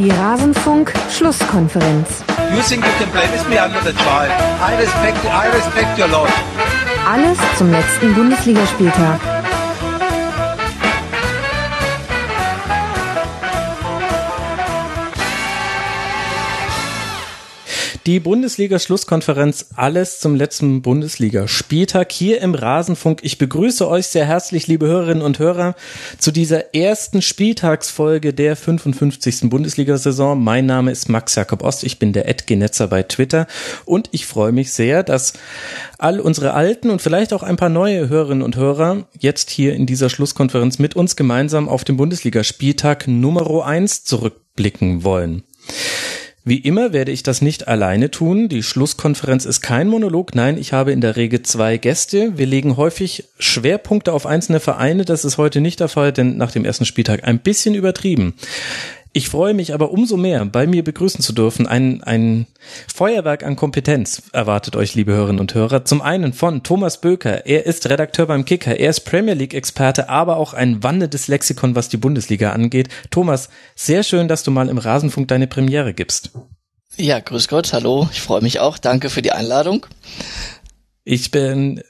Die Rasenfunk-Schlusskonferenz. You think you can play with me? I'm not a child. I respect, I respect your lot. Alles zum letzten Bundesligaspieltag. Die Bundesliga-Schlusskonferenz, alles zum letzten Bundesliga-Spieltag hier im Rasenfunk. Ich begrüße euch sehr herzlich, liebe Hörerinnen und Hörer, zu dieser ersten Spieltagsfolge der 55. Bundesliga-Saison. Mein Name ist Max Jakob Ost, ich bin der Edgenetzer bei Twitter und ich freue mich sehr, dass all unsere alten und vielleicht auch ein paar neue Hörerinnen und Hörer jetzt hier in dieser Schlusskonferenz mit uns gemeinsam auf den Bundesliga-Spieltag Nummer 1 zurückblicken wollen. Wie immer werde ich das nicht alleine tun. Die Schlusskonferenz ist kein Monolog. Nein, ich habe in der Regel zwei Gäste. Wir legen häufig Schwerpunkte auf einzelne Vereine. Das ist heute nicht der Fall, denn nach dem ersten Spieltag ein bisschen übertrieben. Ich freue mich aber umso mehr, bei mir begrüßen zu dürfen. Ein, ein Feuerwerk an Kompetenz erwartet euch, liebe Hörerinnen und Hörer. Zum einen von Thomas Böker. Er ist Redakteur beim Kicker. Er ist Premier League Experte, aber auch ein wandelndes Lexikon, was die Bundesliga angeht. Thomas, sehr schön, dass du mal im Rasenfunk deine Premiere gibst. Ja, grüß Gott, hallo. Ich freue mich auch. Danke für die Einladung. Ich bin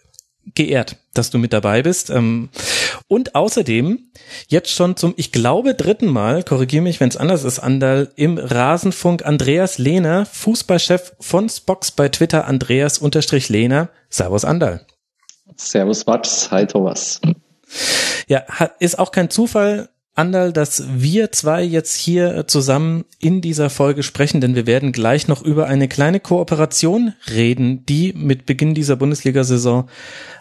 geehrt, dass du mit dabei bist. Ähm, und außerdem jetzt schon zum, ich glaube, dritten Mal, korrigiere mich, wenn es anders ist, Andal, im Rasenfunk Andreas Lehner, Fußballchef von Spox bei Twitter, Andreas unterstrich Lehner. Servus Andal. Servus Max, hi Thomas. Ja, ist auch kein Zufall, Andal, dass wir zwei jetzt hier zusammen in dieser Folge sprechen, denn wir werden gleich noch über eine kleine Kooperation reden, die mit Beginn dieser Bundesliga-Saison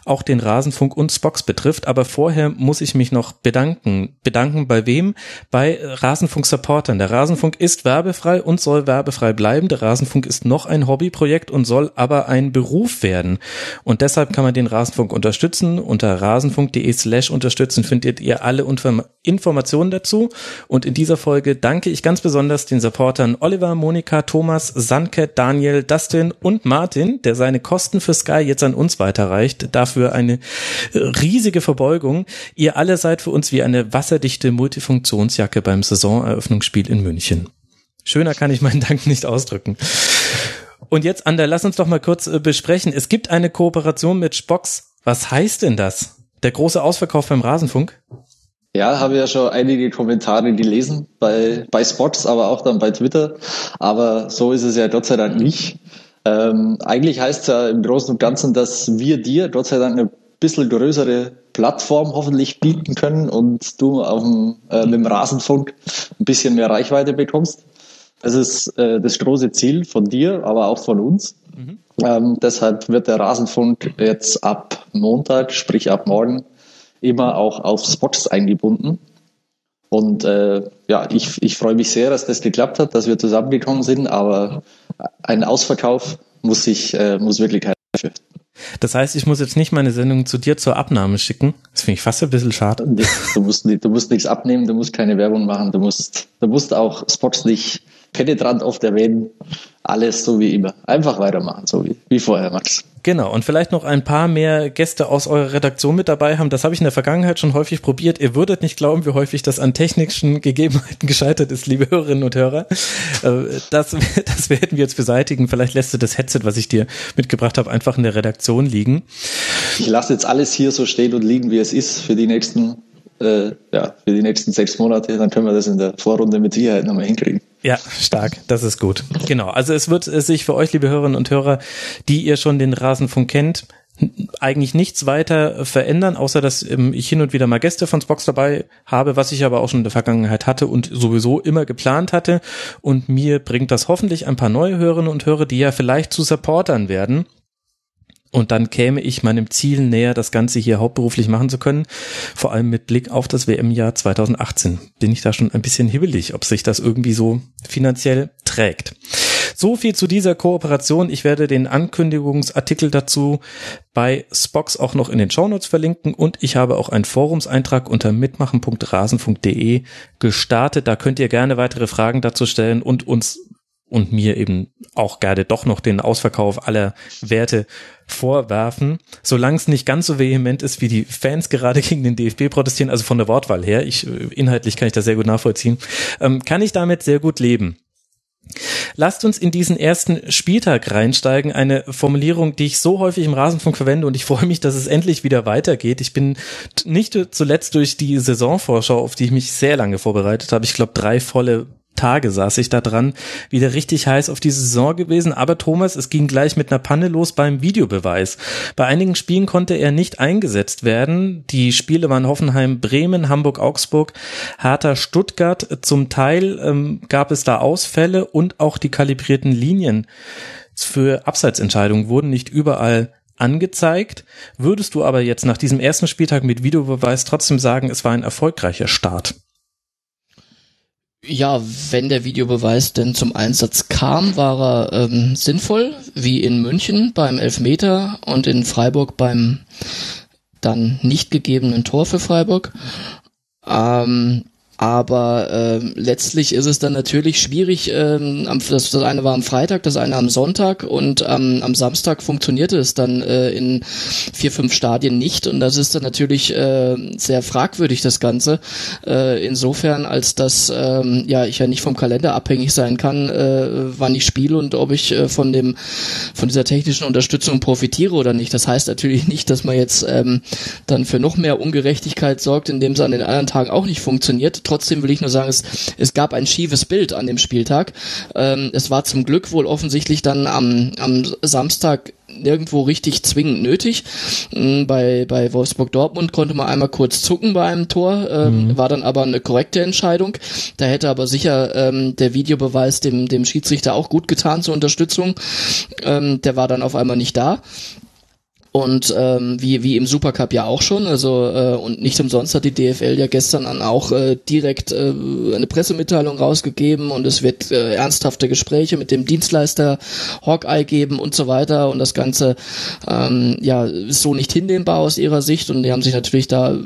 auch den Rasenfunk und Spox betrifft. Aber vorher muss ich mich noch bedanken. Bedanken bei wem? Bei Rasenfunk-Supportern. Der Rasenfunk ist werbefrei und soll werbefrei bleiben. Der Rasenfunk ist noch ein Hobbyprojekt und soll aber ein Beruf werden. Und deshalb kann man den Rasenfunk unterstützen. Unter rasenfunk.de slash unterstützen findet ihr alle Informationen dazu. Und in dieser Folge danke ich ganz besonders den Supportern Oliver, Monika, Thomas, Sanke, Daniel, Dustin und Martin, der seine Kosten für Sky jetzt an uns weiterreicht. Dafür für eine riesige Verbeugung. Ihr alle seid für uns wie eine wasserdichte Multifunktionsjacke beim Saisoneröffnungsspiel in München. Schöner kann ich meinen Dank nicht ausdrücken. Und jetzt, Ander, lass uns doch mal kurz äh, besprechen. Es gibt eine Kooperation mit Spox. Was heißt denn das? Der große Ausverkauf beim Rasenfunk? Ja, habe ja schon einige Kommentare gelesen bei, bei Spots, aber auch dann bei Twitter. Aber so ist es ja Gott sei Dank nicht. Ähm, eigentlich heißt es ja im Großen und Ganzen, dass wir dir Gott sei Dank eine bisschen größere Plattform hoffentlich bieten können und du auf dem, äh, mit dem Rasenfunk ein bisschen mehr Reichweite bekommst. Das ist äh, das große Ziel von dir, aber auch von uns. Mhm. Ähm, deshalb wird der Rasenfunk jetzt ab Montag, sprich ab morgen, immer auch auf Spots eingebunden. Und äh, ja, ich, ich freue mich sehr, dass das geklappt hat, dass wir zusammengekommen sind, aber ein Ausverkauf muss ich, äh, muss wirklich keiner fürchten. Das heißt, ich muss jetzt nicht meine Sendung zu dir zur Abnahme schicken. Das finde ich fast ein bisschen schade. Du musst, du musst nichts abnehmen, du musst keine Werbung machen, du musst, du musst auch Spots nicht penetrant oft erwähnen. Alles so wie immer. Einfach weitermachen, so wie, wie vorher, Max. Genau, und vielleicht noch ein paar mehr Gäste aus eurer Redaktion mit dabei haben. Das habe ich in der Vergangenheit schon häufig probiert. Ihr würdet nicht glauben, wie häufig das an technischen Gegebenheiten gescheitert ist, liebe Hörerinnen und Hörer. Äh, das, das werden wir jetzt beseitigen. Vielleicht lässt du das Headset, was ich dir mitgebracht habe, einfach in der Redaktion liegen. Ich lasse jetzt alles hier so stehen und liegen, wie es ist für die nächsten äh, ja, für die nächsten sechs Monate, dann können wir das in der Vorrunde mit Sicherheit nochmal hinkriegen. Ja, stark, das ist gut. Genau, also es wird sich für euch, liebe Hörerinnen und Hörer, die ihr schon den Rasenfunk kennt, eigentlich nichts weiter verändern, außer dass ähm, ich hin und wieder mal Gäste von Spox dabei habe, was ich aber auch schon in der Vergangenheit hatte und sowieso immer geplant hatte. Und mir bringt das hoffentlich ein paar neue Hörerinnen und Hörer, die ja vielleicht zu Supportern werden und dann käme ich meinem Ziel näher, das Ganze hier hauptberuflich machen zu können. Vor allem mit Blick auf das WM-Jahr 2018 bin ich da schon ein bisschen hibbelig, ob sich das irgendwie so finanziell trägt. So viel zu dieser Kooperation. Ich werde den Ankündigungsartikel dazu bei Spox auch noch in den Shownotes verlinken und ich habe auch einen Forumseintrag unter mitmachen.rasen.de gestartet. Da könnt ihr gerne weitere Fragen dazu stellen und uns und mir eben auch gerne doch noch den Ausverkauf aller Werte vorwerfen, solange es nicht ganz so vehement ist, wie die Fans gerade gegen den DFB protestieren, also von der Wortwahl her, ich äh, inhaltlich kann ich das sehr gut nachvollziehen, ähm, kann ich damit sehr gut leben. Lasst uns in diesen ersten Spieltag reinsteigen. Eine Formulierung, die ich so häufig im Rasenfunk verwende und ich freue mich, dass es endlich wieder weitergeht. Ich bin nicht zuletzt durch die Saisonvorschau, auf die ich mich sehr lange vorbereitet habe. Ich glaube, drei volle Tage saß ich da dran, wieder richtig heiß auf diese Saison gewesen. Aber Thomas, es ging gleich mit einer Panne los beim Videobeweis. Bei einigen Spielen konnte er nicht eingesetzt werden. Die Spiele waren Hoffenheim, Bremen, Hamburg, Augsburg, Hertha, Stuttgart. Zum Teil ähm, gab es da Ausfälle und auch die kalibrierten Linien für Abseitsentscheidungen wurden nicht überall angezeigt. Würdest du aber jetzt nach diesem ersten Spieltag mit Videobeweis trotzdem sagen, es war ein erfolgreicher Start? Ja, wenn der Videobeweis denn zum Einsatz kam, war er ähm, sinnvoll, wie in München beim Elfmeter und in Freiburg beim dann nicht gegebenen Tor für Freiburg. Ähm, aber äh, letztlich ist es dann natürlich schwierig. Ähm, das, das eine war am Freitag, das eine am Sonntag und ähm, am Samstag funktionierte es dann äh, in vier, fünf Stadien nicht. Und das ist dann natürlich äh, sehr fragwürdig, das Ganze. Äh, insofern, als dass ähm, ja ich ja nicht vom Kalender abhängig sein kann, äh, wann ich spiele und ob ich äh, von dem von dieser technischen Unterstützung profitiere oder nicht. Das heißt natürlich nicht, dass man jetzt ähm, dann für noch mehr Ungerechtigkeit sorgt, indem es an den anderen Tagen auch nicht funktioniert Trotzdem will ich nur sagen, es, es gab ein schiefes Bild an dem Spieltag. Ähm, es war zum Glück wohl offensichtlich dann am, am Samstag nirgendwo richtig zwingend nötig. Mm, bei, bei Wolfsburg Dortmund konnte man einmal kurz zucken bei einem Tor, ähm, mhm. war dann aber eine korrekte Entscheidung. Da hätte aber sicher ähm, der Videobeweis dem, dem Schiedsrichter auch gut getan zur Unterstützung. Ähm, der war dann auf einmal nicht da. Und ähm, wie, wie im Supercup ja auch schon, also äh, und nicht umsonst hat die DFL ja gestern dann auch äh, direkt äh, eine Pressemitteilung rausgegeben und es wird äh, ernsthafte Gespräche mit dem Dienstleister Hawkeye geben und so weiter. Und das Ganze ähm, ja ist so nicht hinnehmbar aus ihrer Sicht. Und die haben sich natürlich da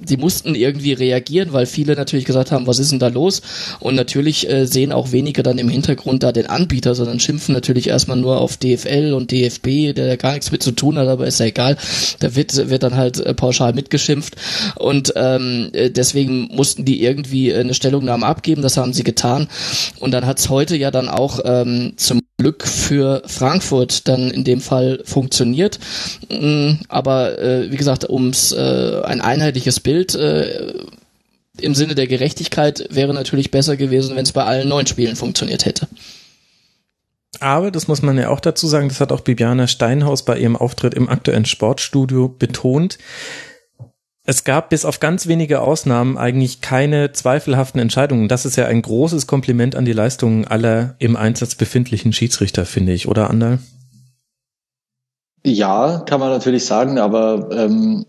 die mussten irgendwie reagieren, weil viele natürlich gesagt haben, was ist denn da los? Und natürlich äh, sehen auch wenige dann im Hintergrund da den Anbieter, sondern schimpfen natürlich erstmal nur auf DFL und DFB, der gar nichts mit zu tun hat, aber ist ja egal. Da wird, wird dann halt äh, pauschal mitgeschimpft. Und ähm, äh, deswegen mussten die irgendwie eine Stellungnahme abgeben, das haben sie getan. Und dann hat's heute ja dann auch ähm, zum Glück für Frankfurt dann in dem Fall funktioniert. Mm, aber äh, wie gesagt, ums äh, ein einheitliches Bild äh, im Sinne der Gerechtigkeit wäre natürlich besser gewesen, wenn es bei allen neun Spielen funktioniert hätte. Aber, das muss man ja auch dazu sagen, das hat auch Bibiana Steinhaus bei ihrem Auftritt im aktuellen Sportstudio betont, es gab bis auf ganz wenige Ausnahmen eigentlich keine zweifelhaften Entscheidungen. Das ist ja ein großes Kompliment an die Leistungen aller im Einsatz befindlichen Schiedsrichter, finde ich, oder Andal? Ja, kann man natürlich sagen, aber ähm,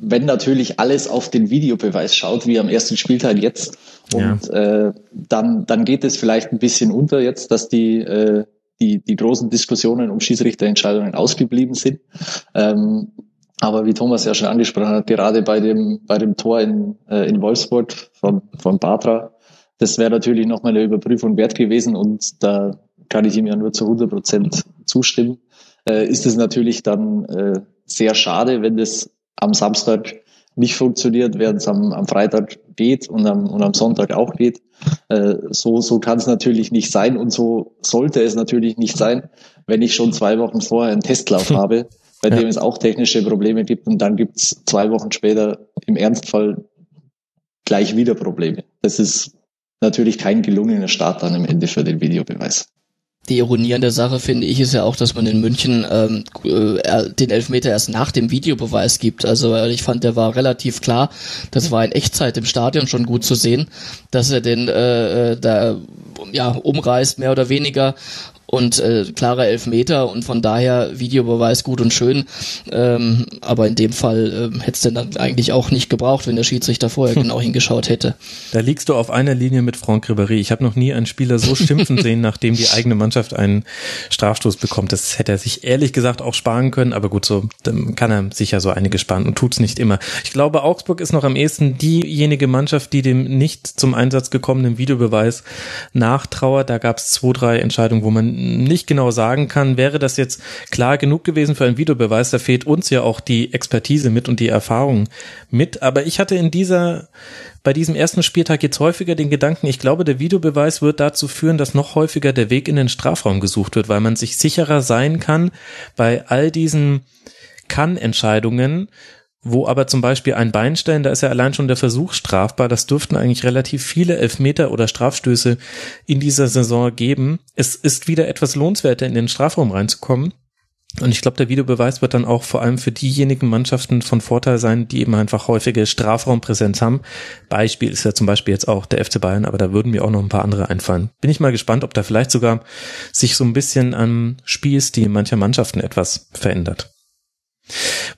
wenn natürlich alles auf den Videobeweis schaut, wie am ersten Spieltag jetzt, und ja. äh, dann, dann geht es vielleicht ein bisschen unter jetzt, dass die, äh, die, die großen Diskussionen um Schiedsrichterentscheidungen ausgeblieben sind. Ähm, aber wie Thomas ja schon angesprochen hat, gerade bei dem, bei dem Tor in, äh, in Wolfsburg von, von Batra, das wäre natürlich nochmal eine Überprüfung wert gewesen und da kann ich ihm ja nur zu 100 Prozent zustimmen. Äh, ist es natürlich dann äh, sehr schade, wenn das am Samstag nicht funktioniert, während es am, am Freitag geht und am, und am Sonntag auch geht. Äh, so so kann es natürlich nicht sein und so sollte es natürlich nicht sein, wenn ich schon zwei Wochen vorher einen Testlauf habe bei ja. dem es auch technische Probleme gibt und dann gibt es zwei Wochen später im Ernstfall gleich wieder Probleme. Das ist natürlich kein gelungener Start dann im Ende für den Videobeweis. Die Ironie an der Sache finde ich ist ja auch, dass man in München ähm, äh, den Elfmeter erst nach dem Videobeweis gibt. Also ich fand, der war relativ klar. Das war in Echtzeit im Stadion schon gut zu sehen, dass er den äh, äh da ja umreißt mehr oder weniger und äh, klarer Elfmeter und von daher Videobeweis gut und schön. Ähm, aber in dem Fall äh, hätte es denn dann eigentlich auch nicht gebraucht, wenn der Schiedsrichter vorher genau hingeschaut hätte. Da liegst du auf einer Linie mit Franck Ribéry. Ich habe noch nie einen Spieler so schimpfen sehen, nachdem die eigene Mannschaft einen Strafstoß bekommt. Das hätte er sich ehrlich gesagt auch sparen können, aber gut, so dann kann er sich ja so einige sparen und tut's nicht immer. Ich glaube, Augsburg ist noch am ehesten diejenige Mannschaft, die dem nicht zum Einsatz gekommenen Videobeweis nachtrauert. Da gab es zwei, drei Entscheidungen, wo man nicht genau sagen kann, wäre das jetzt klar genug gewesen für einen Videobeweis. Da fehlt uns ja auch die Expertise mit und die Erfahrung mit. Aber ich hatte in dieser bei diesem ersten Spieltag jetzt häufiger den Gedanken, ich glaube, der Videobeweis wird dazu führen, dass noch häufiger der Weg in den Strafraum gesucht wird, weil man sich sicherer sein kann bei all diesen Kann-Entscheidungen, wo aber zum Beispiel ein Beinstellen, da ist ja allein schon der Versuch strafbar. Das dürften eigentlich relativ viele Elfmeter oder Strafstöße in dieser Saison geben. Es ist wieder etwas lohnenswerter, in den Strafraum reinzukommen. Und ich glaube, der Videobeweis wird dann auch vor allem für diejenigen Mannschaften von Vorteil sein, die eben einfach häufige Strafraumpräsenz haben. Beispiel ist ja zum Beispiel jetzt auch der FC Bayern, aber da würden mir auch noch ein paar andere einfallen. Bin ich mal gespannt, ob da vielleicht sogar sich so ein bisschen am Spielstil mancher Mannschaften etwas verändert.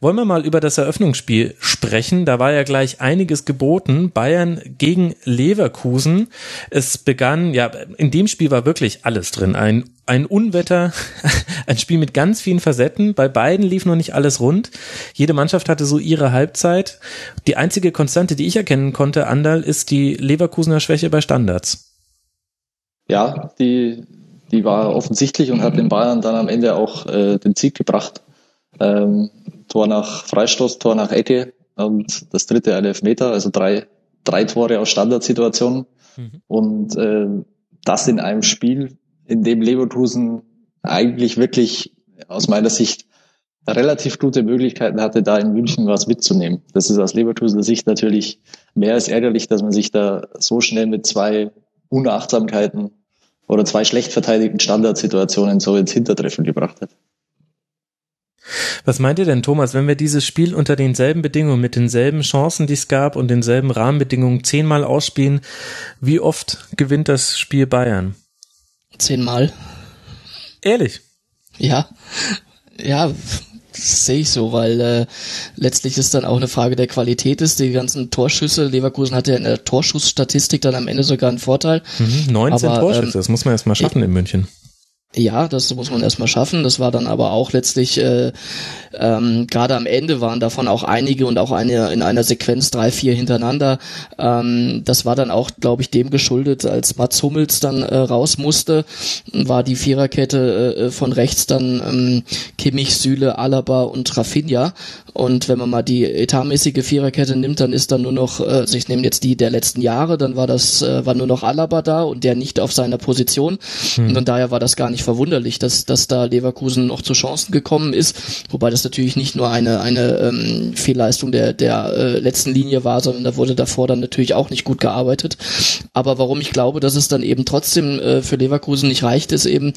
Wollen wir mal über das Eröffnungsspiel sprechen? Da war ja gleich einiges geboten. Bayern gegen Leverkusen. Es begann, ja, in dem Spiel war wirklich alles drin. Ein, ein Unwetter, ein Spiel mit ganz vielen Facetten. Bei beiden lief noch nicht alles rund. Jede Mannschaft hatte so ihre Halbzeit. Die einzige Konstante, die ich erkennen konnte, Andal, ist die Leverkusener Schwäche bei Standards. Ja, die, die war offensichtlich und hat den Bayern dann am Ende auch äh, den Sieg gebracht. Ähm, Tor nach Freistoß, Tor nach Ecke und das dritte ein Elfmeter, also drei, drei Tore aus Standardsituationen. Mhm. Und äh, das in einem Spiel, in dem Leverkusen eigentlich wirklich aus meiner Sicht relativ gute Möglichkeiten hatte, da in München was mitzunehmen. Das ist aus Leverkusener Sicht natürlich mehr als ärgerlich, dass man sich da so schnell mit zwei Unachtsamkeiten oder zwei schlecht verteidigten Standardsituationen so ins Hintertreffen gebracht hat. Was meint ihr denn, Thomas, wenn wir dieses Spiel unter denselben Bedingungen, mit denselben Chancen, die es gab und denselben Rahmenbedingungen zehnmal ausspielen, wie oft gewinnt das Spiel Bayern? Zehnmal. Ehrlich? Ja. Ja, sehe ich so, weil äh, letztlich ist dann auch eine Frage der Qualität ist. Die ganzen Torschüsse, Leverkusen hatte ja in der Torschussstatistik dann am Ende sogar einen Vorteil. Mhm, 19 aber, Torschüsse, ähm, das muss man erst mal schaffen in München. Ja, das muss man erstmal schaffen. Das war dann aber auch letztlich, äh, ähm, gerade am Ende waren davon auch einige und auch eine in einer Sequenz drei, vier hintereinander. Ähm, das war dann auch, glaube ich, dem geschuldet, als Mats Hummels dann äh, raus musste, war die Viererkette äh, von rechts dann ähm, Kimmich, Süle, Alaba und Rafinha. Und wenn man mal die etatmäßige Viererkette nimmt, dann ist dann nur noch, äh, also ich nehme jetzt die der letzten Jahre, dann war das, äh, war nur noch Alaba da und der nicht auf seiner Position. Hm. Und von daher war das gar nicht nicht verwunderlich, dass, dass da Leverkusen noch zu Chancen gekommen ist. Wobei das natürlich nicht nur eine, eine ähm, Fehlleistung der, der äh, letzten Linie war, sondern da wurde davor dann natürlich auch nicht gut gearbeitet. Aber warum ich glaube, dass es dann eben trotzdem äh, für Leverkusen nicht reicht, ist eben,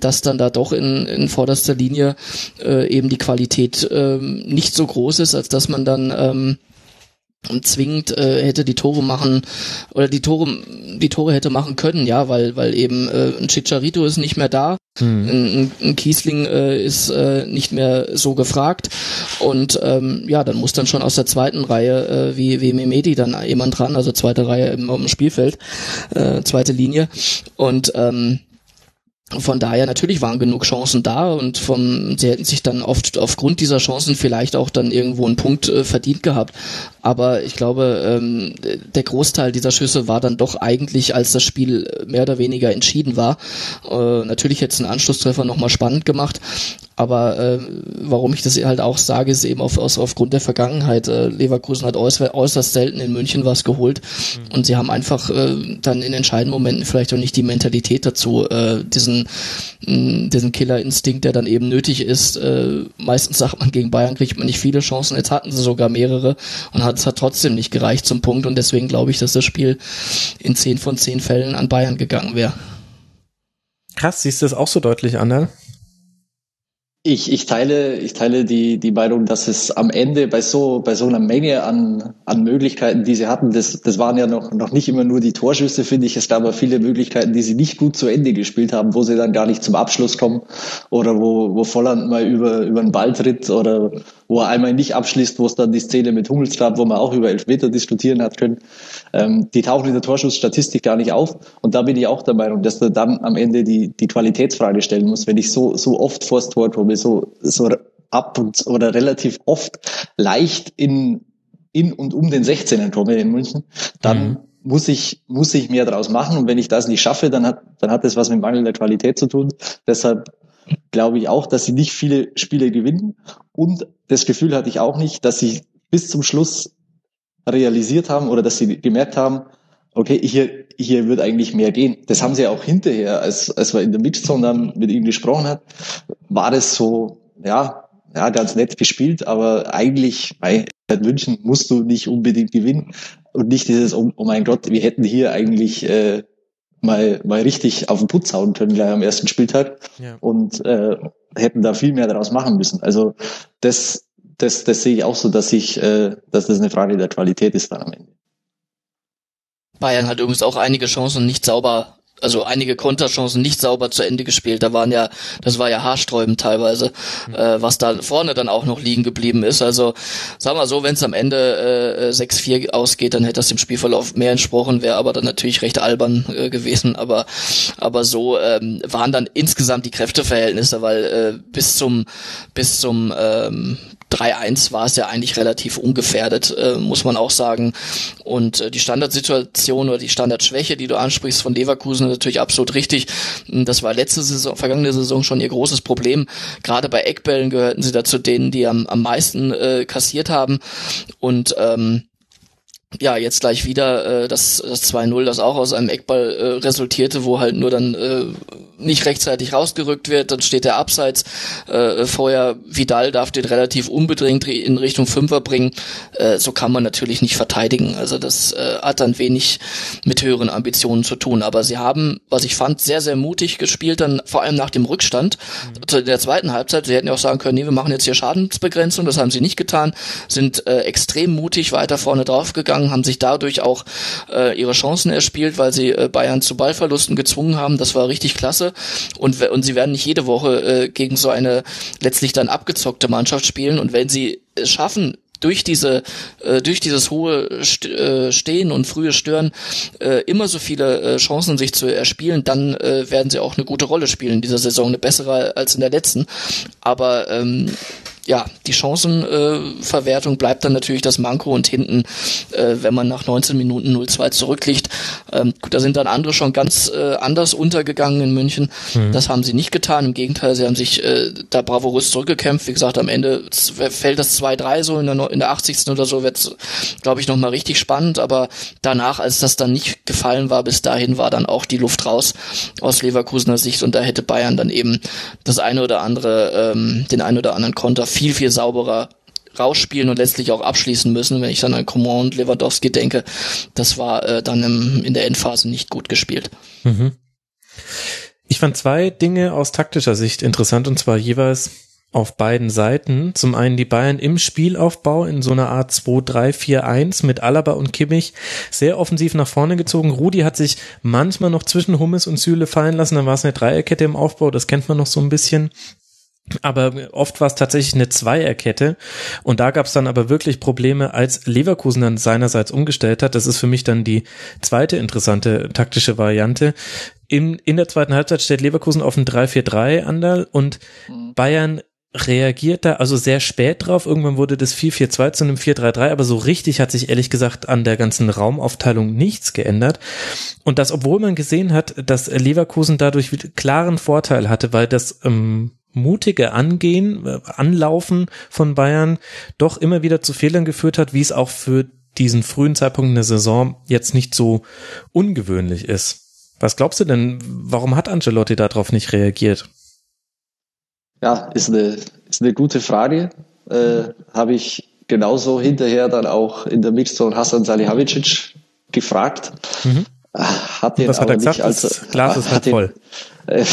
dass dann da doch in, in vorderster Linie äh, eben die Qualität äh, nicht so groß ist, als dass man dann ähm, zwingend äh, hätte die Tore machen oder die Tore die Tore hätte machen können, ja, weil weil eben äh, ein Chicharito ist nicht mehr da, hm. ein, ein Kiesling äh, ist äh, nicht mehr so gefragt und ähm, ja, dann muss dann schon aus der zweiten Reihe äh, wie wie Memedi dann jemand dran, also zweite Reihe im, im Spielfeld, äh, zweite Linie und ähm, von daher natürlich waren genug Chancen da und vom, sie hätten sich dann oft aufgrund dieser Chancen vielleicht auch dann irgendwo einen Punkt äh, verdient gehabt. Aber ich glaube, ähm, der Großteil dieser Schüsse war dann doch eigentlich, als das Spiel mehr oder weniger entschieden war. Äh, natürlich hätte es einen Anschlusstreffer nochmal spannend gemacht, aber äh, warum ich das halt auch sage, ist eben auf, aus, aufgrund der Vergangenheit. Äh, Leverkusen hat äußerst, äußerst selten in München was geholt mhm. und sie haben einfach äh, dann in entscheidenden Momenten vielleicht auch nicht die Mentalität dazu, äh, diesen, mh, diesen Killerinstinkt, der dann eben nötig ist. Äh, meistens sagt man, gegen Bayern kriegt man nicht viele Chancen, jetzt hatten sie sogar mehrere und hat, es hat trotzdem nicht gereicht zum Punkt und deswegen glaube ich, dass das Spiel in zehn von zehn Fällen an Bayern gegangen wäre. Krass, siehst du das auch so deutlich an, ne? Ich, ich teile, ich teile die, die Meinung, dass es am Ende bei so, bei so einer Menge an, an Möglichkeiten, die sie hatten, das, das waren ja noch, noch nicht immer nur die Torschüsse, finde ich. Es gab aber viele Möglichkeiten, die sie nicht gut zu Ende gespielt haben, wo sie dann gar nicht zum Abschluss kommen oder wo, wo Volland mal über, über den Ball tritt oder wo er einmal nicht abschließt, wo es dann die Szene mit Hummels gab, wo man auch über Elfmeter diskutieren hat können. Ähm, die tauchen in der Torschussstatistik gar nicht auf. Und da bin ich auch der Meinung, dass du dann am Ende die, die Qualitätsfrage stellen musst. Wenn ich so, so oft vors Tor komme, so, so ab und oder relativ oft leicht in, in und um den 16er komme in München, dann mhm. muss ich, muss ich mehr draus machen. Und wenn ich das nicht schaffe, dann hat, dann hat das was mit mangelnder Qualität zu tun. Deshalb glaube ich auch, dass sie nicht viele Spiele gewinnen. Und das Gefühl hatte ich auch nicht, dass sie bis zum Schluss realisiert haben oder dass sie gemerkt haben, okay, hier, hier wird eigentlich mehr gehen. Das haben sie auch hinterher, als, als wir in der Mixzone dann mit ihm gesprochen hat, war das so, ja, ja, ganz nett gespielt, aber eigentlich bei München musst du nicht unbedingt gewinnen und nicht dieses, oh, oh mein Gott, wir hätten hier eigentlich äh, mal, mal richtig auf den Putz hauen können gleich am ersten Spieltag ja. und äh, hätten da viel mehr daraus machen müssen. Also das, das, das sehe ich auch so, dass ich, äh, dass das eine Frage der Qualität ist dann am Ende. Bayern hat übrigens auch einige Chancen nicht sauber also einige Konterchancen nicht sauber zu Ende gespielt. Da waren ja, das war ja haarsträubend teilweise, mhm. äh, was da vorne dann auch noch liegen geblieben ist. Also sagen wir so, wenn es am Ende äh, 6-4 ausgeht, dann hätte das dem Spielverlauf mehr entsprochen, wäre aber dann natürlich recht albern äh, gewesen. Aber aber so ähm, waren dann insgesamt die Kräfteverhältnisse, weil äh, bis zum bis zum ähm, 3-1 war es ja eigentlich relativ ungefährdet, äh, muss man auch sagen. Und äh, die Standardsituation oder die Standardschwäche, die du ansprichst von Leverkusen, natürlich absolut richtig. Das war letzte Saison, vergangene Saison schon ihr großes Problem. Gerade bei Eckbällen gehörten sie dazu denen, die am, am meisten äh, kassiert haben. Und ähm, ja, jetzt gleich wieder äh, das, das 2-0, das auch aus einem Eckball äh, resultierte, wo halt nur dann äh, nicht rechtzeitig rausgerückt wird, dann steht der Abseits. Äh, vorher Vidal darf den relativ unbedingt in Richtung Fünfer bringen. Äh, so kann man natürlich nicht verteidigen. Also das äh, hat dann wenig mit höheren Ambitionen zu tun. Aber sie haben, was ich fand, sehr, sehr mutig gespielt, dann vor allem nach dem Rückstand. Mhm. In der zweiten Halbzeit, sie hätten ja auch sagen können, nee, wir machen jetzt hier Schadensbegrenzung, das haben sie nicht getan, sind äh, extrem mutig weiter vorne draufgegangen, haben sich dadurch auch äh, ihre Chancen erspielt, weil sie äh, Bayern zu Ballverlusten gezwungen haben. Das war richtig klasse und, und sie werden nicht jede Woche äh, gegen so eine letztlich dann abgezockte Mannschaft spielen und wenn sie es schaffen, durch diese äh, durch dieses hohe St äh, Stehen und frühe Stören äh, immer so viele äh, Chancen sich zu erspielen, dann äh, werden sie auch eine gute Rolle spielen in dieser Saison, eine bessere als in der letzten. Aber ähm, ja, die Chancenverwertung äh, bleibt dann natürlich das Manko und hinten, äh, wenn man nach 19 Minuten 0-2 zurückliegt, ähm, gut, da sind dann andere schon ganz äh, anders untergegangen in München. Mhm. Das haben sie nicht getan. Im Gegenteil, sie haben sich äh, da bravourös zurückgekämpft. Wie gesagt, am Ende fällt das 2-3 so in der, in der 80. oder so, wird glaube ich, nochmal richtig spannend. Aber danach, als das dann nicht gefallen war, bis dahin war dann auch die Luft raus aus Leverkusener Sicht und da hätte Bayern dann eben das eine oder andere, ähm, den einen oder anderen Konter viel, viel sauberer rausspielen und letztlich auch abschließen müssen. Wenn ich dann an Coman und Lewandowski denke, das war äh, dann im, in der Endphase nicht gut gespielt. Mhm. Ich fand zwei Dinge aus taktischer Sicht interessant und zwar jeweils auf beiden Seiten. Zum einen die Bayern im Spielaufbau in so einer Art 2-3-4-1 mit Alaba und Kimmich sehr offensiv nach vorne gezogen. Rudi hat sich manchmal noch zwischen Hummes und Süle fallen lassen, dann war es eine Dreierkette im Aufbau, das kennt man noch so ein bisschen. Aber oft war es tatsächlich eine Zweierkette und da gab es dann aber wirklich Probleme, als Leverkusen dann seinerseits umgestellt hat. Das ist für mich dann die zweite interessante taktische Variante. In, in der zweiten Halbzeit stellt Leverkusen auf ein 3-4-3 an und mhm. Bayern reagiert da also sehr spät drauf. Irgendwann wurde das 4-4-2 zu einem 4-3-3, aber so richtig hat sich ehrlich gesagt an der ganzen Raumaufteilung nichts geändert. Und das, obwohl man gesehen hat, dass Leverkusen dadurch klaren Vorteil hatte, weil das ähm, mutige Angehen, Anlaufen von Bayern doch immer wieder zu Fehlern geführt hat, wie es auch für diesen frühen Zeitpunkt in der Saison jetzt nicht so ungewöhnlich ist. Was glaubst du denn, warum hat Ancelotti darauf nicht reagiert? Ja, ist eine, ist eine gute Frage. Äh, Habe ich genauso hinterher dann auch in der Mixzone Hassan Salihamidzic gefragt. Mhm. Hat den was hat er gesagt? Als, das Glas ist halt voll.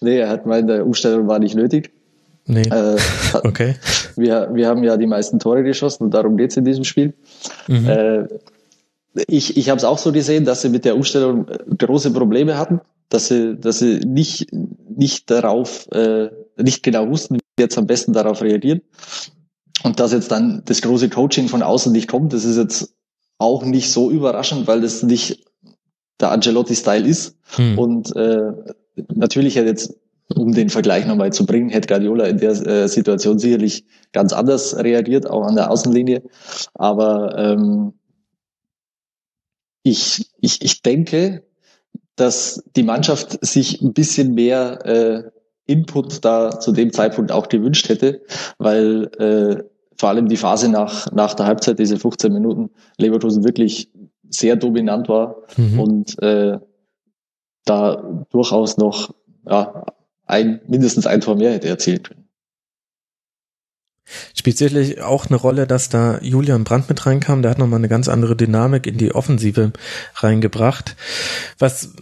Nee, er hat gemeint, der Umstellung war nicht nötig. Nee. Äh, Okay. wir, wir haben ja die meisten Tore geschossen und darum geht's in diesem Spiel. Mhm. Äh, ich ich habe es auch so gesehen, dass sie mit der Umstellung äh, große Probleme hatten, dass sie, dass sie nicht, nicht darauf, äh, nicht genau wussten, wie sie jetzt am besten darauf reagieren. Und dass jetzt dann das große Coaching von außen nicht kommt, das ist jetzt auch nicht so überraschend, weil das nicht der Angelotti-Style ist. Hm. Und äh, natürlich hätte jetzt, um den Vergleich nochmal zu bringen, hätte Guardiola in der äh, Situation sicherlich ganz anders reagiert, auch an der Außenlinie. Aber ähm, ich, ich, ich denke, dass die Mannschaft sich ein bisschen mehr äh, Input da zu dem Zeitpunkt auch gewünscht hätte, weil äh, vor allem die Phase nach, nach der Halbzeit, diese 15 Minuten, Leverkusen wirklich sehr dominant war Mhm. und äh, da durchaus noch ja, ein, mindestens ein Tor mehr hätte können. Spielt sicherlich auch eine Rolle, dass da Julian Brandt mit reinkam. Der hat nochmal eine ganz andere Dynamik in die Offensive reingebracht. Was,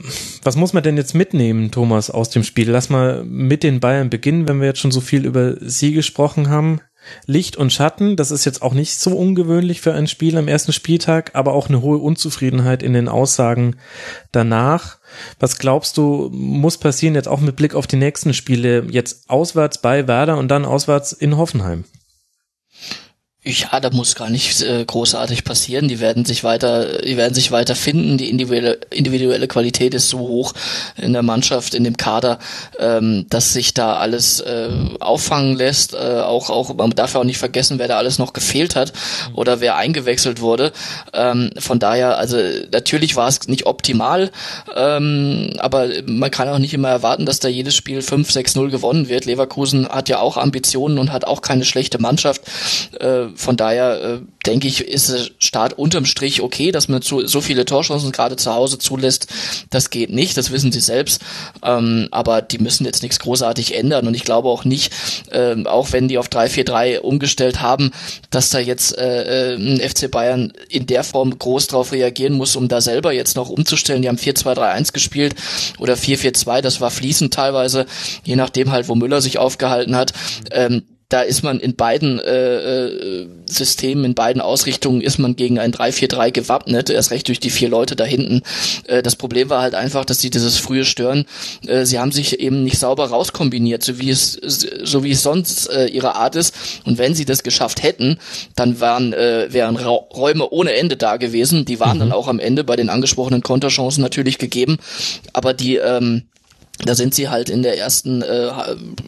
was muss man denn jetzt mitnehmen, Thomas, aus dem Spiel? Lass mal mit den Bayern beginnen, wenn wir jetzt schon so viel über sie gesprochen haben. Licht und Schatten, das ist jetzt auch nicht so ungewöhnlich für ein Spiel am ersten Spieltag, aber auch eine hohe Unzufriedenheit in den Aussagen danach. Was glaubst du, muss passieren jetzt auch mit Blick auf die nächsten Spiele, jetzt auswärts bei Werder und dann auswärts in Hoffenheim? Ja, da muss gar nicht äh, großartig passieren. Die werden sich weiter, die werden sich weiter finden. Die individuelle, individuelle Qualität ist so hoch in der Mannschaft, in dem Kader, ähm, dass sich da alles äh, auffangen lässt. Äh, auch, auch, man darf ja auch nicht vergessen, wer da alles noch gefehlt hat oder wer eingewechselt wurde. Ähm, von daher, also natürlich war es nicht optimal, ähm, aber man kann auch nicht immer erwarten, dass da jedes Spiel 5-6-0 gewonnen wird. Leverkusen hat ja auch Ambitionen und hat auch keine schlechte Mannschaft. Äh, von daher äh, denke ich, ist der Start unterm Strich okay, dass man zu, so viele Torchancen gerade zu Hause zulässt. Das geht nicht, das wissen sie selbst. Ähm, aber die müssen jetzt nichts großartig ändern. Und ich glaube auch nicht, ähm, auch wenn die auf 3-4-3 umgestellt haben, dass da jetzt äh, äh, ein FC Bayern in der Form groß drauf reagieren muss, um da selber jetzt noch umzustellen. Die haben 4-2-3-1 gespielt oder 4-4-2, das war fließend teilweise, je nachdem halt, wo Müller sich aufgehalten hat. Ähm, da ist man in beiden äh, äh, Systemen, in beiden Ausrichtungen ist man gegen ein 3-4-3 gewappnet, erst recht durch die vier Leute da hinten. Äh, das Problem war halt einfach, dass sie dieses frühe Stören, äh, sie haben sich eben nicht sauber rauskombiniert, so wie es so wie es sonst äh, ihre Art ist. Und wenn sie das geschafft hätten, dann waren äh, wären Ra Räume ohne Ende da gewesen. Die waren dann auch am Ende bei den angesprochenen Konterchancen natürlich gegeben, aber die ähm, da sind sie halt in der ersten, äh,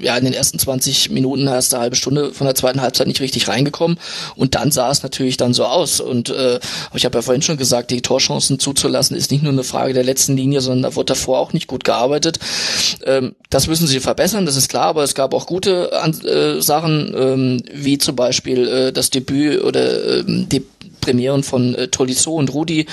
ja, in den ersten 20 Minuten, erste halbe Stunde von der zweiten Halbzeit nicht richtig reingekommen. Und dann sah es natürlich dann so aus. Und äh, ich habe ja vorhin schon gesagt, die Torchancen zuzulassen ist nicht nur eine Frage der letzten Linie, sondern da wurde davor auch nicht gut gearbeitet. Ähm, das müssen sie verbessern, das ist klar, aber es gab auch gute äh, Sachen, ähm, wie zum Beispiel äh, das Debüt oder ähm, Premieren von äh, Tolisso und Rudi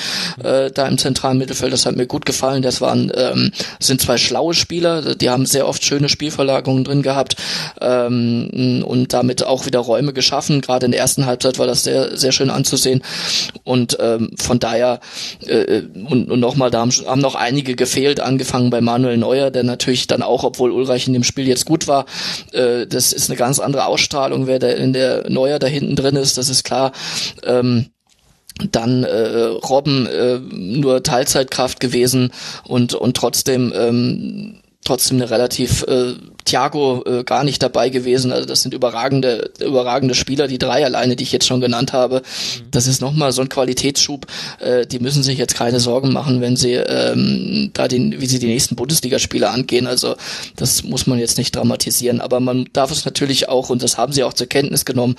äh, da im zentralen Mittelfeld. Das hat mir gut gefallen. Das waren ähm, sind zwei schlaue Spieler. Die haben sehr oft schöne Spielverlagerungen drin gehabt ähm, und damit auch wieder Räume geschaffen. Gerade in der ersten Halbzeit war das sehr sehr schön anzusehen. Und ähm, von daher äh, und, und nochmal, da haben, haben noch einige gefehlt. Angefangen bei Manuel Neuer, der natürlich dann auch, obwohl Ulreich in dem Spiel jetzt gut war, äh, das ist eine ganz andere Ausstrahlung, wer da in der Neuer da hinten drin ist. Das ist klar. Ähm, dann äh, Robben äh, nur Teilzeitkraft gewesen und und trotzdem ähm, trotzdem eine relativ äh, Thiago äh, gar nicht dabei gewesen. Also das sind überragende überragende Spieler, die drei alleine, die ich jetzt schon genannt habe. Das ist nochmal so ein Qualitätsschub. Äh, die müssen sich jetzt keine Sorgen machen, wenn sie ähm, da den, wie sie die nächsten Bundesligaspiele angehen. Also das muss man jetzt nicht dramatisieren. Aber man darf es natürlich auch, und das haben sie auch zur Kenntnis genommen,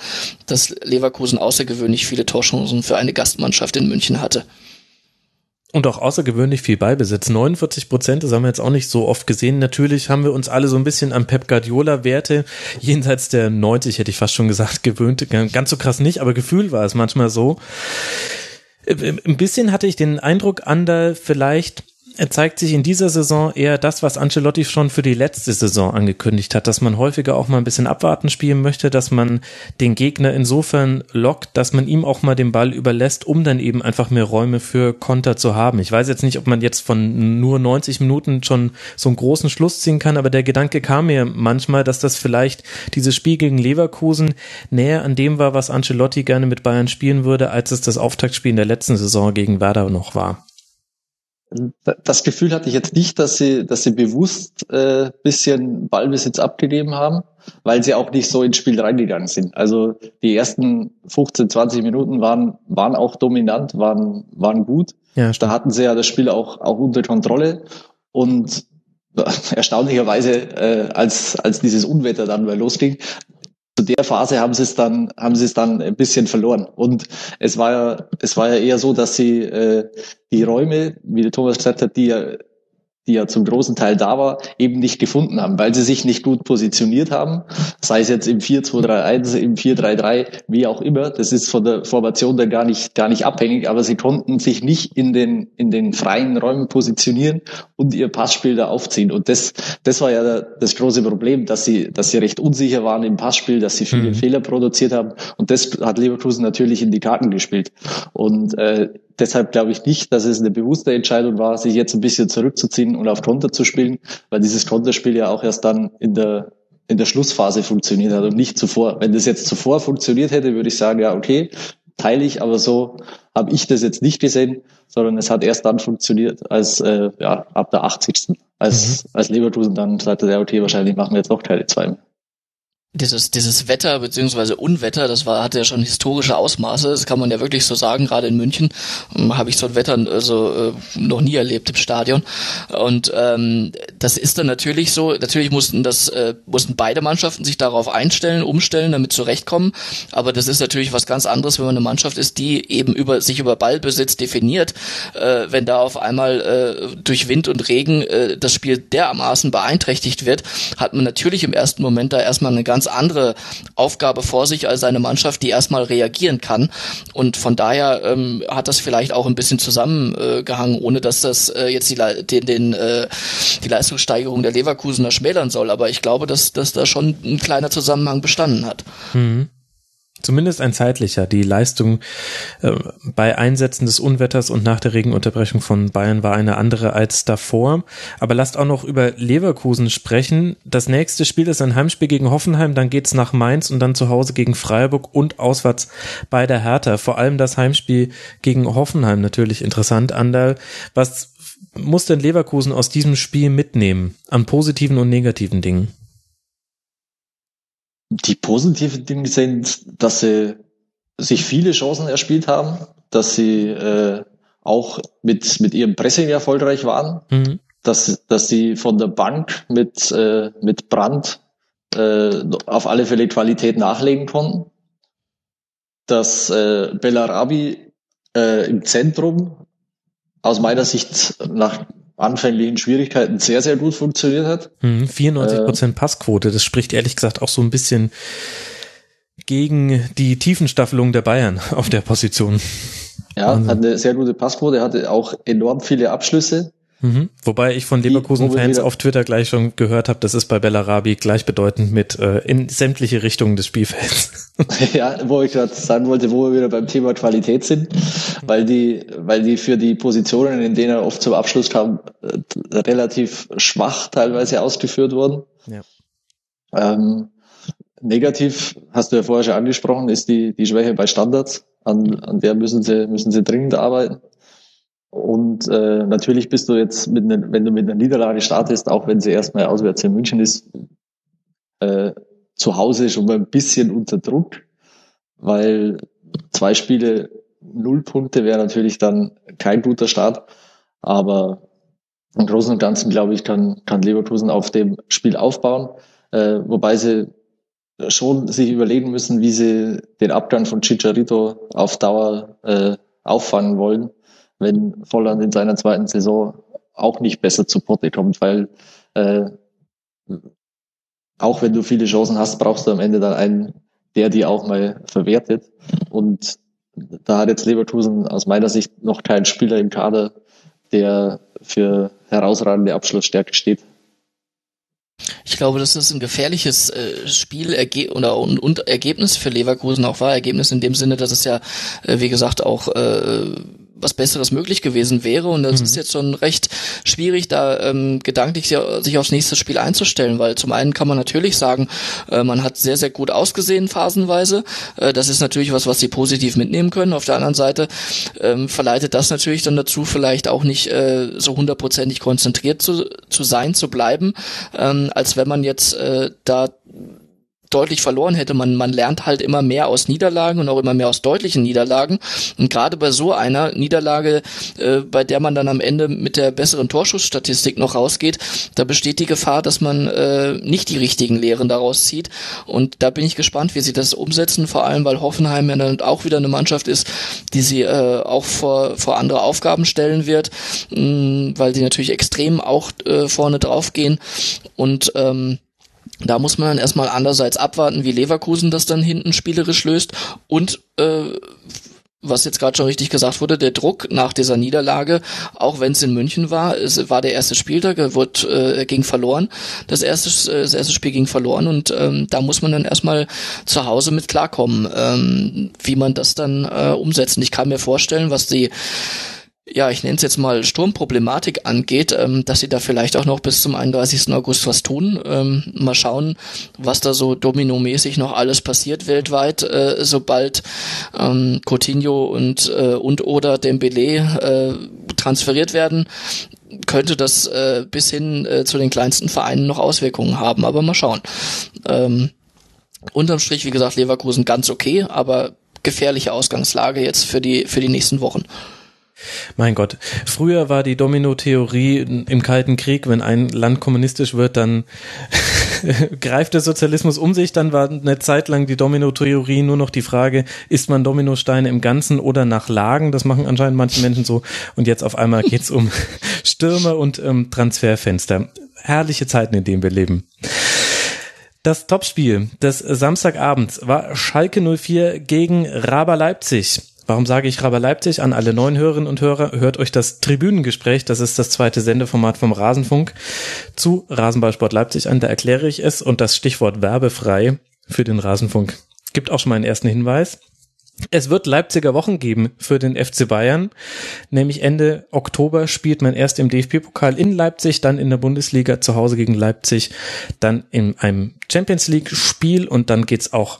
dass Leverkusen außergewöhnlich viele Torchancen für eine Gastmannschaft in München hatte. Und auch außergewöhnlich viel Ballbesitz. 49 Prozent, das haben wir jetzt auch nicht so oft gesehen. Natürlich haben wir uns alle so ein bisschen an Pep Guardiola-Werte jenseits der 90, hätte ich fast schon gesagt, gewöhnt. Ganz so krass nicht, aber Gefühl war es manchmal so. Ein bisschen hatte ich den Eindruck, Ander, vielleicht zeigt sich in dieser Saison eher das, was Ancelotti schon für die letzte Saison angekündigt hat, dass man häufiger auch mal ein bisschen abwarten spielen möchte, dass man den Gegner insofern lockt, dass man ihm auch mal den Ball überlässt, um dann eben einfach mehr Räume für Konter zu haben. Ich weiß jetzt nicht, ob man jetzt von nur 90 Minuten schon so einen großen Schluss ziehen kann, aber der Gedanke kam mir manchmal, dass das vielleicht dieses Spiel gegen Leverkusen näher an dem war, was Ancelotti gerne mit Bayern spielen würde, als es das Auftaktspiel in der letzten Saison gegen Werder noch war das Gefühl hatte ich jetzt nicht, dass sie, dass sie bewusst äh, bisschen Ballbesitz abgegeben haben, weil sie auch nicht so ins Spiel reingegangen sind. Also die ersten 15, 20 Minuten waren, waren auch dominant, waren, waren gut. Ja, da hatten sie ja das Spiel auch, auch unter Kontrolle. Und erstaunlicherweise, äh, als, als dieses Unwetter dann mal losging, zu der Phase haben sie es dann haben sie es dann ein bisschen verloren. Und es war ja es war ja eher so dass sie äh, die Räume wie der Thomas gesagt hat die ja die ja zum großen Teil da war, eben nicht gefunden haben, weil sie sich nicht gut positioniert haben. Sei es jetzt im 4-2-3-1, im 4-3-3, wie auch immer. Das ist von der Formation dann gar nicht, gar nicht abhängig, aber sie konnten sich nicht in den, in den freien Räumen positionieren und ihr Passspiel da aufziehen. Und das, das war ja das große Problem, dass sie, dass sie recht unsicher waren im Passspiel, dass sie viele mhm. Fehler produziert haben. Und das hat Leverkusen natürlich in die Karten gespielt. Und äh, deshalb glaube ich nicht, dass es eine bewusste Entscheidung war, sich jetzt ein bisschen zurückzuziehen und auf Konter zu spielen, weil dieses Konterspiel ja auch erst dann in der in der Schlussphase funktioniert hat und nicht zuvor. Wenn das jetzt zuvor funktioniert hätte, würde ich sagen, ja, okay, teile ich, aber so habe ich das jetzt nicht gesehen, sondern es hat erst dann funktioniert, als äh, ja, ab der 80. Als, mhm. als Leverkusen dann sagte, ja, okay, wahrscheinlich machen wir jetzt noch Teile zwei dieses, dieses Wetter beziehungsweise Unwetter, das war, hatte ja schon historische Ausmaße, das kann man ja wirklich so sagen, gerade in München ähm, habe ich so ein Wetter also, äh, noch nie erlebt im Stadion. Und ähm, das ist dann natürlich so, natürlich mussten das, äh, mussten beide Mannschaften sich darauf einstellen, umstellen, damit zurechtkommen. Aber das ist natürlich was ganz anderes, wenn man eine Mannschaft ist, die eben über sich über Ballbesitz definiert, äh, wenn da auf einmal äh, durch Wind und Regen äh, das Spiel dermaßen beeinträchtigt wird, hat man natürlich im ersten Moment da erstmal eine ganz ganz andere Aufgabe vor sich als eine Mannschaft, die erstmal reagieren kann. Und von daher ähm, hat das vielleicht auch ein bisschen zusammengehangen, äh, ohne dass das äh, jetzt die, den, den, äh, die Leistungssteigerung der Leverkusener schmälern soll. Aber ich glaube, dass, dass da schon ein kleiner Zusammenhang bestanden hat. Mhm. Zumindest ein zeitlicher. Die Leistung äh, bei Einsätzen des Unwetters und nach der Regenunterbrechung von Bayern war eine andere als davor. Aber lasst auch noch über Leverkusen sprechen. Das nächste Spiel ist ein Heimspiel gegen Hoffenheim, dann geht's nach Mainz und dann zu Hause gegen Freiburg und auswärts bei der Hertha. Vor allem das Heimspiel gegen Hoffenheim natürlich interessant. Andal, was muss denn Leverkusen aus diesem Spiel mitnehmen an positiven und negativen Dingen? Die positiven Dinge sind, dass sie sich viele Chancen erspielt haben, dass sie äh, auch mit, mit ihrem Pressing erfolgreich waren, mhm. dass, dass sie von der Bank mit, äh, mit Brand äh, auf alle Fälle Qualität nachlegen konnten, dass äh, Bellarabi äh, im Zentrum aus meiner Sicht nach anfänglichen Schwierigkeiten sehr, sehr gut funktioniert hat. 94 mhm, Prozent äh, Passquote, das spricht ehrlich gesagt auch so ein bisschen gegen die Tiefenstaffelung der Bayern auf der Position. Ja, Wahnsinn. hat eine sehr gute Passquote, hatte auch enorm viele Abschlüsse. Mhm. Wobei ich von Leverkusen-Fans auf Twitter gleich schon gehört habe, das ist bei Bellarabi gleichbedeutend mit äh, in sämtliche Richtungen des Spielfelds. ja, wo ich gerade sagen wollte, wo wir wieder beim Thema Qualität sind, weil die, weil die für die Positionen, in denen er oft zum Abschluss kam, äh, relativ schwach teilweise ausgeführt wurden. Ja. Ähm, negativ, hast du ja vorher schon angesprochen, ist die, die Schwäche bei Standards. An, an der müssen sie, müssen sie dringend arbeiten. Und äh, natürlich bist du jetzt, mit ne, wenn du mit einer Niederlage startest, auch wenn sie erstmal auswärts in München ist, äh, zu Hause schon mal ein bisschen unter Druck, weil zwei Spiele, null Punkte wäre natürlich dann kein guter Start. Aber im Großen und Ganzen, glaube ich, kann, kann Leverkusen auf dem Spiel aufbauen, äh, wobei sie schon sich überlegen müssen, wie sie den Abgang von Chicharito auf Dauer äh, auffangen wollen wenn Volland in seiner zweiten Saison auch nicht besser zu Potte kommt, weil äh, auch wenn du viele Chancen hast, brauchst du am Ende dann einen, der die auch mal verwertet. Und da hat jetzt Leverkusen aus meiner Sicht noch keinen Spieler im Kader, der für herausragende Abschlussstärke steht. Ich glaube, das ein gefährliches äh, Spiel oder und, und Ergebnis für Leverkusen auch war. Ergebnis in dem Sinne, dass es ja, äh, wie gesagt, auch äh, was Besseres möglich gewesen wäre. Und das mhm. ist jetzt schon recht schwierig, da ähm, gedanklich sich aufs nächste Spiel einzustellen, weil zum einen kann man natürlich sagen, äh, man hat sehr, sehr gut ausgesehen phasenweise. Äh, das ist natürlich was, was sie positiv mitnehmen können. Auf der anderen Seite ähm, verleitet das natürlich dann dazu, vielleicht auch nicht äh, so hundertprozentig konzentriert zu, zu sein, zu bleiben, ähm, als wenn man jetzt äh, da deutlich verloren hätte. Man, man lernt halt immer mehr aus Niederlagen und auch immer mehr aus deutlichen Niederlagen. Und gerade bei so einer Niederlage, äh, bei der man dann am Ende mit der besseren Torschussstatistik noch rausgeht, da besteht die Gefahr, dass man äh, nicht die richtigen Lehren daraus zieht. Und da bin ich gespannt, wie sie das umsetzen, vor allem weil Hoffenheim ja dann auch wieder eine Mannschaft ist, die sie äh, auch vor, vor andere Aufgaben stellen wird, mh, mm, weil die natürlich extrem auch äh, vorne draufgehen. Und ähm, da muss man dann erstmal andererseits abwarten, wie Leverkusen das dann hinten spielerisch löst und äh, was jetzt gerade schon richtig gesagt wurde, der Druck nach dieser Niederlage, auch wenn es in München war, es war der erste Spieltag, wurde, äh, ging verloren, das erste, äh, das erste Spiel ging verloren und ähm, da muss man dann erstmal zu Hause mit klarkommen, ähm, wie man das dann äh, umsetzt. Und ich kann mir vorstellen, was die ja, ich nenne es jetzt mal Sturmproblematik angeht, ähm, dass sie da vielleicht auch noch bis zum 31. August was tun. Ähm, mal schauen, was da so dominomäßig noch alles passiert weltweit, äh, sobald ähm, Coutinho und äh, und oder Dembele äh, transferiert werden könnte das äh, bis hin äh, zu den kleinsten Vereinen noch Auswirkungen haben, aber mal schauen. Ähm, unterm Strich, wie gesagt, Leverkusen ganz okay, aber gefährliche Ausgangslage jetzt für die für die nächsten Wochen. Mein Gott, früher war die Domino-Theorie im Kalten Krieg, wenn ein Land kommunistisch wird, dann greift der Sozialismus um sich, dann war eine Zeit lang die Domino-Theorie nur noch die Frage, isst man Dominosteine im Ganzen oder nach Lagen? Das machen anscheinend manche Menschen so. Und jetzt auf einmal geht's um Stürme und ähm, Transferfenster. Herrliche Zeiten, in denen wir leben. Das Topspiel des Samstagabends war Schalke 04 gegen Raber Leipzig. Warum sage ich Raber Leipzig an alle neuen Hörerinnen und Hörer? Hört euch das Tribünengespräch, das ist das zweite Sendeformat vom Rasenfunk, zu Rasenballsport Leipzig an. Da erkläre ich es und das Stichwort werbefrei für den Rasenfunk gibt auch schon mal einen ersten Hinweis. Es wird Leipziger Wochen geben für den FC Bayern. Nämlich Ende Oktober spielt man erst im DFB-Pokal in Leipzig, dann in der Bundesliga zu Hause gegen Leipzig, dann in einem Champions League-Spiel und dann geht's auch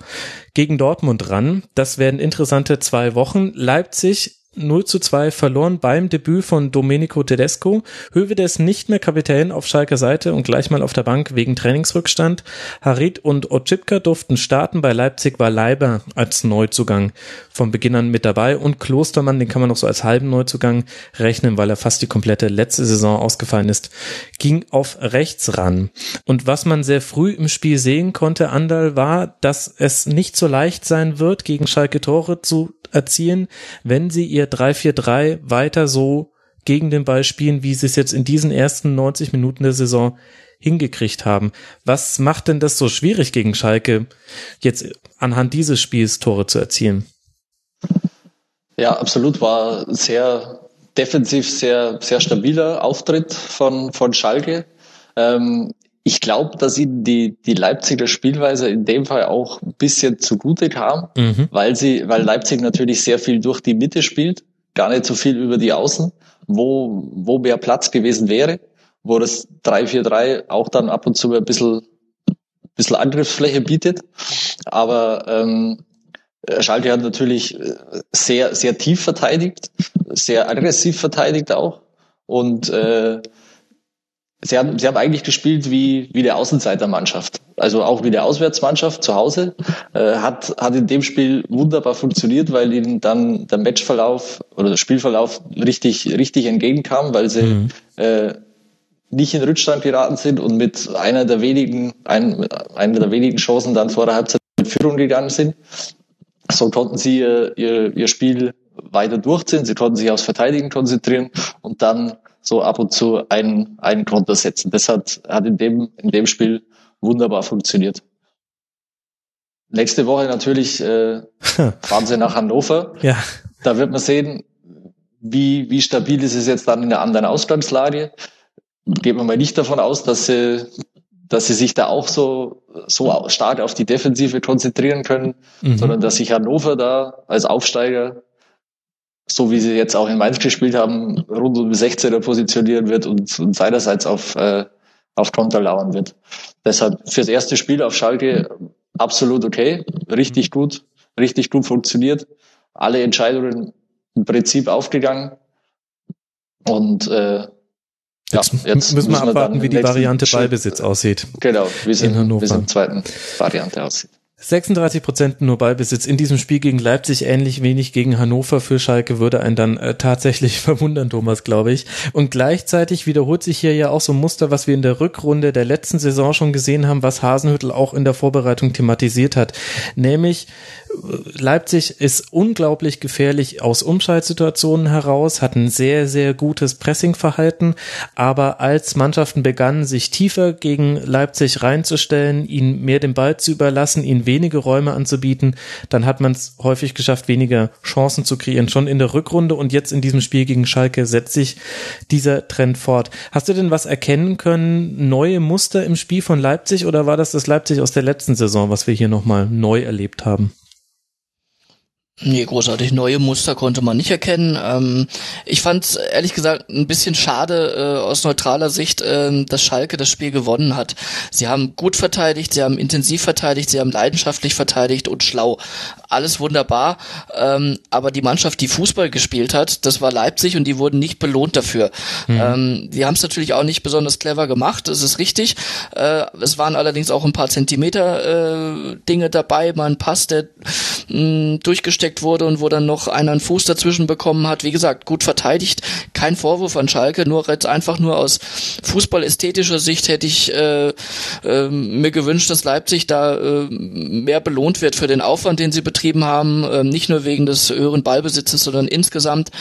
gegen Dortmund ran. Das werden interessante zwei Wochen. Leipzig 0 zu 2 verloren beim Debüt von Domenico Tedesco. Hövedes nicht mehr Kapitän auf Schalker Seite und gleich mal auf der Bank wegen Trainingsrückstand. Harit und Otschipka durften starten. Bei Leipzig war Leiber als Neuzugang von Beginn an mit dabei und Klostermann, den kann man noch so als halben Neuzugang rechnen, weil er fast die komplette letzte Saison ausgefallen ist, ging auf rechts ran. Und was man sehr früh im Spiel sehen konnte, Andal, war, dass es nicht so leicht sein wird, gegen Schalke Tore zu erzielen, wenn sie ihr 3-4-3 weiter so gegen den Ball spielen, wie sie es jetzt in diesen ersten 90 Minuten der Saison hingekriegt haben. Was macht denn das so schwierig gegen Schalke, jetzt anhand dieses Spiels Tore zu erzielen? Ja, absolut war sehr defensiv sehr, sehr stabiler Auftritt von, von Schalke. Ähm, ich glaube, dass ihnen die, die Leipziger Spielweise in dem Fall auch ein bisschen zugute kam, mhm. weil sie, weil Leipzig natürlich sehr viel durch die Mitte spielt, gar nicht so viel über die Außen, wo, wo mehr Platz gewesen wäre, wo das 3-4-3 auch dann ab und zu ein bisschen, bisschen Angriffsfläche bietet. Aber ähm, Schalke hat natürlich äh, sehr, sehr tief verteidigt, sehr aggressiv verteidigt auch. Und äh, Sie haben, sie haben eigentlich gespielt wie, wie der Außenseitermannschaft. Also auch wie der Auswärtsmannschaft zu Hause. Äh, hat, hat in dem Spiel wunderbar funktioniert, weil ihnen dann der Matchverlauf oder der Spielverlauf richtig, richtig entgegenkam, weil sie mhm. äh, nicht in Rückstand geraten sind und mit einer der wenigen, ein, einer der wenigen Chancen dann vor der Halbzeit in Führung gegangen sind. So konnten sie ihr, ihr, ihr Spiel weiter durchziehen. Sie konnten sich aufs Verteidigen konzentrieren und dann so ab und zu einen, einen Konter setzen. Das hat, hat in dem, in dem Spiel wunderbar funktioniert. Nächste Woche natürlich äh, fahren sie nach Hannover. Ja. Da wird man sehen, wie, wie stabil ist es jetzt dann in einer anderen Ausgangslage? Geht man mal nicht davon aus, dass sie, dass sie sich da auch so, so stark auf die Defensive konzentrieren können, mhm. sondern dass sich Hannover da als Aufsteiger, so wie sie jetzt auch in Mainz gespielt haben, rund um 16er positionieren wird und, und seinerseits auf, äh, auf Konter lauern wird. Deshalb fürs erste Spiel auf Schalke absolut okay, richtig gut, richtig gut funktioniert. Alle Entscheidungen im Prinzip aufgegangen. Und äh, Jetzt, ja, jetzt müssen wir abwarten, wie die Variante Ballbesitz aussieht. Genau, wie es in, in, in zweiten Variante aussieht. 36 Prozent nur Ballbesitz in diesem Spiel gegen Leipzig, ähnlich wenig gegen Hannover für Schalke würde einen dann äh, tatsächlich verwundern, Thomas, glaube ich. Und gleichzeitig wiederholt sich hier ja auch so ein Muster, was wir in der Rückrunde der letzten Saison schon gesehen haben, was Hasenhüttel auch in der Vorbereitung thematisiert hat. Nämlich Leipzig ist unglaublich gefährlich aus Umschaltsituationen heraus, hat ein sehr, sehr gutes Pressingverhalten, aber als Mannschaften begannen, sich tiefer gegen Leipzig reinzustellen, ihnen mehr den Ball zu überlassen, ihnen wenige Räume anzubieten, dann hat man es häufig geschafft, weniger Chancen zu kreieren, schon in der Rückrunde und jetzt in diesem Spiel gegen Schalke setzt sich dieser Trend fort. Hast du denn was erkennen können, neue Muster im Spiel von Leipzig oder war das das Leipzig aus der letzten Saison, was wir hier nochmal neu erlebt haben? Nee, großartig neue Muster konnte man nicht erkennen. Ähm, ich fand ehrlich gesagt ein bisschen schade äh, aus neutraler Sicht, äh, dass Schalke das Spiel gewonnen hat. Sie haben gut verteidigt, sie haben intensiv verteidigt, sie haben leidenschaftlich verteidigt und schlau. Alles wunderbar. Ähm, aber die Mannschaft, die Fußball gespielt hat, das war Leipzig und die wurden nicht belohnt dafür. Mhm. Ähm, die haben es natürlich auch nicht besonders clever gemacht, das ist richtig. Äh, es waren allerdings auch ein paar Zentimeter äh, Dinge dabei, mal ein Pass, der mh, durchgesteckt reingesteckt wurde und wo dann noch einer einen Fuß dazwischen bekommen hat. Wie gesagt, gut verteidigt, kein Vorwurf an Schalke, nur jetzt einfach nur aus fußballästhetischer Sicht hätte ich äh, äh, mir gewünscht, dass Leipzig da äh, mehr belohnt wird für den Aufwand, den sie betrieben haben, äh, nicht nur wegen des höheren Ballbesitzes, sondern insgesamt,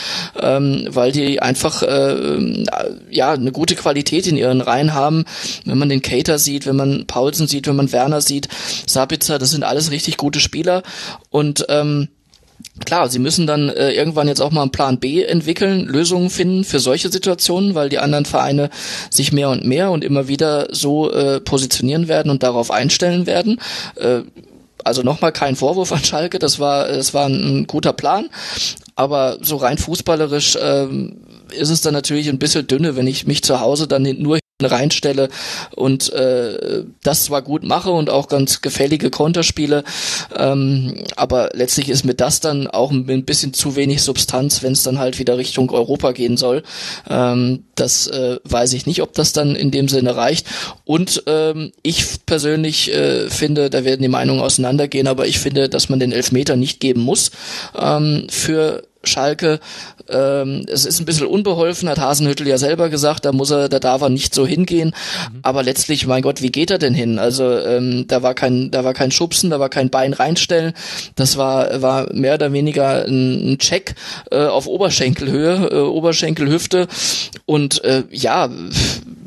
ähm, weil die einfach äh, ja eine gute Qualität in ihren Reihen haben. Wenn man den Cater sieht, wenn man Paulsen sieht, wenn man Werner sieht, Sabitzer, das sind alles richtig gute Spieler und ähm, Klar, sie müssen dann äh, irgendwann jetzt auch mal einen Plan B entwickeln, Lösungen finden für solche Situationen, weil die anderen Vereine sich mehr und mehr und immer wieder so äh, positionieren werden und darauf einstellen werden. Äh, also nochmal kein Vorwurf an Schalke, das war, das war ein, ein guter Plan, aber so rein fußballerisch ähm, ist es dann natürlich ein bisschen dünne, wenn ich mich zu Hause dann nur reinstelle und äh, das zwar gut mache und auch ganz gefällige Konterspiele, ähm, aber letztlich ist mir das dann auch ein bisschen zu wenig Substanz, wenn es dann halt wieder Richtung Europa gehen soll. Ähm, das äh, weiß ich nicht, ob das dann in dem Sinne reicht. Und ähm, ich persönlich äh, finde, da werden die Meinungen auseinandergehen, aber ich finde, dass man den Elfmeter nicht geben muss ähm, für Schalke. Ähm, es ist ein bisschen unbeholfen, hat Hasenhüttel ja selber gesagt, da muss er, da darf er nicht so hingehen. Mhm. Aber letztlich, mein Gott, wie geht er denn hin? Also ähm, da war kein, da war kein Schubsen, da war kein Bein reinstellen. Das war, war mehr oder weniger ein, ein Check äh, auf Oberschenkelhöhe, äh, Oberschenkelhüfte. Und äh, ja,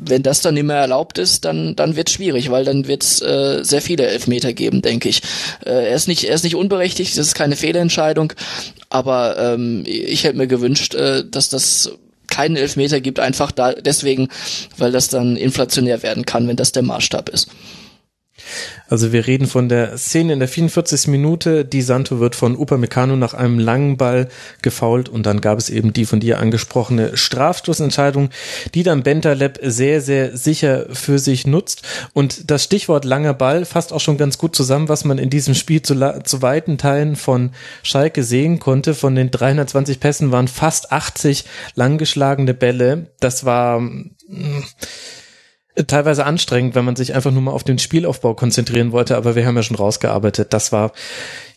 wenn das dann nicht mehr erlaubt ist, dann dann wird schwierig, weil dann wird es äh, sehr viele Elfmeter geben, denke ich. Äh, er ist nicht er ist nicht unberechtigt, das ist keine Fehlentscheidung, aber ähm, ich hätte mir gewünscht, äh, dass das keinen Elfmeter gibt, einfach da deswegen, weil das dann inflationär werden kann, wenn das der Maßstab ist. Also wir reden von der Szene in der 44. Minute. Die Santo wird von Upamecano nach einem langen Ball gefault und dann gab es eben die von dir angesprochene Strafstoßentscheidung, die dann Bentaleb sehr, sehr sicher für sich nutzt. Und das Stichwort langer Ball fasst auch schon ganz gut zusammen, was man in diesem Spiel zu, zu weiten Teilen von Schalke sehen konnte. Von den 320 Pässen waren fast 80 langgeschlagene Bälle. Das war mh, mm, teilweise anstrengend, wenn man sich einfach nur mal auf den Spielaufbau konzentrieren wollte, aber wir haben ja schon rausgearbeitet. Das war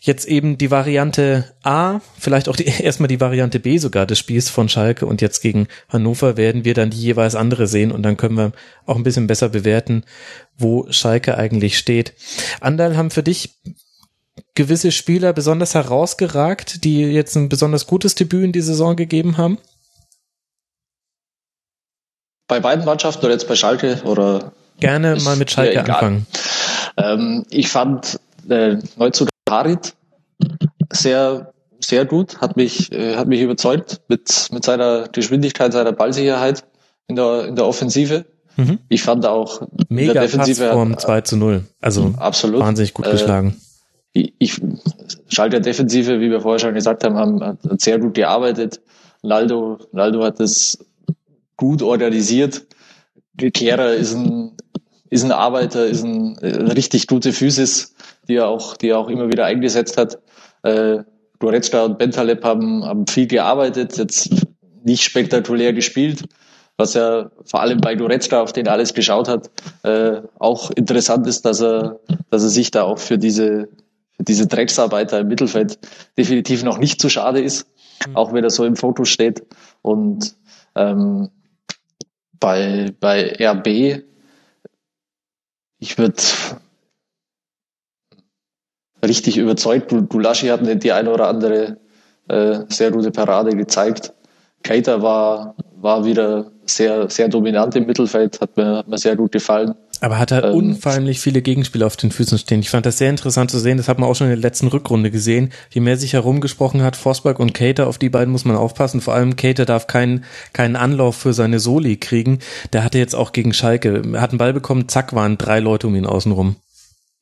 jetzt eben die Variante A, vielleicht auch die, erstmal die Variante B sogar des Spiels von Schalke und jetzt gegen Hannover werden wir dann die jeweils andere sehen und dann können wir auch ein bisschen besser bewerten, wo Schalke eigentlich steht. Andal haben für dich gewisse Spieler besonders herausgeragt, die jetzt ein besonders gutes Debüt in die Saison gegeben haben? Bei beiden Mannschaften oder jetzt bei Schalke oder? Gerne mal mit Schalke anfangen. Ähm, ich fand äh, Neuzugang Harit sehr sehr gut, hat mich, äh, hat mich überzeugt mit, mit seiner Geschwindigkeit, seiner Ballsicherheit in der, in der Offensive. Mhm. Ich fand auch Mega der Defensive vorm 2 zu 0. Also absolut wahnsinnig gut Äh, geschlagen. ich, ich Schalter Defensive, wie wir vorher schon gesagt haben, haben hat sehr gut gearbeitet. Naldo, Naldo hat das gut organisiert. Kehrer ist ein, ist ein Arbeiter, ist ein, äh, richtig gute Physis, die er auch, die er auch immer wieder eingesetzt hat. Äh, Goretzka und Bentaleb haben, haben viel gearbeitet, jetzt nicht spektakulär gespielt, was ja vor allem bei Goretzka, auf den alles geschaut hat, äh, auch interessant ist, dass er, dass er sich da auch für diese, für diese Drecksarbeiter im Mittelfeld definitiv noch nicht zu schade ist, auch wenn er so im Foto steht. Und ähm, bei, bei RB, ich würde richtig überzeugt. Gulaschi hat die eine oder andere äh, sehr gute Parade gezeigt. Keita war, war wieder sehr, sehr dominant im Mittelfeld, hat mir, hat mir sehr gut gefallen. Aber hat halt ähm, unfeindlich viele Gegenspieler auf den Füßen stehen. Ich fand das sehr interessant zu sehen. Das hat man auch schon in der letzten Rückrunde gesehen. Je mehr sich herumgesprochen hat, Forsberg und Cater, auf die beiden muss man aufpassen. Vor allem Cater darf keinen, keinen Anlauf für seine Soli kriegen. Der hatte jetzt auch gegen Schalke, er hat einen Ball bekommen, zack, waren drei Leute um ihn außenrum.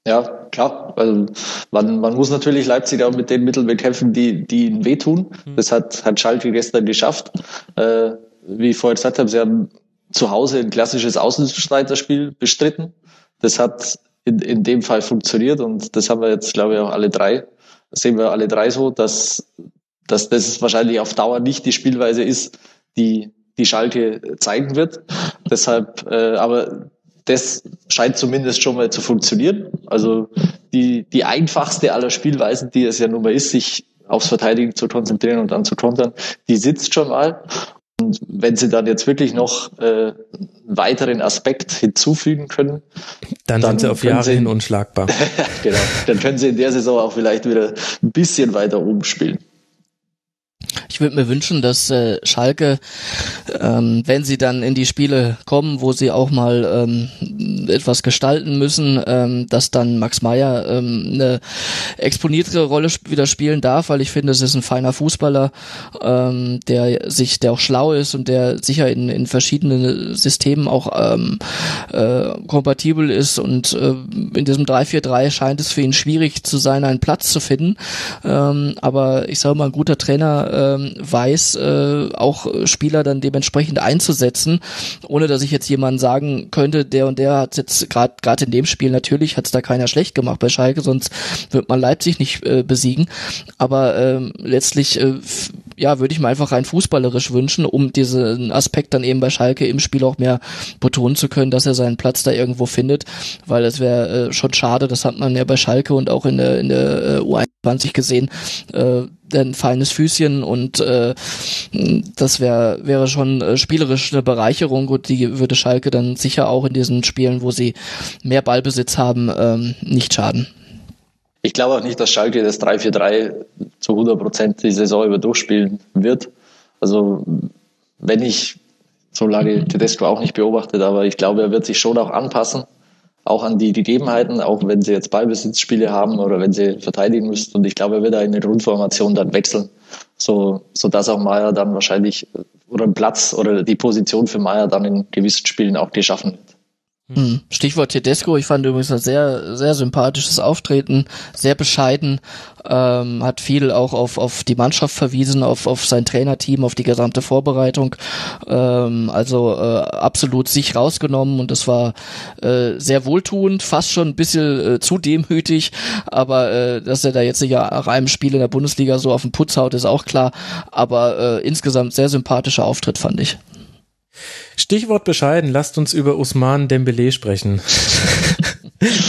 Ja, klar. Also man, man muss natürlich Leipzig auch mit den Mitteln bekämpfen, die, die ihnen wehtun. Das hat, hat Schalke gestern geschafft. Äh, wie ich vorher gesagt habe, sie haben zu Hause ein klassisches Außenstreiterspiel bestritten. Das hat in, in dem Fall funktioniert und das haben wir jetzt, glaube ich, auch alle drei, das sehen wir alle drei so, dass, dass das wahrscheinlich auf Dauer nicht die Spielweise ist, die, die Schalke zeigen wird. Deshalb, äh, aber das scheint zumindest schon mal zu funktionieren. Also die, die einfachste aller Spielweisen, die es ja nun mal ist, sich aufs Verteidigen zu konzentrieren und dann zu kontern, die sitzt schon mal. Und wenn sie dann jetzt wirklich noch äh, einen weiteren Aspekt hinzufügen können, Dann, Dann sind sie auf Jahre sie- hin unschlagbar. genau, dann können sie in der Saison auch vielleicht wieder ein bisschen weiter oben spielen. Ich würde mir wünschen, dass äh, Schalke, ähm, wenn sie dann in die Spiele kommen, wo sie auch mal ähm, etwas gestalten müssen, ähm, dass dann Max Meyer ähm, eine exponiertere Rolle sp wieder spielen darf, weil ich finde, es ist ein feiner Fußballer, ähm, der sich, der auch schlau ist und der sicher in, in verschiedenen Systemen auch ähm, äh, kompatibel ist und äh, in diesem 3-4-3 scheint es für ihn schwierig zu sein, einen Platz zu finden. Ähm, aber ich sage mal, ein guter Trainer ähm, weiß äh, auch Spieler dann dementsprechend einzusetzen, ohne dass ich jetzt jemanden sagen könnte, der und der hat jetzt gerade gerade in dem Spiel natürlich hat es da keiner schlecht gemacht bei Schalke, sonst wird man Leipzig nicht äh, besiegen. Aber ähm, letztlich äh, ja, würde ich mir einfach rein fußballerisch wünschen, um diesen Aspekt dann eben bei Schalke im Spiel auch mehr betonen zu können, dass er seinen Platz da irgendwo findet, weil es wäre äh, schon schade, das hat man ja bei Schalke und auch in der, in der äh, U21 gesehen, äh, ein feines Füßchen und äh, das wäre wäre schon äh, spielerisch eine Bereicherung und die würde Schalke dann sicher auch in diesen Spielen, wo sie mehr Ballbesitz haben, ähm, nicht schaden. Ich glaube auch nicht, dass Schalke das 3-4-3 zu 100 Prozent die Saison über durchspielen wird. Also wenn ich so lange Tedesco auch nicht beobachtet, aber ich glaube, er wird sich schon auch anpassen, auch an die Gegebenheiten, auch wenn sie jetzt Ballbesitzspiele haben oder wenn sie verteidigen müssen. Und ich glaube, er wird da in der Grundformation dann wechseln, so, so dass auch Meier dann wahrscheinlich oder ein Platz oder die Position für Meier dann in gewissen Spielen auch geschaffen. Hm. Stichwort Tedesco, ich fand übrigens ein sehr, sehr sympathisches Auftreten, sehr bescheiden, ähm, hat viel auch auf, auf die Mannschaft verwiesen, auf, auf sein Trainerteam, auf die gesamte Vorbereitung, ähm, also äh, absolut sich rausgenommen und das war äh, sehr wohltuend, fast schon ein bisschen äh, zu demütig, aber äh, dass er da jetzt nicht nach einem Spiel in der Bundesliga so auf den Putz haut, ist auch klar, aber äh, insgesamt sehr sympathischer Auftritt, fand ich. Stichwort bescheiden, lasst uns über Usman Dembele sprechen.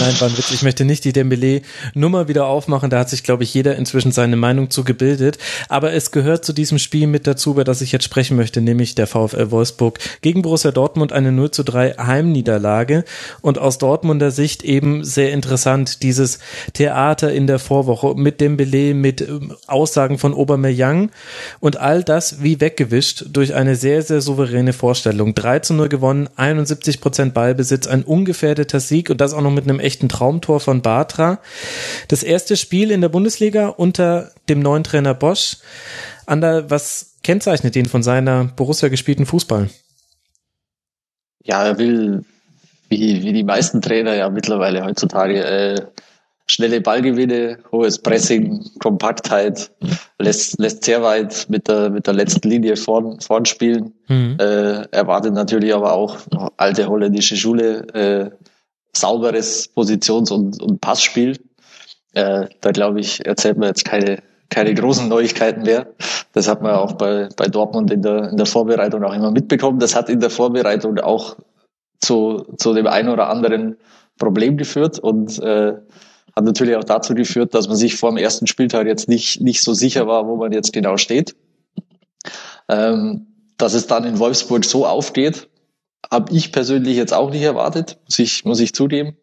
Nein, war ein Witz. Ich möchte nicht die Dembele-Nummer wieder aufmachen. Da hat sich, glaube ich, jeder inzwischen seine Meinung zu gebildet. Aber es gehört zu diesem Spiel mit dazu, über das ich jetzt sprechen möchte, nämlich der VfL Wolfsburg gegen Borussia Dortmund eine 0 zu 3 Heimniederlage. Und aus Dortmunder Sicht eben sehr interessant, dieses Theater in der Vorwoche mit Dembele, mit ähm, Aussagen von Aubameyang und all das wie weggewischt durch eine sehr, sehr souveräne Vorstellung. 3 zu 0 gewonnen, 71 Prozent Ballbesitz, ein ungefährdeter Sieg und das auch noch mit einem echten Traumtor von Bartra. Das erste Spiel in der Bundesliga unter dem neuen Trainer Bosch. Ander, was kennzeichnet ihn von seiner Borussia gespielten Fußball? Ja, er will, wie, wie die meisten Trainer ja mittlerweile heutzutage, äh, schnelle Ballgewinne, hohes Pressing, Kompaktheit, lässt, lässt sehr weit mit der, mit der letzten Linie vorn, vorn spielen. Mhm. Äh, erwartet natürlich aber auch alte holländische Schule, äh, sauberes Positions- und, und Passspiel. Äh, da glaube ich, erzählt man jetzt keine, keine großen Neuigkeiten mehr. Das hat man auch bei, bei Dortmund in der, in der Vorbereitung auch immer mitbekommen. Das hat in der Vorbereitung auch zu, zu dem einen oder anderen Problem geführt und äh, hat natürlich auch dazu geführt, dass man sich vor dem ersten Spieltag jetzt nicht, nicht so sicher war, wo man jetzt genau steht. Ähm, dass es dann in Wolfsburg so aufgeht, habe ich persönlich jetzt auch nicht erwartet, muss ich, muss ich zugeben.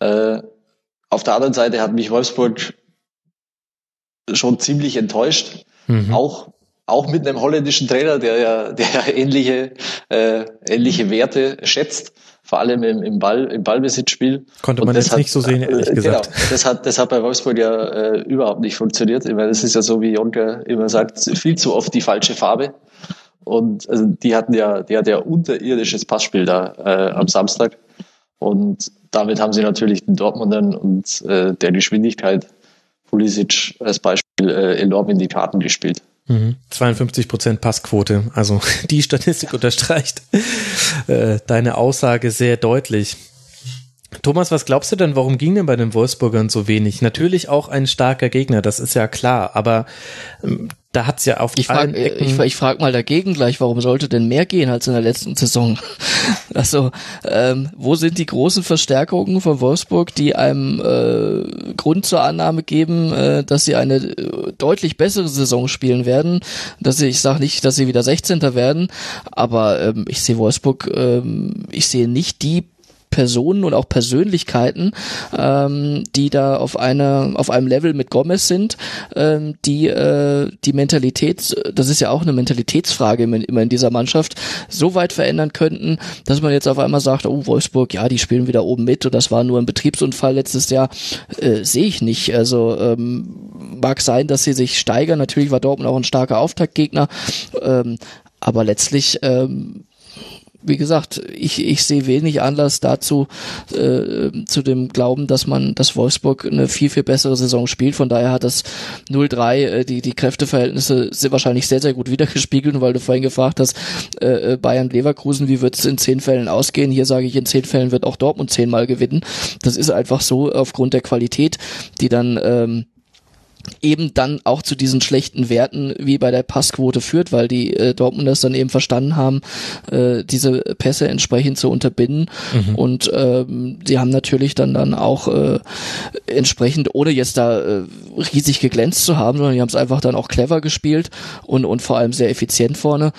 Äh, auf der anderen Seite hat mich Wolfsburg schon ziemlich enttäuscht. Mhm. Auch, auch mit einem holländischen Trainer, der ja, der ja ähnliche, äh, ähnliche Werte schätzt vor allem im, im Ball, im Ballbesitzspiel. Konnte man jetzt hat, nicht so sehen, ehrlich äh, gesagt. Genau, das hat, das hat bei Wolfsburg ja äh, überhaupt nicht funktioniert. Ich meine, das ist ja so, wie Jonke immer sagt, viel zu oft die falsche Farbe. Und also die hatten ja, die hat ja unterirdisches Passspiel da äh, am Samstag. Und damit haben sie natürlich den Dortmundern und äh, der Geschwindigkeit Pulisic als Beispiel äh, enorm in die Karten gespielt. 52 mhm. Prozent Passquote. Also die Statistik unterstreicht äh, deine Aussage sehr deutlich. Thomas, was glaubst du denn, warum ging denn bei den Wolfsburgern so wenig? Natürlich auch ein starker Gegner, das ist ja klar, aber ähm, da hat's ja auf ich frag, äh, Ecken ich, ich frage mal dagegen gleich, warum sollte denn mehr gehen als in der letzten Saison? also, ähm, wo sind die großen Verstärkungen von Wolfsburg, die einem äh, Grund zur Annahme geben, äh, dass sie eine äh, deutlich bessere Saison spielen werden? Dass sie, ich sage nicht, dass sie wieder 16. werden, aber ähm, ich sehe Wolfsburg, ähm, ich sehe nicht die Personen und auch Persönlichkeiten, ähm, die da auf einer auf einem Level mit Gomez sind, ähm, die äh, die Mentalität, das ist ja auch eine Mentalitätsfrage immer, in dieser Mannschaft, so weit verändern könnten, dass man jetzt auf einmal sagt, oh Wolfsburg, ja, die spielen wieder oben mit und das war nur ein Betriebsunfall letztes Jahr, äh, sehe ich nicht. Also ähm, mag sein, dass sie sich steigern. Natürlich war Dortmund auch ein starker Auftaktgegner, ähm, aber letztlich ähm, wie gesagt, ich, ich sehe wenig Anlass dazu, äh, zu dem Glauben, dass man, dass Wolfsburg eine viel, viel bessere Saison spielt. Von daher hat das 0-3 äh, die, die Kräfteverhältnisse sind wahrscheinlich sehr, sehr gut wiedergespiegelt. weil du vorhin gefragt hast, äh, äh Bayern Leverkusen, wie wird es in zehn Fällen ausgehen? Hier sage ich, in zehn Fällen wird auch Dortmund zehnmal gewinnen. Das ist einfach so aufgrund der Qualität, die dann ähm, eben dann auch zu diesen schlechten Werten wie bei der Passquote führt, weil die äh, Dortmunders dann eben verstanden haben, äh, diese Pässe entsprechend zu unterbinden mhm. und ähm, sie haben natürlich dann dann auch äh, entsprechend, ohne jetzt da äh, riesig geglänzt zu haben, sondern die haben es einfach dann auch clever gespielt und und vor allem sehr effizient vorne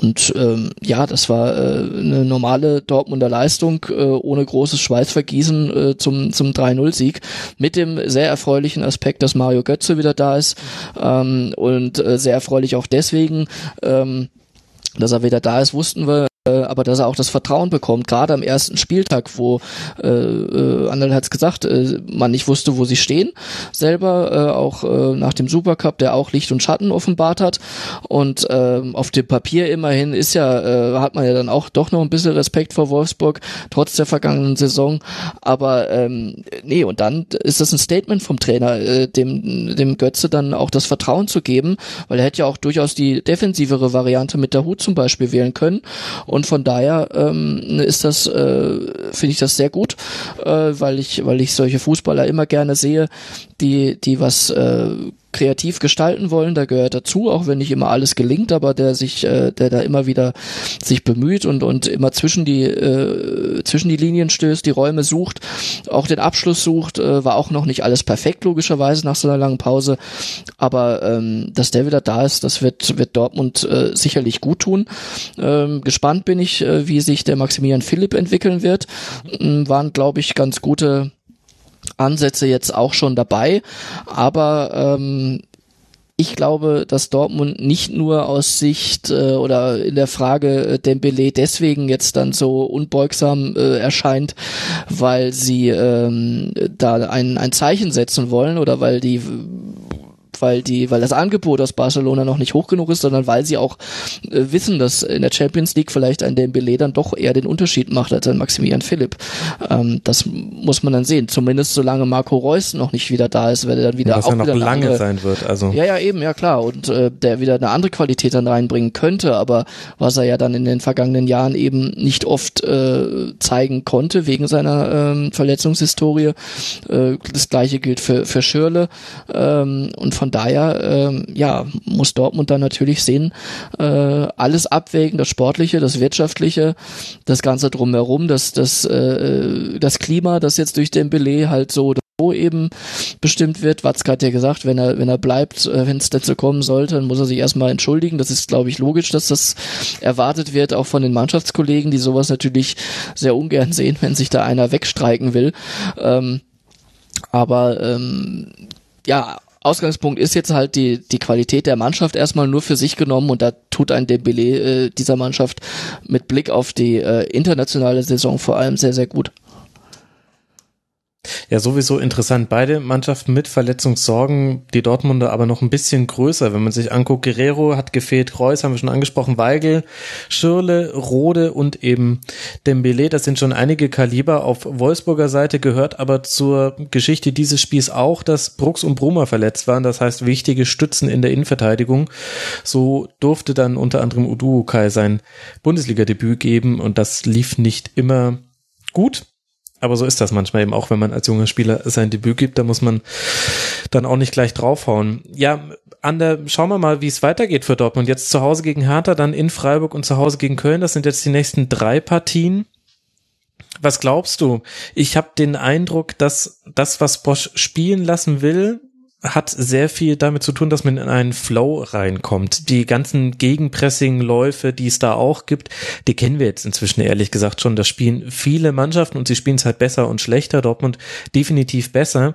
und ähm, ja, das war äh, eine normale Dortmunder Leistung äh, ohne großes Schweißvergießen äh, zum, zum 3-0-Sieg mit dem sehr erfreulichen Aspekt, dass Mario Götze wieder da ist ähm, und äh, sehr erfreulich auch deswegen, ähm, dass er wieder da ist, wussten wir äh, aber dass er auch das Vertrauen bekommt, gerade am ersten Spieltag, wo äh, äh, Annel hat es gesagt, äh, man nicht wusste, wo sie stehen, selber äh, auch äh, nach dem Supercup, der auch Licht und Schatten offenbart hat. Und äh, auf dem Papier immerhin ist ja, äh, hat man ja dann auch doch noch ein bisschen Respekt vor Wolfsburg, trotz der vergangenen Saison, aber ähm, nee, und dann ist das ein Statement vom Trainer, äh, dem, dem Götze dann auch das Vertrauen zu geben, weil er hätte ja auch durchaus die defensivere Variante mit der Hut zum Beispiel wählen können und von daher ähm, ist das, äh, finde ich das sehr gut, äh, weil ich, weil ich solche Fußballer immer gerne sehe, die, die was äh, kreativ gestalten wollen, da gehört dazu, auch wenn nicht immer alles gelingt, aber der sich, äh, der da immer wieder sich bemüht und und immer zwischen die äh, zwischen die Linien stößt, die Räume sucht, auch den Abschluss sucht, äh, war auch noch nicht alles perfekt logischerweise nach so einer langen Pause, aber ähm, dass der wieder da ist, das wird wird Dortmund äh, sicherlich gut tun. Ähm, gespannt bin ich, äh, wie sich der Maximilian Philipp entwickeln wird. Mhm. Waren glaube ich ganz gute Ansätze jetzt auch schon dabei, aber ähm, ich glaube, dass Dortmund nicht nur aus Sicht äh, oder in der Frage äh, Dembele deswegen jetzt dann so unbeugsam äh, erscheint, weil sie ähm, da ein, ein Zeichen setzen wollen oder weil die weil die, weil das Angebot aus Barcelona noch nicht hoch genug ist, sondern weil sie auch äh, wissen, dass in der Champions League vielleicht ein Dembele dann doch eher den Unterschied macht als ein Maximilian Philipp. Ähm, das muss man dann sehen. Zumindest solange Marco Reus noch nicht wieder da ist, werde er dann wieder Was auch ja noch wieder lange andere, sein wird. Also ja, ja, eben, ja klar. Und äh, der wieder eine andere Qualität dann reinbringen könnte, aber was er ja dann in den vergangenen Jahren eben nicht oft äh, zeigen konnte, wegen seiner ähm, Verletzungshistorie. Äh, das gleiche gilt für, für Schürle. Ähm, und von daher, ähm, ja, muss Dortmund dann natürlich sehen, äh, alles abwägen, das Sportliche, das Wirtschaftliche, das Ganze drumherum, das, das, äh, das Klima, das jetzt durch den Belay halt so so eben bestimmt wird. Watzke hat ja gesagt, wenn er, wenn er bleibt, äh, wenn es dazu kommen sollte, dann muss er sich erstmal entschuldigen. Das ist, glaube ich, logisch, dass das erwartet wird, auch von den Mannschaftskollegen, die sowas natürlich sehr ungern sehen, wenn sich da einer wegstreiken will. Ähm, aber ähm, ja, Ausgangspunkt ist jetzt halt die, die Qualität der Mannschaft erstmal nur für sich genommen und da tut ein Dembele äh, dieser Mannschaft mit Blick auf die äh, internationale Saison vor allem sehr, sehr gut. Ja, sowieso interessant. Beide Mannschaften mit Verletzungssorgen, die Dortmunder aber noch ein bisschen größer. Wenn man sich anguckt, Guerrero hat gefehlt, Reus haben wir schon angesprochen, Weigel, Schirle, Rode und eben Dembele. Das sind schon einige Kaliber auf Wolfsburger Seite, gehört aber zur Geschichte dieses Spiels auch, dass Brooks und Brummer verletzt waren. Das heißt, wichtige Stützen in der Innenverteidigung. So durfte dann unter anderem Udu Kai sein Bundesliga-Debüt geben und das lief nicht immer gut. Aber so ist das manchmal eben auch, wenn man als junger Spieler sein Debüt gibt, da muss man dann auch nicht gleich draufhauen. Ja, Ander, schauen wir mal, wie es weitergeht für Dortmund. Jetzt zu Hause gegen Hertha, dann in Freiburg und zu Hause gegen Köln. Das sind jetzt die nächsten drei Partien. Was glaubst du? Ich habe den Eindruck, dass das, was Bosch spielen lassen will, hat sehr viel damit zu tun, dass man in einen Flow reinkommt. Die ganzen Gegenpressing-Läufe, die es da auch gibt, die kennen wir jetzt inzwischen ehrlich gesagt schon. Das spielen viele Mannschaften und sie spielen es halt besser und schlechter. Dortmund definitiv besser.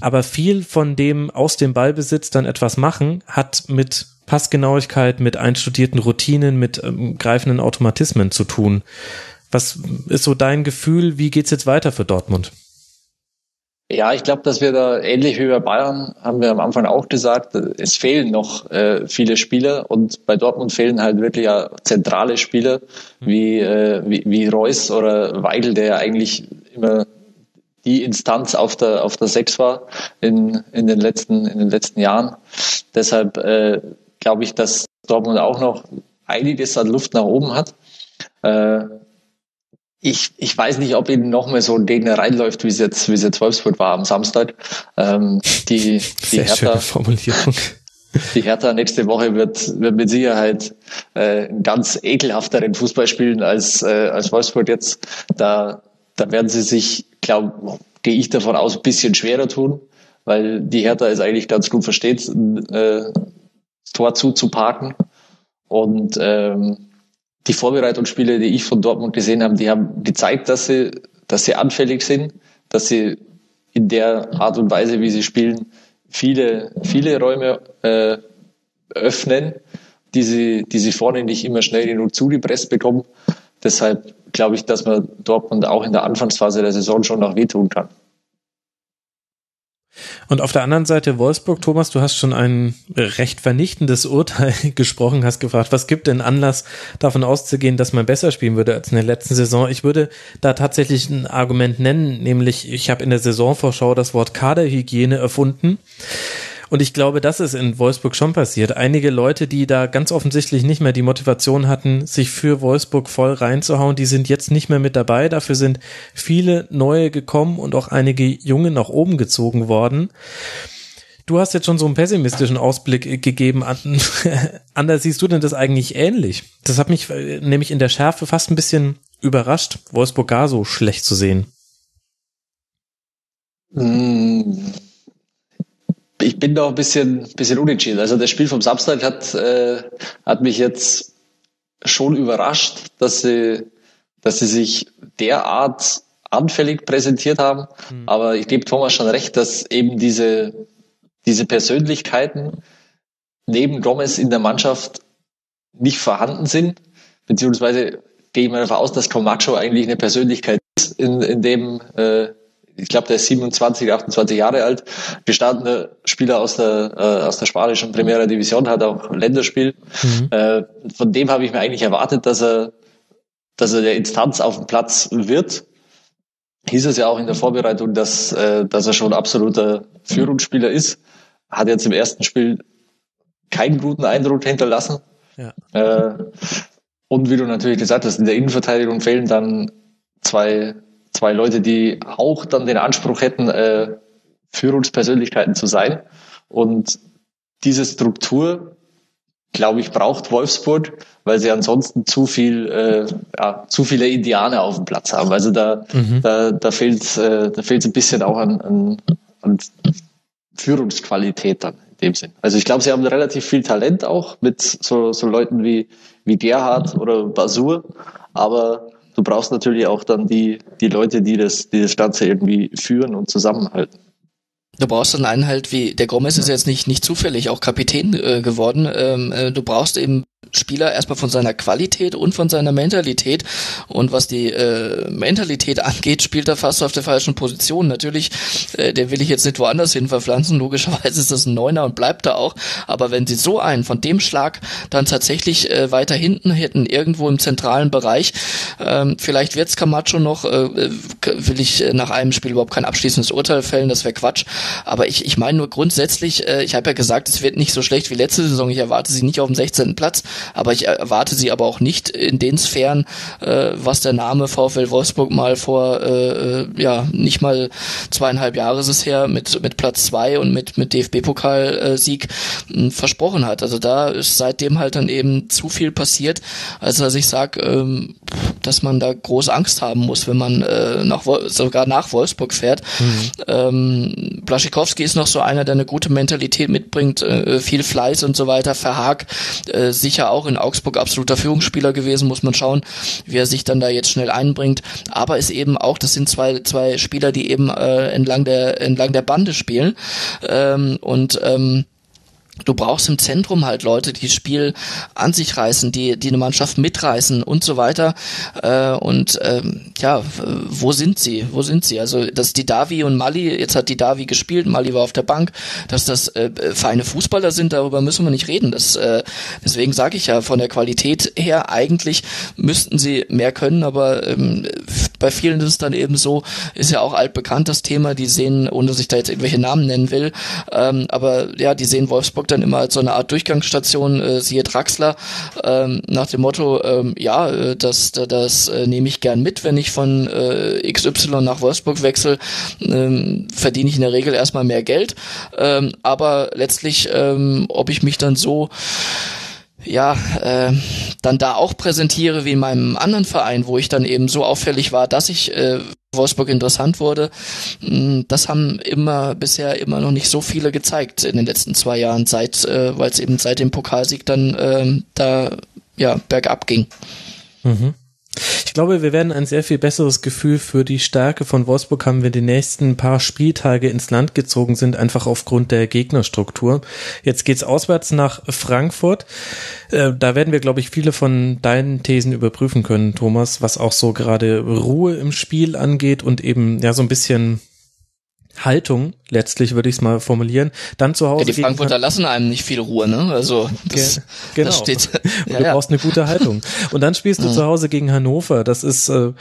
Aber viel von dem aus dem Ballbesitz dann etwas machen, hat mit Passgenauigkeit, mit einstudierten Routinen, mit ähm, greifenden Automatismen zu tun. Was ist so dein Gefühl? Wie geht's jetzt weiter für Dortmund? Ja, ich glaube, dass wir da ähnlich wie bei Bayern, haben wir am Anfang auch gesagt, es fehlen noch äh, viele Spieler und bei Dortmund fehlen halt wirklich ja zentrale Spieler wie, äh, wie, wie Reus oder Weigel, der ja eigentlich immer die Instanz auf der auf der Sechs war in, in den letzten in den letzten Jahren. Deshalb äh, glaube ich, dass Dortmund auch noch einiges an Luft nach oben hat. Äh, ich, ich weiß nicht, ob ihnen noch mehr so ein Gegner reinläuft, wie es jetzt, wie es jetzt Wolfsburg war am Samstag. Ähm, die, die Sehr Hertha, schöne Formulierung. die Hertha nächste Woche wird, wird mit Sicherheit äh, einen ganz ekelhafteren Fußball spielen als, äh, als Wolfsburg jetzt. Da, da werden sie sich, glaube gehe ich davon aus, ein bisschen schwerer tun, weil die Hertha es eigentlich ganz gut versteht, äh, das Tor zuzuparken. Und ähm, die Vorbereitungsspiele, die ich von Dortmund gesehen habe, die haben gezeigt, dass sie, dass sie anfällig sind, dass sie in der Art und Weise, wie sie spielen, viele, viele Räume äh, öffnen, die sie, die sie vorne nicht immer schnell genug zugepresst bekommen. Deshalb glaube ich, dass man Dortmund auch in der Anfangsphase der Saison schon noch wehtun kann. Und auf der anderen Seite Wolfsburg, Thomas, du hast schon ein recht vernichtendes Urteil gesprochen, hast gefragt, was gibt denn Anlass davon auszugehen, dass man besser spielen würde als in der letzten Saison? Ich würde da tatsächlich ein Argument nennen, nämlich ich habe in der Saisonvorschau das Wort Kaderhygiene erfunden. Und ich glaube, das ist in Wolfsburg schon passiert. Einige Leute, die da ganz offensichtlich nicht mehr die Motivation hatten, sich für Wolfsburg voll reinzuhauen, die sind jetzt nicht mehr mit dabei. Dafür sind viele neue gekommen und auch einige junge nach oben gezogen worden. Du hast jetzt schon so einen pessimistischen Ausblick gegeben. Anders siehst du denn das eigentlich ähnlich? Das hat mich äh, nämlich in der Schärfe fast ein bisschen überrascht, Wolfsburg gar so schlecht zu sehen. Mm ich bin da ein bisschen, bisschen unentschieden. Also das Spiel vom Samstag hat, äh, hat mich jetzt schon überrascht, dass sie, dass sie sich derart anfällig präsentiert haben. Mhm. Aber ich gebe Thomas schon recht, dass eben diese, diese Persönlichkeiten neben Gomez in der Mannschaft nicht vorhanden sind, beziehungsweise gehe ich mal davon aus, dass Comacho eigentlich eine Persönlichkeit ist, in, in dem, äh, ich glaube, der ist 27, 28 Jahre alt, gestandener Spieler aus der, äh, aus der spanischen Primera Division, hat auch Länderspiel. Mhm. Äh, von dem habe ich mir eigentlich erwartet, dass er, dass er der Instanz auf dem Platz wird. Hieß es ja auch in der Vorbereitung, dass, äh, dass er schon absoluter Führungsspieler ist. Hat jetzt im ersten Spiel keinen guten Eindruck hinterlassen. Ja. Äh, und wie du natürlich gesagt hast, in der Innenverteidigung fehlen dann zwei, zwei Leute, die auch dann den Anspruch hätten, äh, Führungspersönlichkeiten zu sein. Und diese Struktur, glaube ich, braucht Wolfsburg, weil sie ansonsten zu viel, äh, ja, zu viele Indianer auf dem Platz haben. Also da, mhm. da, da fehlt, äh, da fehlt ein bisschen auch an, an, an Führungsqualität dann in dem Sinn. Also ich glaube, sie haben relativ viel Talent auch mit so, so Leuten wie wie Gerhard oder Basur. Aber du brauchst natürlich auch dann die, die Leute, die das, die das Ganze irgendwie führen und zusammenhalten. Du brauchst dann einen halt wie, der Gomez ist jetzt nicht, nicht zufällig auch Kapitän äh, geworden. Ähm, äh, du brauchst eben Spieler erstmal von seiner Qualität und von seiner Mentalität. Und was die äh, Mentalität angeht, spielt er fast auf der falschen Position. Natürlich, äh, der will ich jetzt nicht woanders hin verpflanzen. Logischerweise ist das ein Neuner und bleibt da auch. Aber wenn sie so einen von dem Schlag dann tatsächlich äh, weiter hinten hätten, irgendwo im zentralen Bereich, ähm, vielleicht wird's Camacho noch, äh, will ich nach einem Spiel überhaupt kein abschließendes Urteil fällen, das wäre Quatsch. Aber ich, ich meine nur grundsätzlich, äh, ich habe ja gesagt, es wird nicht so schlecht wie letzte Saison. Ich erwarte sie nicht auf dem 16. Platz aber ich erwarte sie aber auch nicht in den Sphären, äh, was der Name VfL Wolfsburg mal vor, äh, äh, ja, nicht mal zweieinhalb Jahre ist es her, mit, mit Platz zwei und mit, mit DFB-Pokalsieg äh, versprochen hat. Also da ist seitdem halt dann eben zu viel passiert, als dass ich sage, ähm, dass man da große Angst haben muss, wenn man äh, nach, sogar nach Wolfsburg fährt. Mhm. Ähm, Blaschikowski ist noch so einer, der eine gute Mentalität mitbringt, äh, viel Fleiß und so weiter. Verhag äh, sicher auch in Augsburg absoluter Führungsspieler gewesen, muss man schauen, wie er sich dann da jetzt schnell einbringt. Aber ist eben auch, das sind zwei, zwei Spieler, die eben äh, entlang der entlang der Bande spielen. Ähm, und ähm, du brauchst im Zentrum halt Leute, die das Spiel an sich reißen, die, die eine Mannschaft mitreißen und so weiter. Äh, und ähm, ja, wo sind sie? Wo sind sie? Also, dass die Davi und Mali, jetzt hat die Davi gespielt, Mali war auf der Bank, dass das äh, feine Fußballer sind, darüber müssen wir nicht reden. Das, äh, deswegen sage ich ja, von der Qualität her, eigentlich müssten sie mehr können, aber ähm, bei vielen ist es dann eben so, ist ja auch altbekannt das Thema, die sehen, ohne dass ich da jetzt irgendwelche Namen nennen will, ähm, aber ja, die sehen Wolfsburg dann immer als so eine Art Durchgangsstation, äh, siehe Draxler, ähm, nach dem Motto, ähm, ja, äh, das, das, das äh, nehme ich gern mit, wenn ich von äh, XY nach Wolfsburg wechsle, ähm, verdiene ich in der Regel erstmal mehr Geld, ähm, aber letztlich, ähm, ob ich mich dann so ja, äh, dann da auch präsentiere wie in meinem anderen Verein, wo ich dann eben so auffällig war, dass ich äh, Wolfsburg interessant wurde. Mm, das haben immer bisher immer noch nicht so viele gezeigt in den letzten zwei Jahren, seit äh, weil es eben seit dem Pokalsieg dann äh, da ja bergab ging. Mhm. Ich glaube, wir werden ein sehr viel besseres Gefühl für die Stärke von Wolfsburg haben, wenn die nächsten paar Spieltage ins Land gezogen sind, einfach aufgrund der Gegnerstruktur. Jetzt geht's auswärts nach Frankfurt. Äh, da werden wir, glaube ich, viele von deinen Thesen überprüfen können, Thomas, was auch so gerade Ruhe im Spiel angeht und eben ja so ein bisschen Haltung, letztlich würde ich es mal formulieren, dann zu Hause. Ja, die Frankfurter lassen einem nicht viel Ruhe, ne? Also das, genau. das steht. ja, du brauchst eine gute Haltung. Und dann spielst du mhm. zu Hause gegen Hannover. Das ist äh,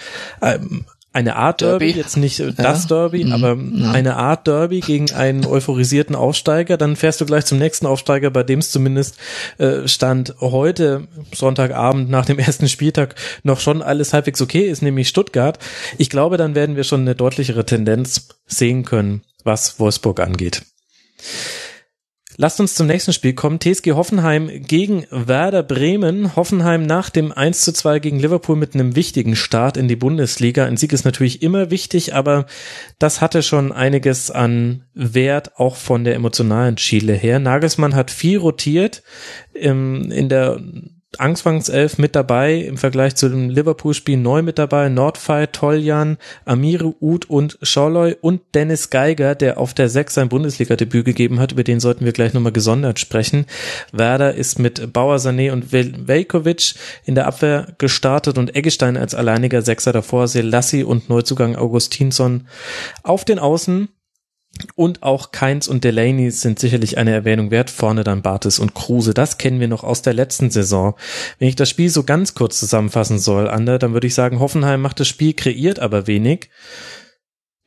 eine Art Derby, Derby jetzt nicht ja. das Derby, mhm. aber ja. eine Art Derby gegen einen euphorisierten Aufsteiger. Dann fährst du gleich zum nächsten Aufsteiger, bei dem es zumindest äh, stand heute Sonntagabend nach dem ersten Spieltag noch schon alles halbwegs okay ist, nämlich Stuttgart. Ich glaube, dann werden wir schon eine deutlichere Tendenz sehen können, was Wolfsburg angeht. Lasst uns zum nächsten Spiel kommen. TSG Hoffenheim gegen Werder Bremen. Hoffenheim nach dem 1 zu 2 gegen Liverpool mit einem wichtigen Start in die Bundesliga. Ein Sieg ist natürlich immer wichtig, aber das hatte schon einiges an Wert, auch von der emotionalen Schiele her. Nagelsmann hat viel rotiert. In der Anfangself mit dabei im Vergleich zu dem Liverpool-Spiel neu mit dabei. Nordfei, Toljan, Amiru, Uth und Scholloy und Dennis Geiger, der auf der 6 sein Bundesliga-Debüt gegeben hat. Über den sollten wir gleich nochmal gesondert sprechen. Werder ist mit Bauer, Sané und Velkovic in der Abwehr gestartet und Eggestein als alleiniger Sechser davor, Selassie und Neuzugang Augustinsson auf den Außen und auch Keins und Delaney sind sicherlich eine Erwähnung wert. Vorne dann Bartes und Kruse. Das kennen wir noch aus der letzten Saison. Wenn ich das Spiel so ganz kurz zusammenfassen soll, Ander, dann würde ich sagen, Hoffenheim macht das Spiel, kreiert aber wenig.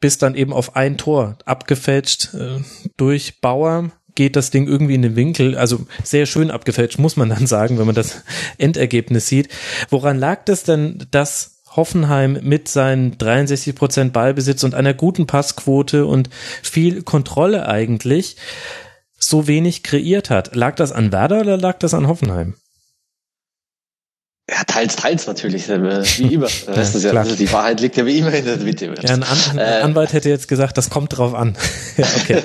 Bis dann eben auf ein Tor abgefälscht äh, durch Bauer geht das Ding irgendwie in den Winkel. Also sehr schön abgefälscht, muss man dann sagen, wenn man das Endergebnis sieht. Woran lag das denn, dass Hoffenheim mit seinen 63 Prozent Ballbesitz und einer guten Passquote und viel Kontrolle eigentlich so wenig kreiert hat. Lag das an Werder oder lag das an Hoffenheim? Ja, teils, teils natürlich, äh, wie immer. ja, das ja, also die Wahrheit liegt ja wie immer in der Mitte. Ja, ein, An ein äh, Anwalt hätte jetzt gesagt, das kommt drauf an. ja, okay.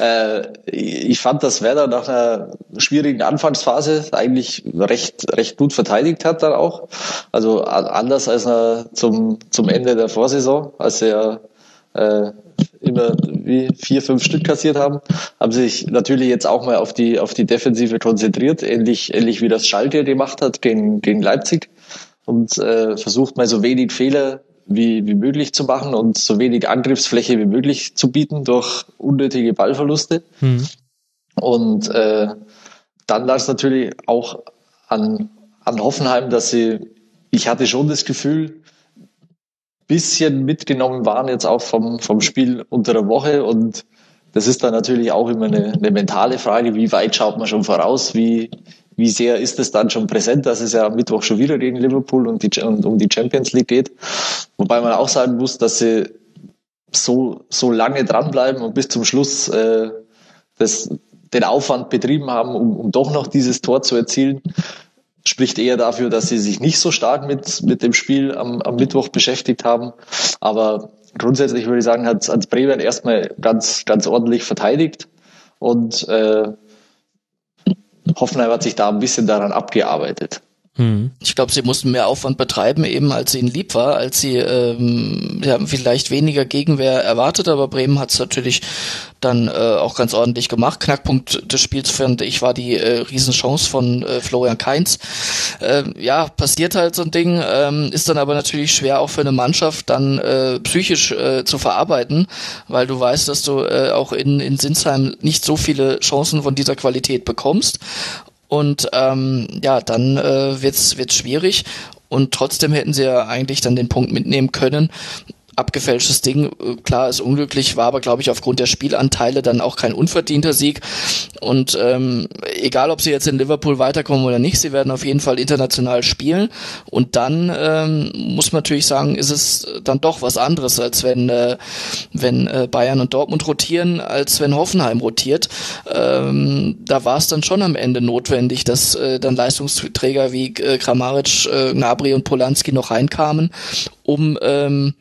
äh, ich fand, dass Werder nach einer schwierigen Anfangsphase eigentlich recht, recht gut verteidigt hat dann auch. Also anders als er zum, zum Ende der Vorsaison, als er äh, immer wie vier, fünf Stück kassiert haben, haben sich natürlich jetzt auch mal auf die, auf die Defensive konzentriert, ähnlich, ähnlich wie das Schalke gemacht hat gegen, gegen Leipzig und äh, versucht mal so wenig Fehler wie, wie möglich zu machen und so wenig Angriffsfläche wie möglich zu bieten durch unnötige Ballverluste. Mhm. Und äh, dann lag es natürlich auch an, an Hoffenheim, dass sie, ich hatte schon das Gefühl, bisschen mitgenommen waren jetzt auch vom, vom Spiel unter der Woche. Und das ist dann natürlich auch immer eine, eine mentale Frage, wie weit schaut man schon voraus, wie, wie sehr ist es dann schon präsent, dass es ja am Mittwoch schon wieder gegen Liverpool und, die, und um die Champions League geht. Wobei man auch sagen muss, dass sie so, so lange dranbleiben und bis zum Schluss äh, das, den Aufwand betrieben haben, um, um doch noch dieses Tor zu erzielen spricht eher dafür, dass sie sich nicht so stark mit, mit dem Spiel am, am Mittwoch beschäftigt haben. Aber grundsätzlich würde ich sagen, hat, hat Bremen erstmal ganz, ganz ordentlich verteidigt und äh, Hoffenheim hat sich da ein bisschen daran abgearbeitet. Hm. Ich glaube, sie mussten mehr Aufwand betreiben, eben als ihnen lieb war, als sie ähm, ja, vielleicht weniger Gegenwehr erwartet, aber Bremen hat es natürlich dann äh, auch ganz ordentlich gemacht. Knackpunkt des Spiels fand ich war die äh, Riesenchance von äh, Florian Kainz. Äh, ja, passiert halt so ein Ding, ähm, ist dann aber natürlich schwer auch für eine Mannschaft dann äh, psychisch äh, zu verarbeiten, weil du weißt, dass du äh, auch in, in Sinsheim nicht so viele Chancen von dieser Qualität bekommst und ähm, ja, dann äh, wird's wird's schwierig. Und trotzdem hätten sie ja eigentlich dann den Punkt mitnehmen können abgefälschtes Ding. Klar, ist unglücklich, war aber, glaube ich, aufgrund der Spielanteile dann auch kein unverdienter Sieg. Und ähm, egal, ob sie jetzt in Liverpool weiterkommen oder nicht, sie werden auf jeden Fall international spielen. Und dann ähm, muss man natürlich sagen, ist es dann doch was anderes, als wenn, äh, wenn äh, Bayern und Dortmund rotieren, als wenn Hoffenheim rotiert. Ähm, da war es dann schon am Ende notwendig, dass äh, dann Leistungsträger wie äh, Kramaric, äh, Gnabry und Polanski noch reinkamen, um ähm,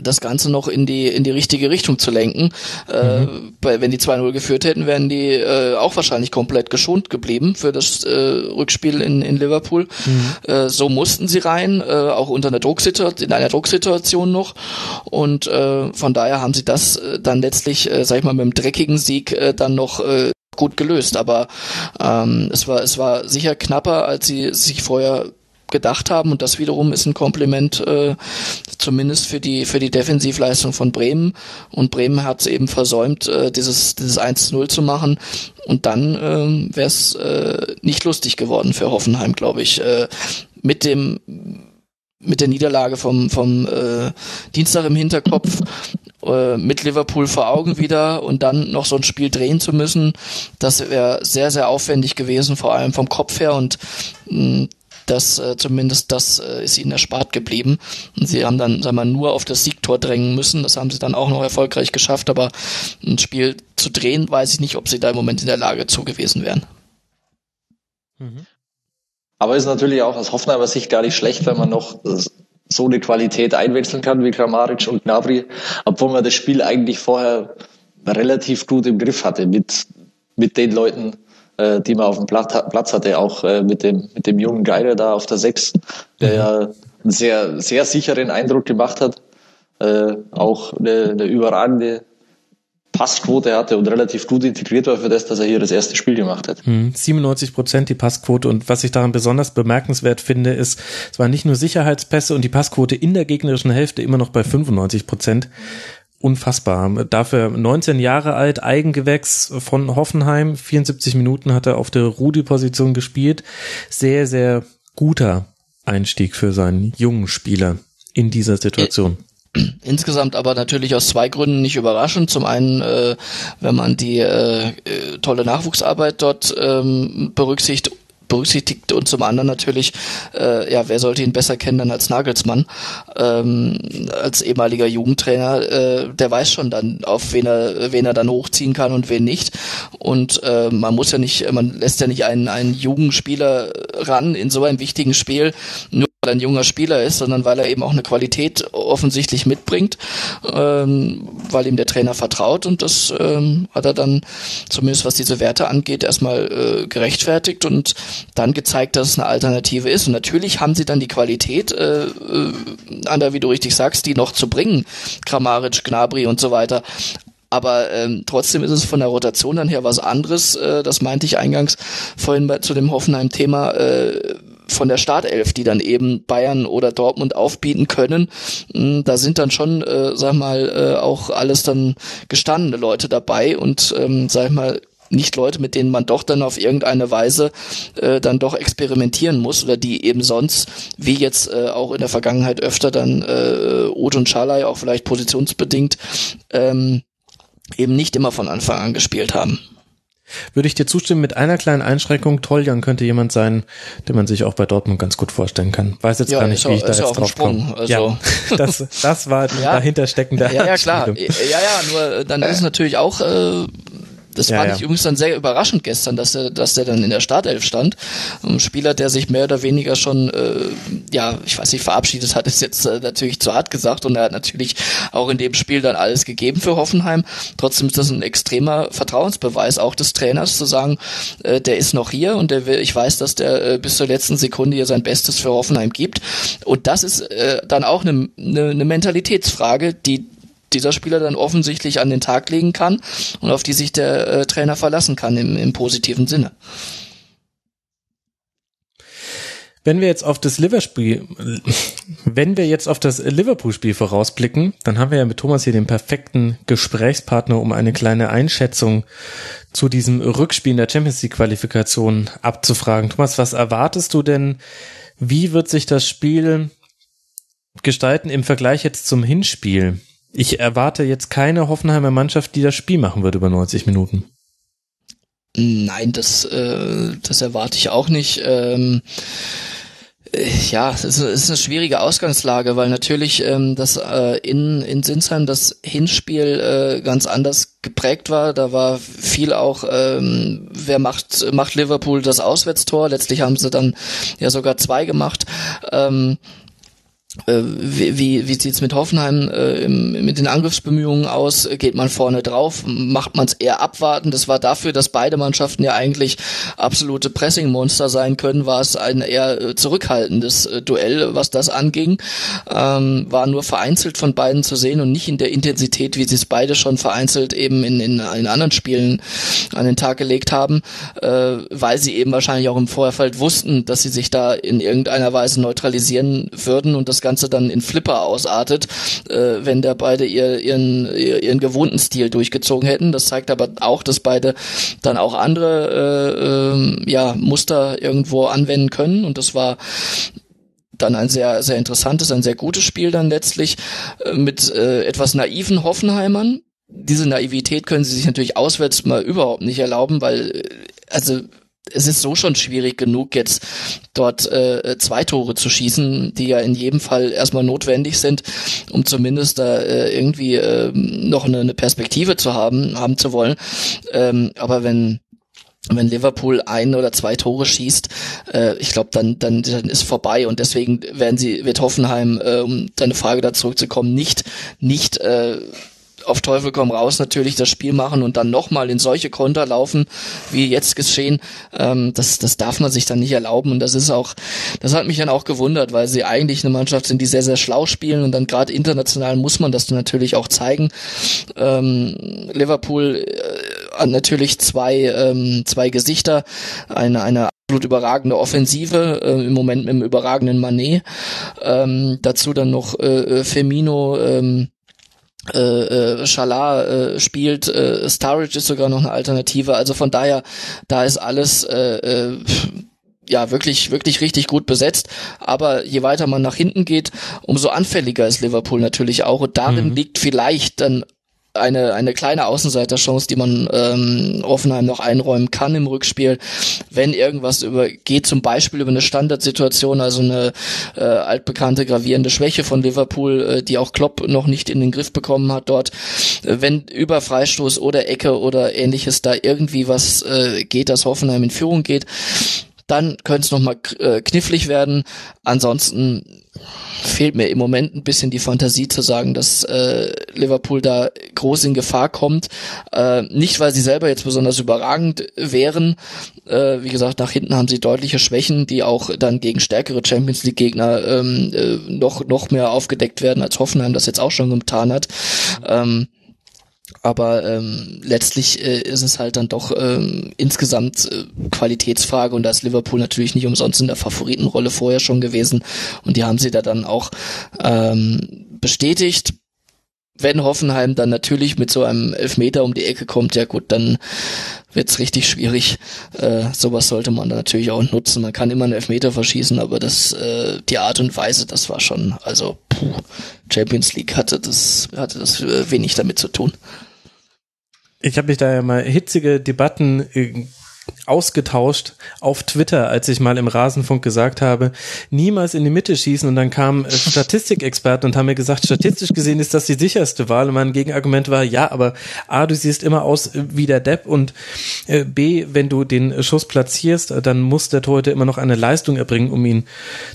das Ganze noch in die in die richtige Richtung zu lenken. Äh, mhm. Äh, wenn die 2-0 geführt hätten, wären die äh, auch wahrscheinlich komplett geschont geblieben für das äh, Rückspiel in, in Liverpool. Mhm. Äh, so mussten sie rein, äh, auch unter einer Drucksituation, in einer Drucksituation noch. Und äh, von daher haben sie das äh, dann letztlich, äh, sag ich mal, mit dem dreckigen Sieg äh, dann noch äh, gut gelöst. Aber ähm, es war es war sicher knapper, als sie sich vorher gedacht haben. Und das wiederum ist ein Kompliment äh, zumindest für die für die Defensivleistung von Bremen. Und Bremen hat es eben versäumt äh, dieses dieses 1-0 zu machen. Und dann äh, wäre es äh, nicht lustig geworden für Hoffenheim glaube ich. Äh, mit dem mit der Niederlage vom vom äh, Dienstag im Hinterkopf äh, mit Liverpool vor Augen wieder und dann noch so ein Spiel drehen zu müssen, das wäre sehr, sehr aufwendig gewesen, vor allem vom Kopf her. Und mh, das äh, zumindest das äh, ist ihnen erspart geblieben. Und sie haben dann, sagen wir, nur auf das Siegtor drängen müssen. Das haben sie dann auch noch erfolgreich geschafft, aber ein Spiel zu drehen, weiß ich nicht, ob sie da im Moment in der Lage zu gewesen wären. Mhm. Aber ist natürlich auch aus Hoffenheimer Sicht gar nicht schlecht, wenn man noch so eine Qualität einwechseln kann wie Kramaric und Gnabry, obwohl man das Spiel eigentlich vorher relativ gut im Griff hatte mit, mit den Leuten, äh, die man auf dem Platz hatte, auch äh, mit dem mit dem jungen Geiler da auf der Sechs, der ja einen sehr sehr sicheren Eindruck gemacht hat, äh, auch eine, eine überragende Passquote hatte und relativ gut integriert war für das, dass er hier das erste Spiel gemacht hat. 97 hm, Prozent die Passquote und was ich daran besonders bemerkenswert finde, ist, es waren nicht nur Sicherheitspässe und die Passquote in der gegnerischen Hälfte immer noch bei 95 Prozent. Unfassbar. Dafür 19 Jahre alt, Eigengewächs von Hoffenheim, 74 Minuten hat er auf der Rudi-Position gespielt. Sehr, sehr guter Einstieg für seinen jungen Spieler in dieser Situation. Insgesamt aber natürlich aus zwei Gründen nicht überraschend. Zum einen, äh, wenn man die äh, äh tolle Nachwuchsarbeit dort ähm, berücksichtigt berücksichtigt und zum anderen natürlich, äh, ja, wer sollte ihn besser kennen dann als Nagelsmann, ähm, als ehemaliger Jugendtrainer, äh, der weiß schon dann, auf wen er, wen er dann hochziehen kann und wen nicht. Und äh, man muss ja nicht, man lässt ja nicht einen, einen Jugendspieler ran in so einem wichtigen Spiel, nur weil er ein junger Spieler ist, sondern weil er eben auch eine Qualität offensichtlich mitbringt, ähm, weil ihm der Trainer vertraut und das ähm, hat er dann, zumindest was diese Werte angeht, erstmal äh, gerechtfertigt und dann gezeigt, dass es eine Alternative ist. Und natürlich haben sie dann die Qualität, äh, äh, Ander, wie du richtig sagst, die noch zu bringen, Kramaric, Gnabry und so weiter. Aber ähm, trotzdem ist es von der Rotation dann her was anderes. Äh, das meinte ich eingangs vorhin bei, zu dem Hoffenheim-Thema. Äh, von der Startelf, die dann eben Bayern oder Dortmund aufbieten können. Hm, da sind dann schon, äh, sag mal, äh, auch alles dann gestandene Leute dabei und ähm, sag mal, nicht Leute, mit denen man doch dann auf irgendeine Weise äh, dann doch experimentieren muss oder die eben sonst, wie jetzt äh, auch in der Vergangenheit öfter dann äh, Oth und Schalay auch vielleicht positionsbedingt ähm, eben nicht immer von Anfang an gespielt haben. Würde ich dir zustimmen mit einer kleinen Einschränkung. Toljan könnte jemand sein, den man sich auch bei Dortmund ganz gut vorstellen kann. Weiß jetzt ja, gar nicht, wie ich da jetzt drauf komme. Also. Ja, das, das war ja. dahinter steckender. Ja, ja, klar. Ja, ja, nur dann ist es natürlich auch äh, das ja, fand ja. ich übrigens dann sehr überraschend gestern, dass er, dass der dann in der Startelf stand. Ein Spieler, der sich mehr oder weniger schon, äh, ja, ich weiß nicht, verabschiedet hat, ist jetzt äh, natürlich zu hart gesagt und er hat natürlich auch in dem Spiel dann alles gegeben für Hoffenheim. Trotzdem ist das ein extremer Vertrauensbeweis auch des Trainers zu sagen, äh, der ist noch hier und der will, ich weiß, dass der äh, bis zur letzten Sekunde hier sein Bestes für Hoffenheim gibt. Und das ist äh, dann auch eine, eine, eine Mentalitätsfrage, die dieser Spieler dann offensichtlich an den Tag legen kann und auf die sich der äh, Trainer verlassen kann im, im positiven Sinne. Wenn wir jetzt auf das Liverpool, wenn wir jetzt auf das Liverpool-Spiel vorausblicken, dann haben wir ja mit Thomas hier den perfekten Gesprächspartner, um eine kleine Einschätzung zu diesem Rückspiel in der Champions League Qualifikation abzufragen. Thomas, was erwartest du denn? Wie wird sich das Spiel gestalten im Vergleich jetzt zum Hinspiel? Ich erwarte jetzt keine Hoffenheimer Mannschaft, die das Spiel machen wird über 90 Minuten. Nein, das, äh, das erwarte ich auch nicht. Ähm, äh, ja, es ist, eine schwierige Ausgangslage, weil natürlich ähm, das äh, in, in Sinsheim das Hinspiel äh, ganz anders geprägt war. Da war viel auch, ähm, wer macht, macht Liverpool das Auswärtstor. Letztlich haben sie dann ja sogar zwei gemacht. Ähm, äh, wie, wie, wie sieht's mit Hoffenheim äh, im, mit den Angriffsbemühungen aus? Geht man vorne drauf? Macht man es eher abwarten? Das war dafür, dass beide Mannschaften ja eigentlich absolute Pressing-Monster sein können, war es ein eher äh, zurückhaltendes äh, Duell, was das anging. Ähm, war nur vereinzelt von beiden zu sehen und nicht in der Intensität, wie sie es beide schon vereinzelt eben in, in, in anderen Spielen an den Tag gelegt haben, äh, weil sie eben wahrscheinlich auch im Vorfeld wussten, dass sie sich da in irgendeiner Weise neutralisieren würden und das Ganze dann in Flipper ausartet, äh, wenn der beide ihr, ihren, ihren gewohnten Stil durchgezogen hätten. Das zeigt aber auch, dass beide dann auch andere äh, äh, ja, Muster irgendwo anwenden können und das war dann ein sehr, sehr interessantes, ein sehr gutes Spiel dann letztlich äh, mit äh, etwas naiven Hoffenheimern. Diese Naivität können sie sich natürlich auswärts mal überhaupt nicht erlauben, weil, äh, also es ist so schon schwierig genug, jetzt dort äh, zwei Tore zu schießen, die ja in jedem Fall erstmal notwendig sind, um zumindest da äh, irgendwie äh, noch eine, eine Perspektive zu haben, haben zu wollen. Ähm, aber wenn wenn Liverpool ein oder zwei Tore schießt, äh, ich glaube, dann, dann, dann ist vorbei und deswegen werden sie, wird Hoffenheim, äh, um deine Frage da zurückzukommen, nicht, nicht äh, auf Teufel komm raus natürlich das Spiel machen und dann nochmal in solche Konter laufen, wie jetzt geschehen, ähm, das, das darf man sich dann nicht erlauben. Und das ist auch, das hat mich dann auch gewundert, weil sie eigentlich eine Mannschaft sind, die sehr, sehr schlau spielen und dann gerade international muss man das dann natürlich auch zeigen. Ähm, Liverpool äh, hat natürlich zwei, ähm, zwei Gesichter, eine, eine absolut überragende Offensive, äh, im Moment mit dem überragenden Manet. Ähm, dazu dann noch äh, äh Firmino, ähm, äh, äh, Schalar äh, spielt, äh, Starridge ist sogar noch eine Alternative. Also von daher, da ist alles äh, äh, ja wirklich wirklich richtig gut besetzt. Aber je weiter man nach hinten geht, umso anfälliger ist Liverpool natürlich auch. Und darin mhm. liegt vielleicht dann eine, eine kleine Außenseiterchance, die man ähm, Offenheim noch einräumen kann im Rückspiel, wenn irgendwas über geht, zum Beispiel über eine Standardsituation, also eine äh, altbekannte gravierende Schwäche von Liverpool, äh, die auch Klopp noch nicht in den Griff bekommen hat dort. Äh, wenn über Freistoß oder Ecke oder ähnliches da irgendwie was äh, geht, dass Hoffenheim in Führung geht, dann könnte es nochmal äh, knifflig werden. Ansonsten fehlt mir im Moment ein bisschen die Fantasie zu sagen, dass äh, Liverpool da groß in Gefahr kommt. Äh, nicht, weil sie selber jetzt besonders überragend wären. Äh, wie gesagt, nach hinten haben sie deutliche Schwächen, die auch dann gegen stärkere Champions League Gegner ähm, äh, noch noch mehr aufgedeckt werden, als Hoffenheim das jetzt auch schon getan hat. Ähm, aber ähm, letztlich äh, ist es halt dann doch ähm, insgesamt äh, Qualitätsfrage und da ist Liverpool natürlich nicht umsonst in der Favoritenrolle vorher schon gewesen und die haben sie da dann auch ähm, bestätigt. Wenn Hoffenheim dann natürlich mit so einem Elfmeter um die Ecke kommt, ja gut, dann wird's richtig schwierig. Äh, sowas sollte man dann natürlich auch nutzen. Man kann immer einen Elfmeter verschießen, aber das, äh, die Art und Weise, das war schon, also puh, Champions League hatte das, hatte das äh, wenig damit zu tun. Ich habe mich da ja mal hitzige Debatten äh, ausgetauscht auf Twitter, als ich mal im Rasenfunk gesagt habe, niemals in die Mitte schießen und dann kamen äh, Statistikexperten und haben mir gesagt, statistisch gesehen ist das die sicherste Wahl und mein Gegenargument war, ja, aber A, du siehst immer aus wie der Depp und äh, B, wenn du den Schuss platzierst, dann muss der Torhüter immer noch eine Leistung erbringen, um ihn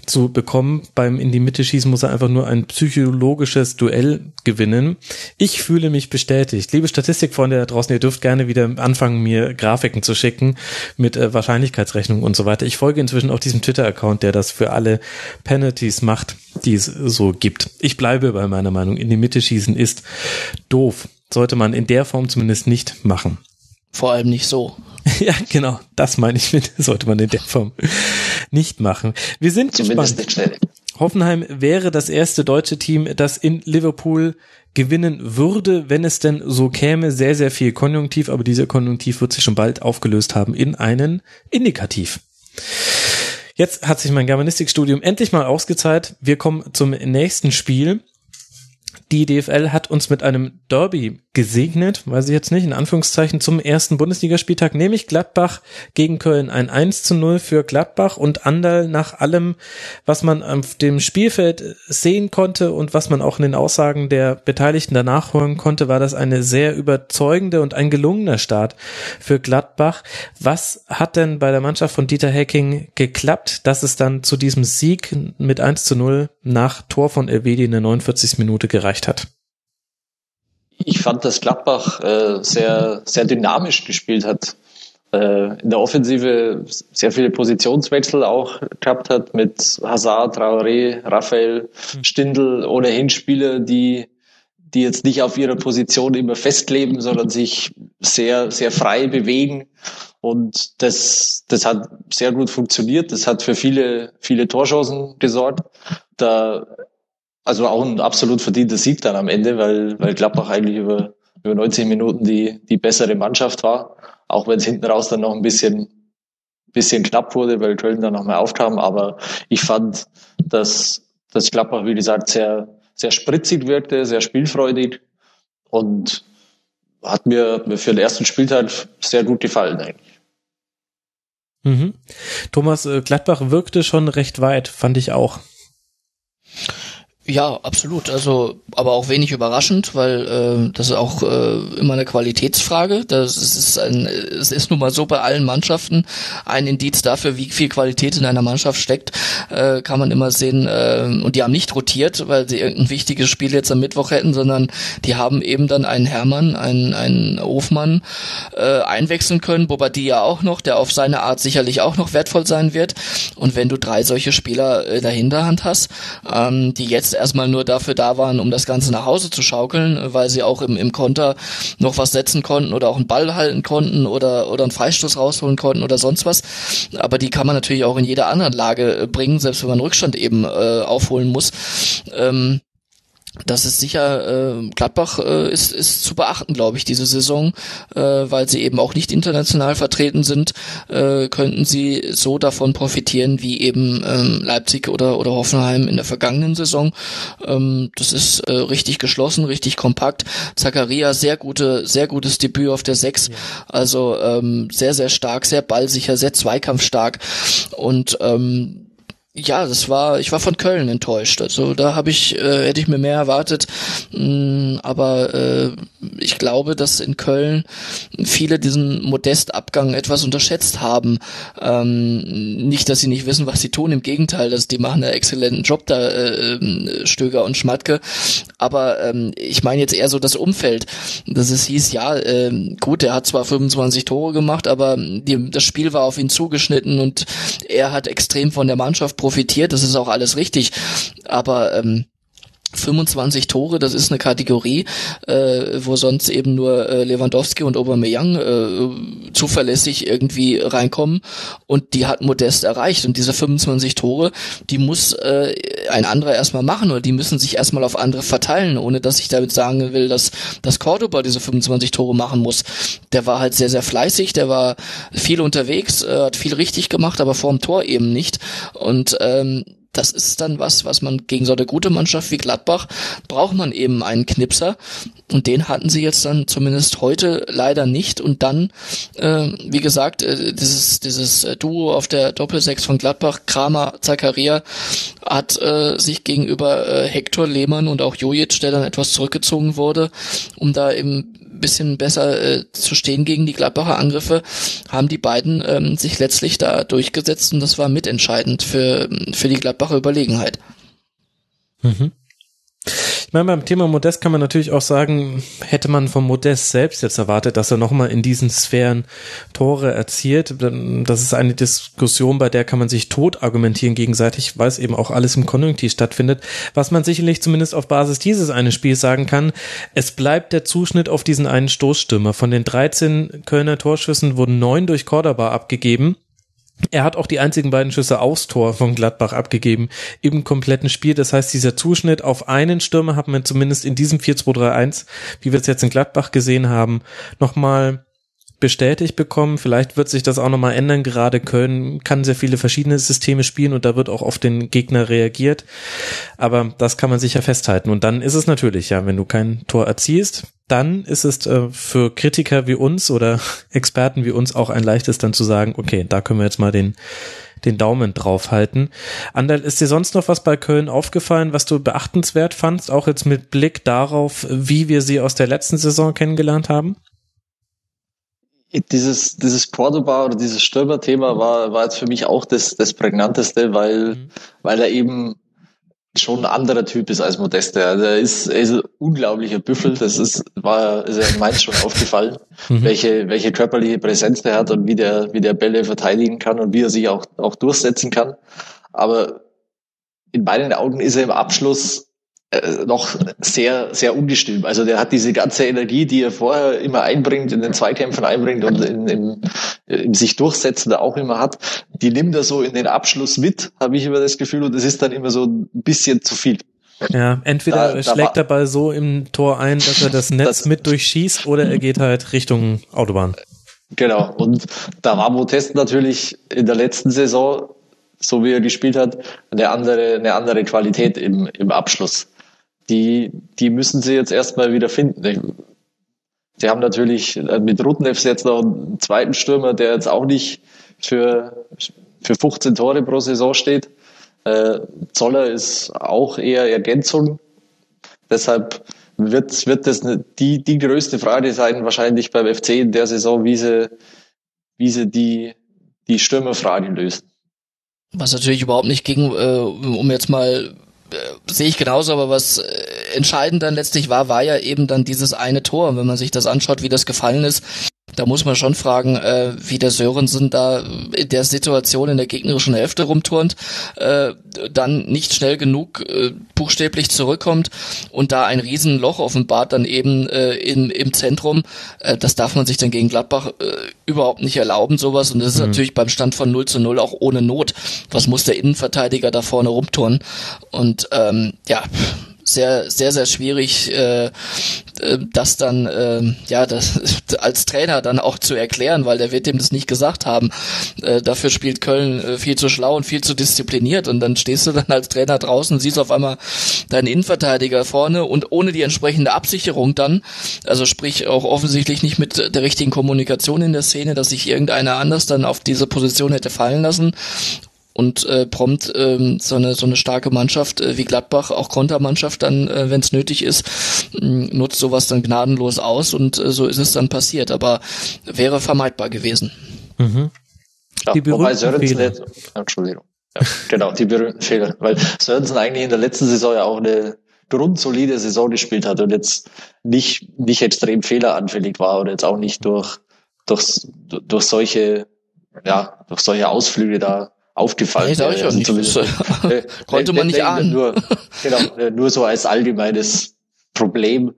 zu bekommen. Beim in die Mitte schießen muss er einfach nur ein psychologisches Duell gewinnen. Ich fühle mich bestätigt. Liebe Statistikfreunde da draußen, ihr dürft gerne wieder anfangen, mir Grafiken zu schicken mit äh, Wahrscheinlichkeitsrechnung und so weiter. Ich folge inzwischen auch diesem Twitter-Account, der das für alle Penalties macht, die es so gibt. Ich bleibe bei meiner Meinung. In die Mitte schießen ist doof. Sollte man in der Form zumindest nicht machen. Vor allem nicht so. ja, genau. Das meine ich mit, sollte man in der Form nicht machen. Wir sind Zumindest gespannt. Nicht schnell. Hoffenheim wäre das erste deutsche Team, das in Liverpool gewinnen würde, wenn es denn so käme. Sehr, sehr viel Konjunktiv, aber dieser Konjunktiv wird sich schon bald aufgelöst haben in einen Indikativ. Jetzt hat sich mein Germanistikstudium endlich mal ausgezahlt. Wir kommen zum nächsten Spiel. Die DFL hat uns mit einem Derby gesegnet, weiß ich jetzt nicht, in Anführungszeichen zum ersten Bundesligaspieltag, nämlich Gladbach gegen Köln. Ein 1 zu 0 für Gladbach und Andal nach allem, was man auf dem Spielfeld sehen konnte und was man auch in den Aussagen der Beteiligten danach hören konnte, war das eine sehr überzeugende und ein gelungener Start für Gladbach. Was hat denn bei der Mannschaft von Dieter Hecking geklappt, dass es dann zu diesem Sieg mit 1 zu 0 nach Tor von Elvedi in der 49. Minute gereicht hat? Ich fand, dass Gladbach äh, sehr, sehr dynamisch gespielt hat. Äh, in der Offensive sehr viele Positionswechsel auch gehabt hat mit Hazard, Traoré, Raphael, hm. Stindl, ohnehin Spieler, die, die jetzt nicht auf ihrer Position immer festleben, sondern sich sehr, sehr frei bewegen. Und das, das hat sehr gut funktioniert. Das hat für viele, viele Torchancen gesorgt. Da also auch ein absolut verdienter Sieg dann am Ende, weil, weil Gladbach eigentlich über, über 90 Minuten die, die bessere Mannschaft war. Auch wenn es hinten raus dann noch ein bisschen, bisschen knapp wurde, weil Köln dann noch mal aufkam. Aber ich fand, dass, dass Gladbach, wie gesagt, sehr, sehr spritzig wirkte, sehr spielfreudig und hat mir, mir für den ersten Spieltag sehr gut gefallen eigentlich. Mhm. Thomas, äh, Gladbach wirkte schon recht weit, fand ich auch. Ja, absolut. Also, aber auch wenig überraschend, weil äh, das ist auch äh, immer eine Qualitätsfrage. Das ist ein, es ist nun mal so bei allen Mannschaften ein Indiz dafür, wie viel Qualität in einer Mannschaft steckt, äh, kann man immer sehen. Äh, und die haben nicht rotiert, weil sie irgendein wichtiges Spiel jetzt am Mittwoch hätten, sondern die haben eben dann einen Hermann, einen, einen Hofmann äh, einwechseln können, die ja auch noch, der auf seine Art sicherlich auch noch wertvoll sein wird. Und wenn du drei solche Spieler äh, der Hinterhand hast, ähm, die jetzt erstmal nur dafür da waren, um das Ganze nach Hause zu schaukeln, weil sie auch im, im Konter noch was setzen konnten oder auch einen Ball halten konnten oder, oder einen Freistoß rausholen konnten oder sonst was. Aber die kann man natürlich auch in jeder anderen Lage äh, bringen, selbst wenn man Rückstand eben äh, aufholen muss. Ähm, das ist sicher, äh, Gladbach äh, ist, ist zu beachten, glaube ich, diese Saison, äh, weil sie eben auch nicht international vertreten sind, äh, könnten sie so davon profitieren wie eben ähm, Leipzig oder, oder Hoffenheim in der vergangenen Saison. Ähm, das ist äh, richtig geschlossen, richtig kompakt. Zakaria, sehr gute, sehr gutes Debüt auf der Sechs, ja. also ähm, sehr, sehr stark, sehr ballsicher, sehr zweikampfstark und ähm, ja, das war, ich war von Köln enttäuscht. Also da habe ich, äh, hätte ich mir mehr erwartet. Mm, aber äh, ich glaube, dass in Köln viele diesen Modestabgang etwas unterschätzt haben. Ähm, nicht, dass sie nicht wissen, was sie tun. Im Gegenteil, dass die machen einen exzellenten Job da, äh, äh, Stöger und Schmatke. Aber ähm, ich meine jetzt eher so das Umfeld. Dass es hieß, ja, äh, gut, er hat zwar 25 Tore gemacht, aber die, das Spiel war auf ihn zugeschnitten und er hat extrem von der Mannschaft profitiert, das ist auch alles richtig. Aber ähm, 25 Tore, das ist eine Kategorie, äh, wo sonst eben nur äh, Lewandowski und Aubameyang äh, zuverlässig irgendwie reinkommen. Und die hat Modest erreicht. Und diese 25 Tore, die muss äh, ein anderer erstmal machen. Oder die müssen sich erstmal auf andere verteilen, ohne dass ich damit sagen will, dass, dass Cordoba diese 25 Tore machen muss. Der war halt sehr, sehr fleißig, der war viel unterwegs, äh, hat viel richtig gemacht, aber vorm Tor eben nicht. Und ähm, das ist dann was, was man gegen so eine gute Mannschaft wie Gladbach braucht man eben einen Knipser. Und den hatten sie jetzt dann zumindest heute leider nicht. Und dann, äh, wie gesagt, äh, dieses dieses Duo auf der Doppelsechs von Gladbach, Kramer, Zakaria, hat äh, sich gegenüber äh, Hector Lehmann und auch Jojic, der dann etwas zurückgezogen wurde, um da eben bisschen besser äh, zu stehen gegen die Gladbacher Angriffe, haben die beiden ähm, sich letztlich da durchgesetzt und das war mitentscheidend für, für die Gladbacher Überlegenheit. Mhm. Ich meine, beim Thema Modest kann man natürlich auch sagen, hätte man von Modest selbst jetzt erwartet, dass er nochmal in diesen Sphären Tore erzielt. Das ist eine Diskussion, bei der kann man sich tot argumentieren gegenseitig, weil es eben auch alles im Konjunktiv stattfindet. Was man sicherlich zumindest auf Basis dieses einen Spiels sagen kann, es bleibt der Zuschnitt auf diesen einen Stoßstürmer. Von den 13 Kölner Torschüssen wurden neun durch Cordoba abgegeben. Er hat auch die einzigen beiden Schüsse aufs Tor von Gladbach abgegeben im kompletten Spiel. Das heißt, dieser Zuschnitt auf einen Stürmer hat man zumindest in diesem 4-2-3-1, wie wir es jetzt in Gladbach gesehen haben, nochmal bestätigt bekommen. Vielleicht wird sich das auch nochmal ändern. Gerade Köln kann sehr viele verschiedene Systeme spielen und da wird auch auf den Gegner reagiert. Aber das kann man sicher festhalten. Und dann ist es natürlich, ja, wenn du kein Tor erzielst, dann ist es äh, für Kritiker wie uns oder Experten wie uns auch ein leichtes dann zu sagen, okay, da können wir jetzt mal den den Daumen drauf halten. Anderl, ist dir sonst noch was bei Köln aufgefallen, was du beachtenswert fandst, auch jetzt mit Blick darauf, wie wir sie aus der letzten Saison kennengelernt haben? Dieses, dieses Cordoba oder dieses Stürmer-Thema war, war jetzt für mich auch das, das prägnanteste, weil, mhm. weil er eben schon ein anderer Typ ist als Modeste. Also er ist, er ist ein unglaublicher Büffel. Das ist, war, ist ja meins schon aufgefallen, mhm. welche, welche körperliche Präsenz der hat und wie der, wie der Bälle verteidigen kann und wie er sich auch, auch durchsetzen kann. Aber in meinen Augen ist er im Abschluss noch sehr, sehr ungestüm. Also der hat diese ganze Energie, die er vorher immer einbringt, in den Zweikämpfen einbringt und in, in, in sich durchsetzen da auch immer hat, die nimmt er so in den Abschluss mit, habe ich immer das Gefühl, und es ist dann immer so ein bisschen zu viel. Ja, entweder da, schlägt da der Ball so im Tor ein, dass er das Netz das, mit durchschießt, oder er geht halt Richtung Autobahn. Genau, und da war Motest natürlich in der letzten Saison, so wie er gespielt hat, eine andere, eine andere Qualität im, im Abschluss die, die müssen sie jetzt erstmal wieder finden. Sie haben natürlich äh, mit Rutnefs jetzt noch einen zweiten Stürmer, der jetzt auch nicht für, für 15 Tore pro Saison steht. Äh, Zoller ist auch eher Ergänzung. Deshalb wird, wird das die, die größte Frage sein, wahrscheinlich beim FC in der Saison, wie sie, wie sie die, die Stürmerfrage lösen. Was natürlich überhaupt nicht ging, äh, um jetzt mal sehe ich genauso, aber was äh, entscheidend dann letztlich war, war ja eben dann dieses eine Tor. Wenn man sich das anschaut, wie das gefallen ist, da muss man schon fragen, äh, wie der Sörensen da in der Situation in der gegnerischen Hälfte rumturnt, äh, dann nicht schnell genug äh, buchstäblich zurückkommt und da ein Riesenloch offenbart dann eben äh, in, im Zentrum. Äh, das darf man sich dann gegen Gladbach äh, überhaupt nicht erlauben, sowas. Und das ist mhm. natürlich beim Stand von 0 zu 0 auch ohne Not. Was muss der Innenverteidiger da vorne rumturnen? Und ähm, ja, sehr, sehr, sehr schwierig, äh, äh, das dann, äh, ja, das als Trainer dann auch zu erklären, weil der wird dem das nicht gesagt haben. Äh, dafür spielt Köln äh, viel zu schlau und viel zu diszipliniert und dann stehst du dann als Trainer draußen, siehst auf einmal deinen Innenverteidiger vorne und ohne die entsprechende Absicherung dann, also sprich auch offensichtlich nicht mit der richtigen Kommunikation in der Szene, dass sich irgendeiner anders dann auf diese Position hätte fallen lassen und äh, prompt ähm, so eine so eine starke Mannschaft äh, wie Gladbach, auch Kontermannschaft dann, äh, wenn es nötig ist, nutzt sowas dann gnadenlos aus und äh, so ist es dann passiert. Aber wäre vermeidbar gewesen. Mhm. Ja, die wobei Sörensen jetzt, Entschuldigung. Ja, genau, die berühmten Fehler. Weil Sörensen eigentlich in der letzten Saison ja auch eine grundsolide Saison gespielt hat und jetzt nicht, nicht extrem fehleranfällig war oder jetzt auch nicht durch, durch, durch solche, ja, durch solche Ausflüge da aufgefallen. Nee, wäre. Also nicht, äh, konnte man nicht ahnen. Nur, genau, äh, nur so als allgemeines Problem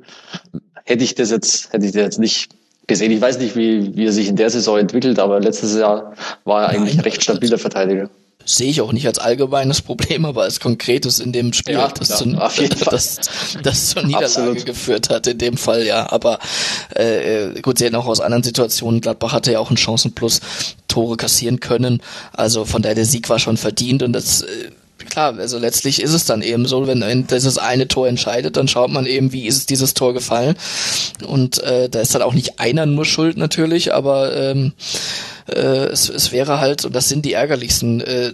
hätte ich das jetzt, hätte ich das jetzt nicht gesehen. Ich weiß nicht, wie, wie er sich in der Saison entwickelt, aber letztes Jahr war er eigentlich Nein, ein recht stabiler Verteidiger sehe ich auch nicht als allgemeines Problem, aber als konkretes in dem Spiel, ja, das, ja, zu, das, das zur Niederlage Absolut. geführt hat in dem Fall, ja. Aber äh, gut, sie hätten auch aus anderen Situationen, Gladbach hatte ja auch einen Chancenplus, Tore kassieren können. Also von daher der Sieg war schon verdient und das äh, klar, also letztlich ist es dann eben so, wenn dieses eine Tor entscheidet, dann schaut man eben, wie ist dieses Tor gefallen. Und äh, da ist dann auch nicht einer nur schuld natürlich, aber ähm, äh, es, es wäre halt, und das sind die ärgerlichsten äh,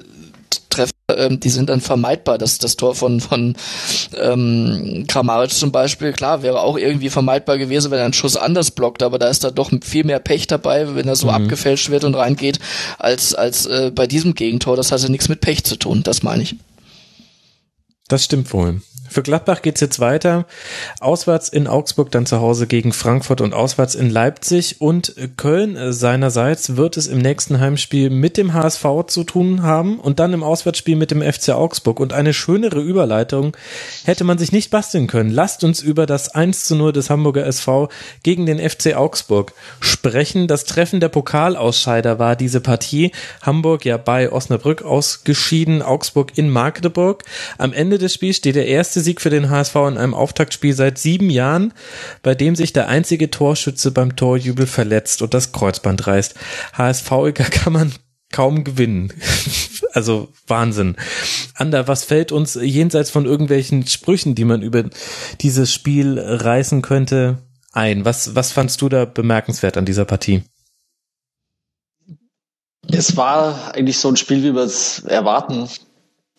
Treffer, ähm, die sind dann vermeidbar. Das, das Tor von, von ähm, Kramaric zum Beispiel, klar, wäre auch irgendwie vermeidbar gewesen, wenn er einen Schuss anders blockt, aber da ist da doch viel mehr Pech dabei, wenn er so mhm. abgefälscht wird und reingeht, als, als äh, bei diesem Gegentor. Das hatte nichts mit Pech zu tun, das meine ich. Das stimmt wohl. Für Gladbach geht's jetzt weiter. Auswärts in Augsburg, dann zu Hause gegen Frankfurt und auswärts in Leipzig. Und Köln seinerseits wird es im nächsten Heimspiel mit dem HSV zu tun haben und dann im Auswärtsspiel mit dem FC Augsburg. Und eine schönere Überleitung hätte man sich nicht basteln können. Lasst uns über das 1 zu 0 des Hamburger SV gegen den FC Augsburg sprechen. Das Treffen der Pokalausscheider war diese Partie. Hamburg ja bei Osnabrück ausgeschieden, Augsburg in Magdeburg. Am Ende des Spiels steht der erste Sieg für den HSV in einem Auftaktspiel seit sieben Jahren, bei dem sich der einzige Torschütze beim Torjubel verletzt und das Kreuzband reißt. HSV-Iger kann man kaum gewinnen. also Wahnsinn. Ander, was fällt uns jenseits von irgendwelchen Sprüchen, die man über dieses Spiel reißen könnte, ein? Was, was fandst du da bemerkenswert an dieser Partie? Es war eigentlich so ein Spiel, wie wir es erwarten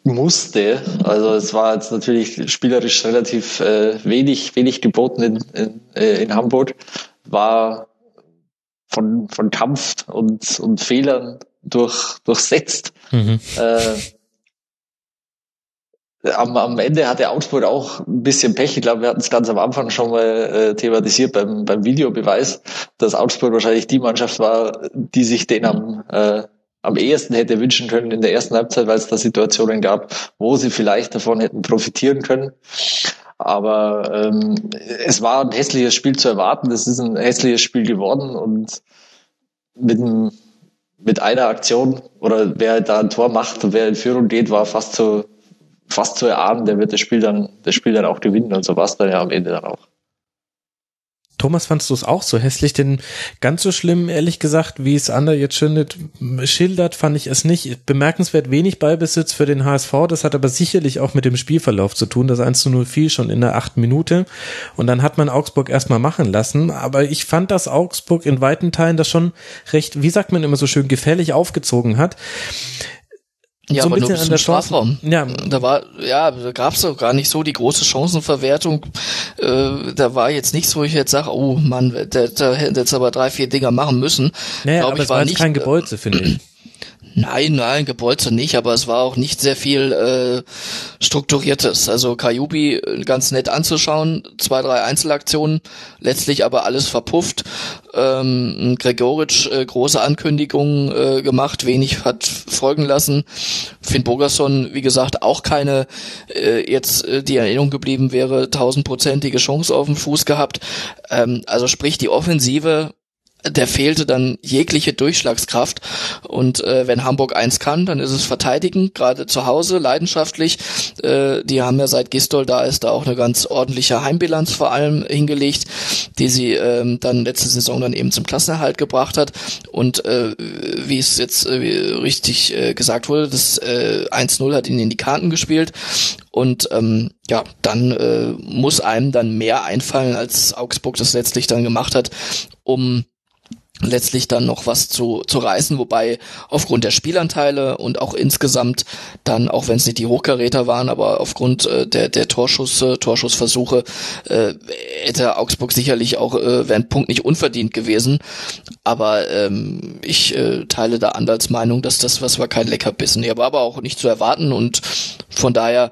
musste. Also es war jetzt natürlich spielerisch relativ äh, wenig, wenig geboten in, in, äh, in Hamburg. War von, von Kampf und, und Fehlern durch, durchsetzt. Mhm. Äh, am, am Ende hatte Augsburg auch ein bisschen Pech. Ich glaube, wir hatten es ganz am Anfang schon mal äh, thematisiert beim, beim Videobeweis, dass Augsburg wahrscheinlich die Mannschaft war, die sich den am, äh, am ehesten hätte wünschen können in der ersten Halbzeit, weil es da Situationen gab, wo sie vielleicht davon hätten profitieren können. Aber ähm, es war ein hässliches Spiel zu erwarten. Es ist ein hässliches Spiel geworden und mit, einem, mit einer Aktion oder wer da ein Tor macht und wer in Führung geht, war fast zu fast zu erahnen, der wird das Spiel dann das Spiel dann auch gewinnen und so war es dann ja am Ende dann auch. Thomas, fandst du es auch so hässlich? Denn ganz so schlimm, ehrlich gesagt, wie es Ander jetzt schildert, schildert, fand ich es nicht. Bemerkenswert wenig Ballbesitz für den HSV. Das hat aber sicherlich auch mit dem Spielverlauf zu tun. Das 1 zu 0 fiel schon in der achten Minute. Und dann hat man Augsburg erstmal machen lassen. Aber ich fand, dass Augsburg in weiten Teilen das schon recht, wie sagt man immer so schön, gefährlich aufgezogen hat Ja, so aber nur bis an der. Strafraum. Ja, Da war, ja, da gab's doch gar nicht so die große Chancenverwertung. Äh, da war jetzt nichts, wo ich jetzt sage, oh Mann, der, der hätte jetzt aber drei, vier Dinger machen müssen. naja, Glaub aber ich, war jetzt kein äh, Gebolze, finde ich. Nein, nein, Gebolze nicht, aber es war auch nicht sehr viel äh, strukturiertes. Also Kajubi äh, ganz nett anzuschauen, zwei, drei Einzelaktionen, letztlich aber alles verpufft. Ähm, Gregoritsch äh, große Ankündigungen äh, gemacht, wenig hat folgen lassen. Finn Bogerson, wie gesagt, auch keine äh, jetzt äh, die Erinnerung geblieben wäre, tausendprozentige Chance auf dem Fuß gehabt. Ähm, also sprich die Offensive der fehlte dann jegliche Durchschlagskraft. Und äh, wenn Hamburg eins kann, dann ist es verteidigen, gerade zu Hause, leidenschaftlich. Äh, die haben ja seit Gistol da ist, da auch eine ganz ordentliche Heimbilanz vor allem hingelegt, die sie ähm, dann letzte Saison dann eben zum Klassenerhalt gebracht hat. Und äh, wie es jetzt äh, richtig äh, gesagt wurde, das äh, 1-0 hat ihnen in die Karten gespielt. Und ähm, ja, dann äh, muss einem dann mehr einfallen, als Augsburg das letztlich dann gemacht hat, um letztlich dann noch was zu, zu reißen, wobei aufgrund der Spielanteile und auch insgesamt dann, auch wenn es nicht die Hochkaräter waren, aber aufgrund äh, der, der Torschüsse, Torschussversuche, äh, hätte Augsburg sicherlich auch, äh, wäre ein Punkt nicht unverdient gewesen. Aber ähm, ich äh, teile da Andals Meinung, dass das was war kein Leckerbissen. Nee, aber, aber auch nicht zu erwarten und von daher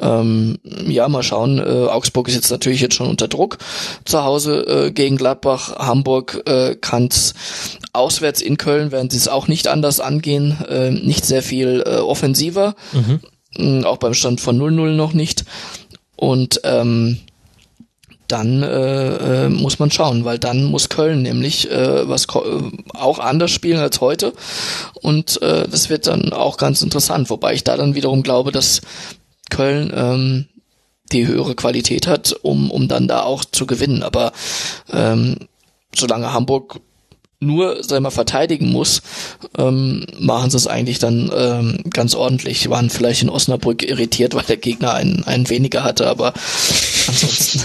ähm, ja, mal schauen. Äh, Augsburg ist jetzt natürlich jetzt schon unter Druck zu Hause äh, gegen Gladbach. Hamburg äh, kann auswärts in Köln, werden sie es auch nicht anders angehen. Äh, nicht sehr viel äh, offensiver. Mhm. Auch beim Stand von 0-0 noch nicht. Und ähm, dann äh, äh, muss man schauen, weil dann muss Köln nämlich äh, was äh, auch anders spielen als heute und äh, das wird dann auch ganz interessant, wobei ich da dann wiederum glaube, dass Köln ähm, die höhere Qualität hat, um um dann da auch zu gewinnen. Aber ähm, solange Hamburg nur, sag mal, verteidigen muss, ähm, machen sie es eigentlich dann ähm, ganz ordentlich. Waren vielleicht in Osnabrück irritiert, weil der Gegner einen, einen weniger hatte, aber ansonsten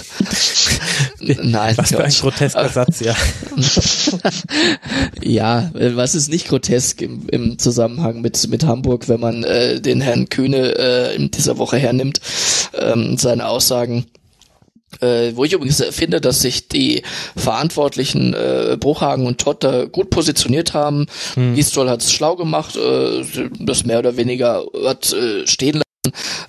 nein. Was für ein grotesker Satz, ja. Ja, was ist nicht grotesk im, im Zusammenhang mit, mit Hamburg, wenn man äh, den Herrn Kühne äh, in dieser Woche hernimmt, ähm, seine Aussagen. Äh, wo ich übrigens finde, dass sich die Verantwortlichen äh, Bruchhagen und da gut positioniert haben. Hm. Gistol hat es schlau gemacht, äh, das mehr oder weniger hat äh, stehen lassen.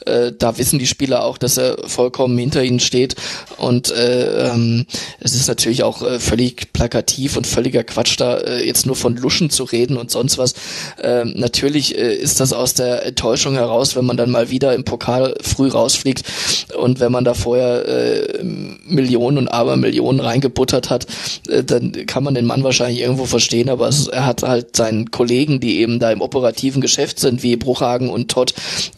Äh, da wissen die Spieler auch, dass er vollkommen hinter ihnen steht. Und äh, ähm, es ist natürlich auch äh, völlig plakativ und völliger Quatsch, da äh, jetzt nur von Luschen zu reden und sonst was. Äh, natürlich äh, ist das aus der Enttäuschung heraus, wenn man dann mal wieder im Pokal früh rausfliegt und wenn man da vorher äh, Millionen und Abermillionen reingebuttert hat, äh, dann kann man den Mann wahrscheinlich irgendwo verstehen, aber es, er hat halt seinen Kollegen, die eben da im operativen Geschäft sind, wie Bruchhagen und Todd,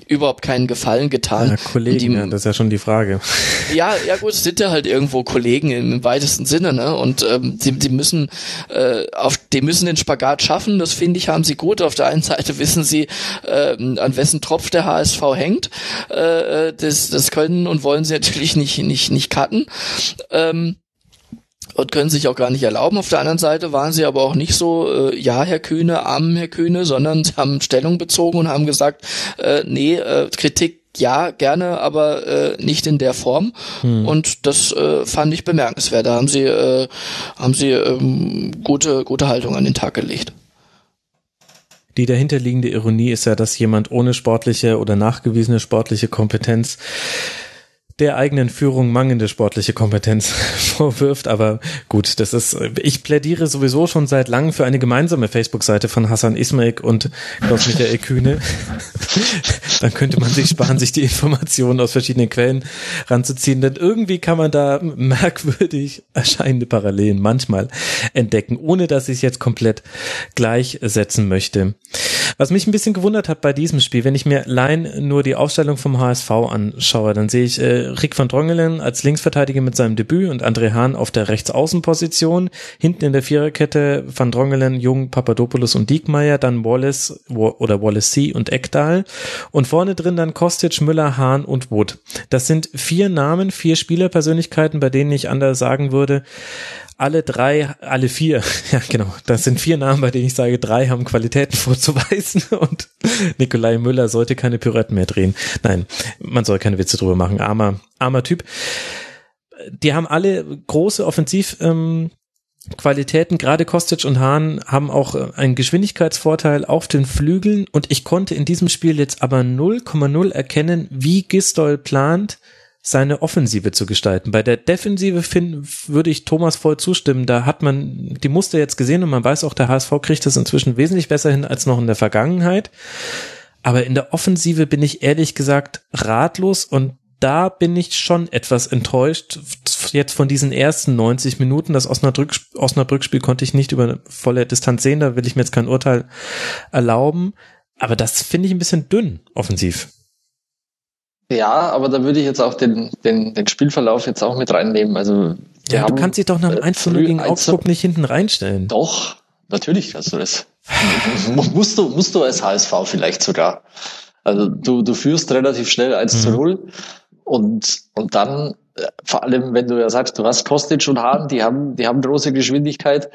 überhaupt keinen Gefallen getan. ja Kollegen, die, ja, das ist ja schon die Frage. ja, ja gut, es sind ja halt irgendwo Kollegen im, weitesten Sinne, ne? Und ähm, die, die müssen äh, auf, die müssen den Spagat schaffen. Das finde ich, haben sie gut. Auf der einen Seite wissen sie, ähm, an wessen Tropf der HSV hängt. Äh, das, das können und wollen sie natürlich nicht nicht nicht cutten. Ähm, und können sich auch gar nicht erlauben. Auf der anderen Seite waren sie aber auch nicht so, äh, ja, Herr Kühne, arm Herr Kühne, sondern sie haben Stellung bezogen und haben gesagt, äh, nee, äh, Kritik ja, gerne, aber äh, nicht in der Form. Und das äh, fand ich bemerkenswert. Da haben sie, äh, haben sie ähm, gute, gute Haltung an den Tag gelegt. Die dahinterliegende Ironie ist ja, dass jemand ohne sportliche oder nachgewiesene sportliche Kompetenz der eigenen Führung mangelnde sportliche Kompetenz vorwirft. Aber gut, das ist, ich plädiere sowieso schon seit langem für eine gemeinsame Facebook-Seite von Hassan Ismail und Klaus-Michael Kühne. Dann könnte man sich sparen, sich die Informationen aus verschiedenen Quellen ranzuziehen, denn irgendwie kann man da merkwürdig erscheinende Parallelen manchmal entdecken, ohne dass ich es jetzt komplett gleichsetzen möchte. Was mich ein bisschen gewundert hat bei diesem Spiel, wenn ich mir allein nur die Aufstellung vom HSV anschaue, dann sehe ich äh, Rick van Drongelen als Linksverteidiger mit seinem Debüt und André Hahn auf der Rechtsaußenposition. Hinten in der Viererkette van Drongelen, Jung, Papadopoulos und Diekmeyer, dann Wallace Wa- oder Wallace C. und Eckdahl. Und vorne drin dann Kostic, Müller, Hahn und Wood. Das sind vier Namen, vier Spielerpersönlichkeiten, bei denen ich anders sagen würde, alle drei, alle vier, ja genau, das sind vier Namen, bei denen ich sage, drei haben Qualitäten vorzuweisen und Nikolai Müller sollte keine Pirouetten mehr drehen. Nein, man soll keine Witze drüber machen, armer, armer Typ. Die haben alle große Offensiv, ähm, Qualitäten, gerade Kostic und Hahn haben auch äh, einen Geschwindigkeitsvorteil auf den Flügeln und ich konnte in diesem Spiel jetzt aber 0,0 erkennen, wie Gistol plant, seine Offensive zu gestalten. Bei der Defensive find, würde ich Thomas voll zustimmen. Da hat man die Muster jetzt gesehen und man weiß auch, der HSV kriegt das inzwischen wesentlich besser hin als noch in der Vergangenheit. Aber in der Offensive bin ich ehrlich gesagt ratlos und da bin ich schon etwas enttäuscht. Jetzt von diesen ersten 90 Minuten, das Osnabrück, Osnabrück-Spiel konnte ich nicht über volle Distanz sehen, da will ich mir jetzt kein Urteil erlauben. Aber das finde ich ein bisschen dünn, offensiv. Ja, aber da würde ich jetzt auch den, den, den Spielverlauf jetzt auch mit reinnehmen. Also, ja, du kannst dich doch nach dem 1 0 gegen Augsburg nicht hinten reinstellen. Doch, natürlich kannst du das. musst du, musst du als HSV vielleicht sogar. Also du, du führst relativ schnell 1 zu 0 mhm. Und, und dann vor allem, wenn du ja sagst, du hast Kostic und Hahn, die haben, die haben große Geschwindigkeit.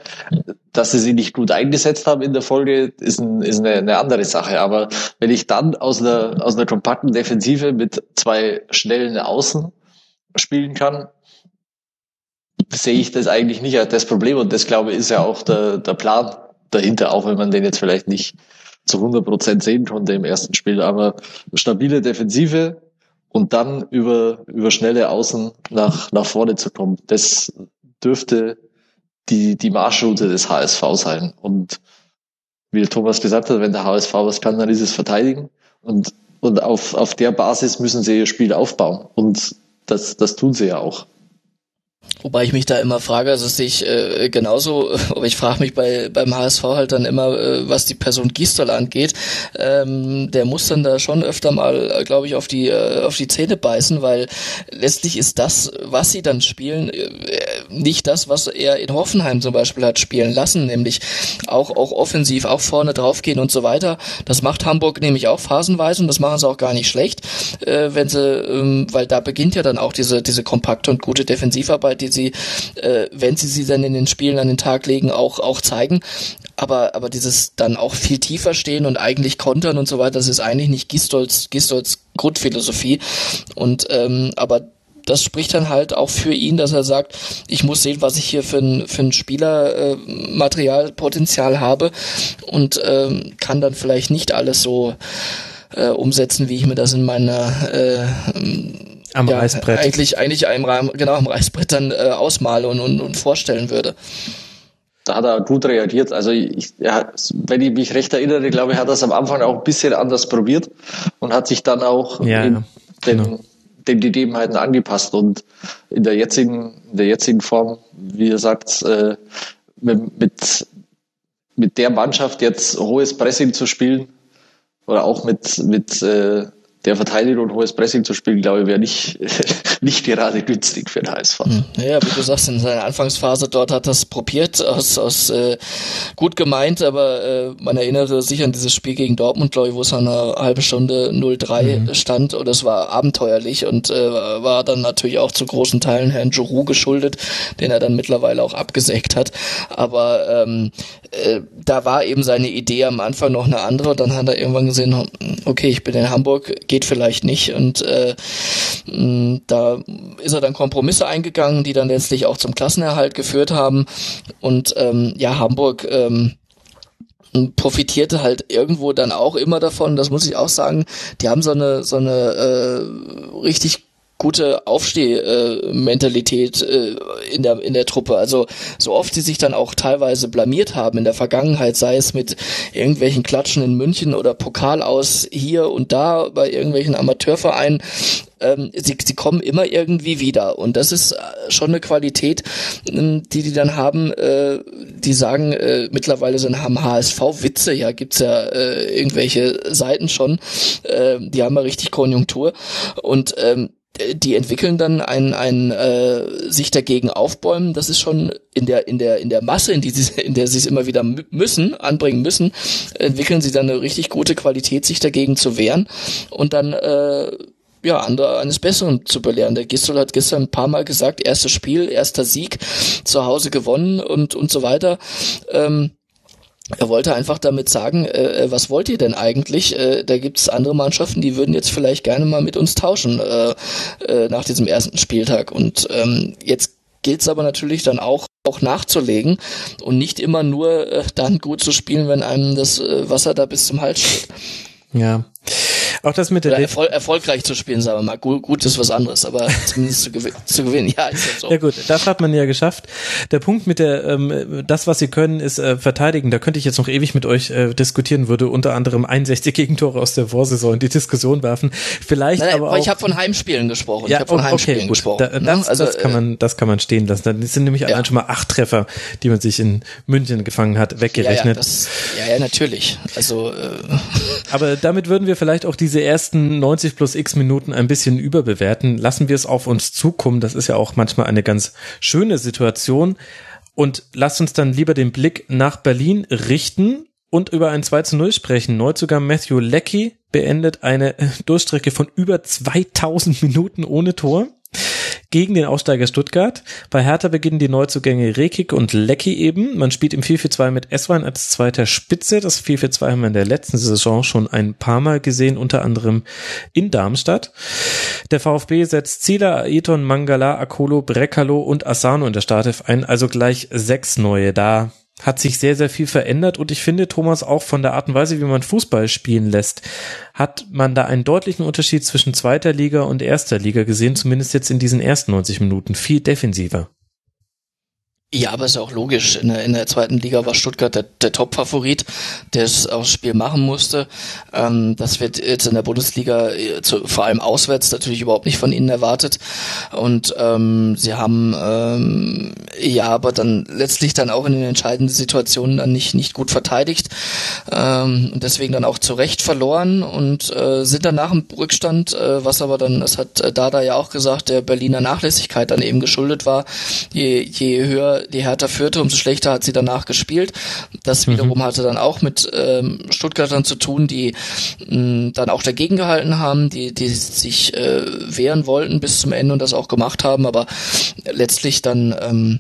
Dass sie sie nicht gut eingesetzt haben in der Folge, ist, ein, ist eine, eine andere Sache. Aber wenn ich dann aus einer, aus einer kompakten Defensive mit zwei schnellen Außen spielen kann, sehe ich das eigentlich nicht als das Problem. Und das, glaube ich, ist ja auch der, der Plan dahinter, auch wenn man den jetzt vielleicht nicht zu 100 Prozent sehen konnte im ersten Spiel. Aber stabile Defensive, und dann über, über schnelle Außen nach, nach vorne zu kommen. Das dürfte die, die Marschroute des HSV sein. Und wie Thomas gesagt hat, wenn der HSV was kann, dann ist es verteidigen. Und, und auf, auf der Basis müssen sie ihr Spiel aufbauen. Und das, das tun sie ja auch. Wobei ich mich da immer frage, also sehe ich äh, genauso, aber ich frage mich bei beim HSV halt dann immer, äh, was die Person Gistol angeht. Ähm, der muss dann da schon öfter mal, äh, glaube ich, auf die äh, auf die Zähne beißen, weil letztlich ist das, was sie dann spielen, äh, nicht das, was er in Hoffenheim zum Beispiel hat spielen lassen, nämlich auch auch offensiv, auch vorne draufgehen und so weiter. Das macht Hamburg nämlich auch phasenweise und das machen sie auch gar nicht schlecht, äh, wenn sie, ähm, weil da beginnt ja dann auch diese diese kompakte und gute Defensivarbeit, die sie, äh, wenn sie sie dann in den Spielen an den Tag legen, auch, auch zeigen. Aber, aber dieses dann auch viel tiefer stehen und eigentlich kontern und so weiter, das ist eigentlich nicht Gistolz, Gistolz Grundphilosophie. Und, ähm, aber das spricht dann halt auch für ihn, dass er sagt, ich muss sehen, was ich hier für ein, für ein Spielermaterialpotenzial äh, habe und ähm, kann dann vielleicht nicht alles so äh, umsetzen, wie ich mir das in meiner äh, am ja, Reißbrett. Eigentlich, eigentlich einem, genau am Reißbrett dann äh, ausmale und, und, und vorstellen würde. Da hat er gut reagiert. Also ich, ja, wenn ich mich recht erinnere, glaube ich, hat er es am Anfang auch ein bisschen anders probiert und hat sich dann auch ja, in ja, den, genau. den Gegebenheiten angepasst. Und in der jetzigen, in der jetzigen Form, wie ihr sagt, äh, mit, mit, mit der Mannschaft jetzt hohes Pressing zu spielen oder auch mit, mit äh, der Verteidigung und hohes Pressing zu spielen, glaube ich, wäre nicht, nicht gerade günstig für den HSV. Hm. Ja, wie du sagst, in seiner Anfangsphase dort hat das probiert, aus, aus äh, gut gemeint, aber äh, man erinnere sich an dieses Spiel gegen Dortmund, glaube ich, wo es eine halbe Stunde 0-3 mhm. stand und es war abenteuerlich und äh, war dann natürlich auch zu großen Teilen Herrn Giroux geschuldet, den er dann mittlerweile auch abgesägt hat. Aber ähm, äh, da war eben seine Idee am Anfang noch eine andere und dann hat er irgendwann gesehen, okay, ich bin in Hamburg, geht vielleicht nicht. Und äh, da ist er dann Kompromisse eingegangen, die dann letztlich auch zum Klassenerhalt geführt haben. Und ähm, ja, Hamburg ähm, profitierte halt irgendwo dann auch immer davon, das muss ich auch sagen, die haben so eine so eine äh, richtig gute Aufstehmentalität äh, in der in der Truppe. Also so oft sie sich dann auch teilweise blamiert haben in der Vergangenheit, sei es mit irgendwelchen Klatschen in München oder Pokal aus hier und da bei irgendwelchen Amateurvereinen. Ähm, sie, sie kommen immer irgendwie wieder und das ist äh, schon eine Qualität, ähm, die die dann haben. Äh, die sagen äh, mittlerweile sind haben HSV Witze, ja gibt's ja äh, irgendwelche Seiten schon. Äh, die haben ja richtig Konjunktur und ähm, die entwickeln dann ein, ein äh, sich dagegen aufbäumen. Das ist schon in der in der in der Masse, in die sie in der sie es immer wieder müssen anbringen müssen, entwickeln sie dann eine richtig gute Qualität, sich dagegen zu wehren und dann äh, ja, andere eines Besseren zu belehren. Der Gistol hat gestern ein paar Mal gesagt, erstes Spiel, erster Sieg, zu Hause gewonnen und, und so weiter. Ähm, er wollte einfach damit sagen, äh, äh, was wollt ihr denn eigentlich? Äh, da gibt's andere Mannschaften, die würden jetzt vielleicht gerne mal mit uns tauschen äh, äh, nach diesem ersten Spieltag. Und ähm, jetzt gilt's aber natürlich dann auch auch nachzulegen und nicht immer nur äh, dann gut zu spielen, wenn einem das Wasser da bis zum Hals steht. Ja. Auch das mit der Oder erfol erfolgreich zu spielen, sagen wir mal. Gut, gut ist was anderes, aber zumindest zu, gew zu gewinnen. Ja, ist halt so. Ja gut, das hat man ja geschafft. Der Punkt mit der, ähm, das, was sie können, ist äh, verteidigen. Da könnte ich jetzt noch ewig mit euch äh, diskutieren, würde unter anderem 61 Gegentore aus der Vorsaison in die Diskussion werfen. Vielleicht nein, nein, aber auch. Ich habe von Heimspielen gesprochen. Ja, ich habe von Heimspielen okay, gesprochen. Da, das, ne? also, das kann man, das kann man stehen lassen. Das sind nämlich ja. allein schon mal acht Treffer, die man sich in München gefangen hat, weggerechnet. Ja, ja, das, ja, ja natürlich. Also. Äh, aber damit würden wir vielleicht auch diese ersten 90 plus x Minuten ein bisschen überbewerten. Lassen wir es auf uns zukommen. Das ist ja auch manchmal eine ganz schöne Situation. Und lasst uns dann lieber den Blick nach Berlin richten und über ein 2 zu 0 sprechen. Neuzugang Matthew Leckie beendet eine Durchstrecke von über 2000 Minuten ohne Tor gegen den Aussteiger Stuttgart. Bei Hertha beginnen die Neuzugänge Rekik und Lecky eben. Man spielt im 4-4-2 mit Eswein als zweiter Spitze. Das 4-4-2 haben wir in der letzten Saison schon ein paar Mal gesehen, unter anderem in Darmstadt. Der VfB setzt Zieler, Aeton, Mangala, Akolo, Brekalo und Asano in der Startelf ein, also gleich sechs neue da hat sich sehr, sehr viel verändert und ich finde, Thomas, auch von der Art und Weise, wie man Fußball spielen lässt, hat man da einen deutlichen Unterschied zwischen zweiter Liga und erster Liga gesehen, zumindest jetzt in diesen ersten 90 Minuten, viel defensiver. Ja, aber ist ja auch logisch. In der, in der zweiten Liga war Stuttgart der, der Top-Favorit, der es das Spiel machen musste. Ähm, das wird jetzt in der Bundesliga äh, zu, vor allem auswärts natürlich überhaupt nicht von ihnen erwartet. Und ähm, sie haben ähm, ja aber dann letztlich dann auch in den entscheidenden Situationen dann nicht, nicht gut verteidigt ähm, und deswegen dann auch zu Recht verloren und äh, sind dann nach dem Rückstand, äh, was aber dann, das hat Dada ja auch gesagt, der Berliner Nachlässigkeit dann eben geschuldet war, je, je höher die Hertha führte, umso schlechter hat sie danach gespielt. Das mhm. wiederum mhm. hatte dann auch mit ähm, Stuttgartern zu tun, die mh, dann auch dagegen gehalten haben, die, die sich äh, wehren wollten bis zum Ende und das auch gemacht haben, aber letztlich dann ähm,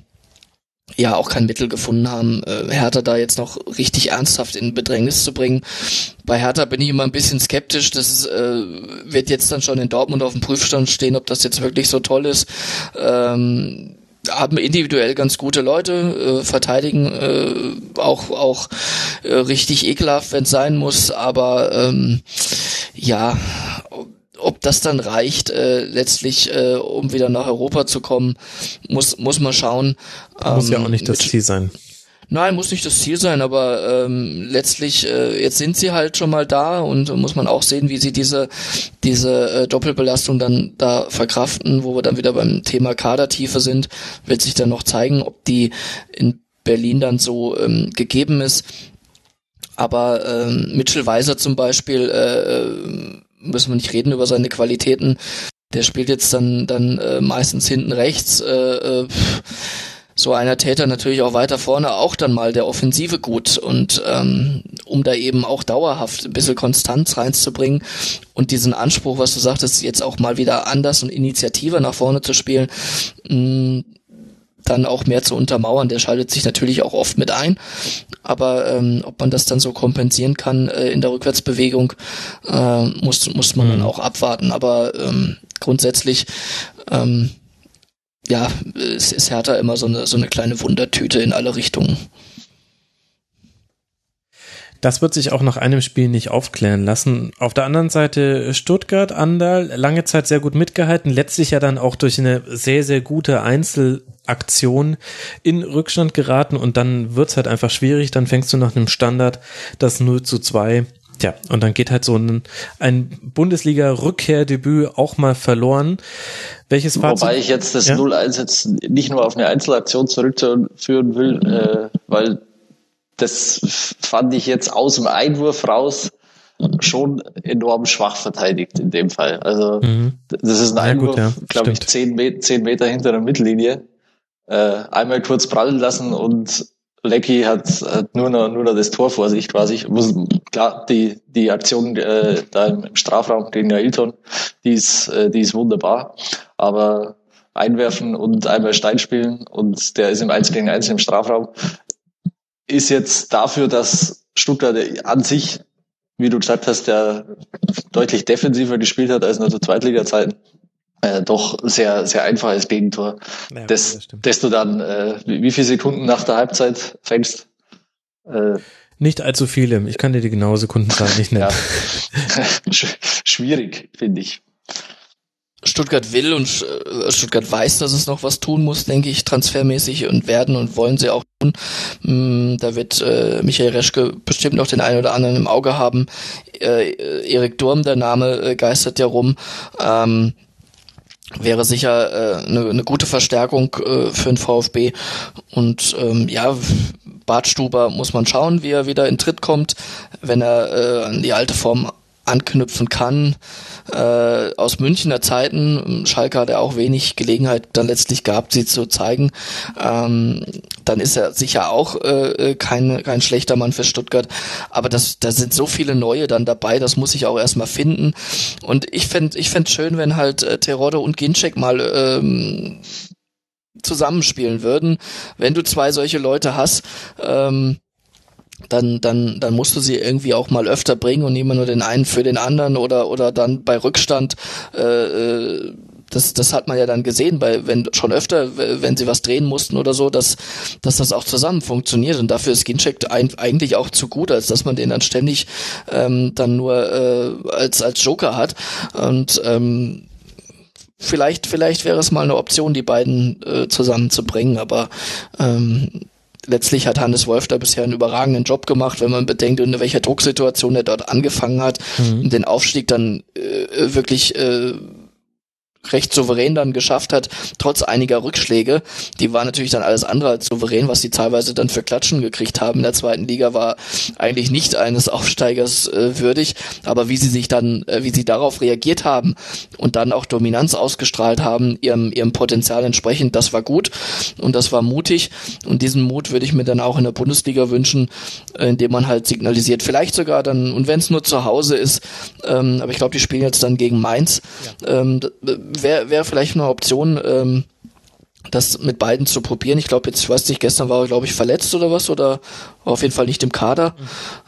ja auch kein Mittel gefunden haben, äh, Hertha da jetzt noch richtig ernsthaft in Bedrängnis zu bringen. Bei Hertha bin ich immer ein bisschen skeptisch. Das äh, wird jetzt dann schon in Dortmund auf dem Prüfstand stehen, ob das jetzt wirklich so toll ist. Ähm, haben individuell ganz gute Leute, äh, verteidigen äh, auch auch äh, richtig ekelhaft, wenn es sein muss, aber ähm, ja, ob das dann reicht, äh, letztlich, äh, um wieder nach Europa zu kommen, muss muss man schauen. Muss ja auch nicht das Ziel sein. Nein, muss nicht das Ziel sein, aber ähm, letztlich, äh, jetzt sind sie halt schon mal da und muss man auch sehen, wie sie diese, diese äh, Doppelbelastung dann da verkraften, wo wir dann wieder beim Thema Kadertiefe sind, wird sich dann noch zeigen, ob die in Berlin dann so ähm, gegeben ist. Aber ähm, Mitchell Weiser zum Beispiel, äh, äh müssen wir nicht reden über seine Qualitäten. Der spielt jetzt dann dann äh, meistens hinten rechts. Äh, äh, so einer Täter natürlich auch weiter vorne auch dann mal der Offensive gut und ähm, um da eben auch dauerhaft ein bisschen Konstanz reinzubringen und diesen Anspruch, was du sagtest, jetzt auch mal wieder anders und Initiative nach vorne zu spielen, mh, mm, dann auch mehr zu untermauern. Der schaltet sich natürlich auch oft mit ein, aber ähm, ob man das dann so kompensieren kann äh, in der Rückwärtsbewegung, äh, muss muss man mhm. dann auch abwarten. Aber ähm, grundsätzlich ähm, ja, es ist Hertha immer so eine, so eine kleine Wundertüte in alle Richtungen. Das wird sich auch nach einem Spiel nicht aufklären lassen. Auf der anderen Seite Stuttgart, Andal, lange Zeit sehr gut mitgehalten, letztlich ja dann auch durch eine sehr, sehr gute Einzelaktion in Rückstand geraten und dann wird's halt einfach schwierig. Dann fängst du nach einem Standard das 0 zu 2 Tja, und dann geht halt so ein, ein Bundesliga-Rückkehrdebüt auch mal verloren. Welches Fazit? Wobei ich jetzt das ja? 0-1 jetzt nicht nur auf eine Einzelaktion zurückführen will, äh, weil das fand ich jetzt aus dem Einwurf raus schon enorm schwach verteidigt in dem Fall. Also mhm. das ist ein Einwurf, ja, glaube ich, zehn, Me zehn Meter hinter der Mittellinie. Äh, einmal kurz prallen lassen und Lecky hat, hat nur noch nur noch das Tor vor sich quasi. Muss, klar, die die Aktion äh, da im Strafraum gegen Ailton, die ist äh, die ist wunderbar, aber einwerfen und einmal Stein spielen und der ist im 1 gegen 1 im Strafraum ist jetzt dafür, dass Stuttgart an sich, wie du gesagt hast, der deutlich defensiver gespielt hat als in der Zweitliga-Zeiten, äh, doch sehr, sehr einfaches Gegentor. Ja, das, das, das du dann, äh, wie viele Sekunden nach der Halbzeit fängst? Äh, nicht allzu viele. Ich kann dir die genaue Sekundenzahl nicht nennen. Ja. Schwierig, finde ich. Stuttgart will und äh, Stuttgart weiß, dass es noch was tun muss, denke ich, transfermäßig und werden und wollen sie auch tun. Mm, da wird äh, Michael Reschke bestimmt noch den einen oder anderen im Auge haben. Äh, Erik Durm, der Name äh, geistert ja rum. Ähm, wäre sicher eine äh, ne gute Verstärkung äh, für den VfB. Und ähm, ja, Bartstuber muss man schauen, wie er wieder in Tritt kommt, wenn er äh, an die alte Form anknüpfen kann. Äh, aus Münchner Zeiten, Schalke hat ja auch wenig Gelegenheit dann letztlich gehabt, sie zu zeigen. Ähm, dann ist er sicher auch äh, kein, kein schlechter Mann für Stuttgart. Aber das, da sind so viele neue dann dabei, das muss ich auch erstmal finden. Und ich fände ich fänd schön, wenn halt äh, Terodde und Ginczek mal ähm, zusammenspielen würden. Wenn du zwei solche Leute hast, ähm, dann, dann, dann musst du sie irgendwie auch mal öfter bringen und immer nur den einen für den anderen oder, oder dann bei Rückstand, äh, äh das, das hat man ja dann gesehen, bei, wenn schon öfter, wenn sie was drehen mussten oder so, dass, dass das auch zusammen funktioniert. Und dafür ist Gincheck ein, eigentlich auch zu gut, als dass man den dann ständig ähm, dann nur äh, als, als Joker hat. Und ähm, vielleicht, vielleicht wäre es mal eine Option, die beiden äh, zusammenzubringen, aber ähm, letztlich hat Hannes Wolf da bisher einen überragenden Job gemacht, wenn man bedenkt, in welcher Drucksituation er dort angefangen hat mhm. den Aufstieg dann äh, wirklich äh, recht souverän dann geschafft hat, trotz einiger Rückschläge. Die war natürlich dann alles andere als souverän, was sie teilweise dann für Klatschen gekriegt haben in der zweiten Liga, war eigentlich nicht eines Aufsteigers äh, würdig. Aber wie sie sich dann, äh, wie sie darauf reagiert haben und dann auch Dominanz ausgestrahlt haben, ihrem, ihrem Potenzial entsprechend, das war gut und das war mutig. Und diesen Mut würde ich mir dann auch in der Bundesliga wünschen, äh, indem man halt signalisiert, vielleicht sogar dann, und wenn es nur zu Hause ist, ähm, aber ich glaube, die spielen jetzt dann gegen Mainz, ja. ähm, wäre wär vielleicht eine Option, ähm, das mit beiden zu probieren. Ich glaube, jetzt, weiß nicht, gestern war er, glaube ich, verletzt oder was, oder auf jeden Fall nicht im Kader.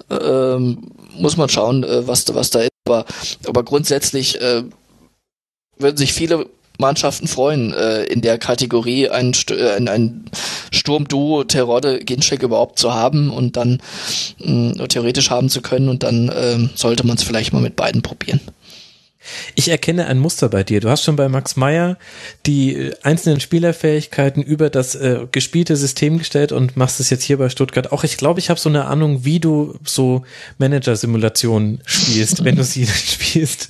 Ähm, muss man schauen, äh, was, was da ist. Aber, aber grundsätzlich äh, würden sich viele Mannschaften freuen, äh, in der Kategorie ein, St äh, ein, ein Sturmduo Terodde Ginczek überhaupt zu haben und dann mh, theoretisch haben zu können und dann äh, sollte man es vielleicht mal mit beiden probieren. Ich erkenne ein Muster bei dir. Du hast schon bei Max Meyer die äh, einzelnen Spielerfähigkeiten über das äh, gespielte System gestellt und machst es jetzt hier bei Stuttgart auch. Ich glaube, ich habe so eine Ahnung, wie du so Manager-Simulationen spielst, wenn du sie spielst.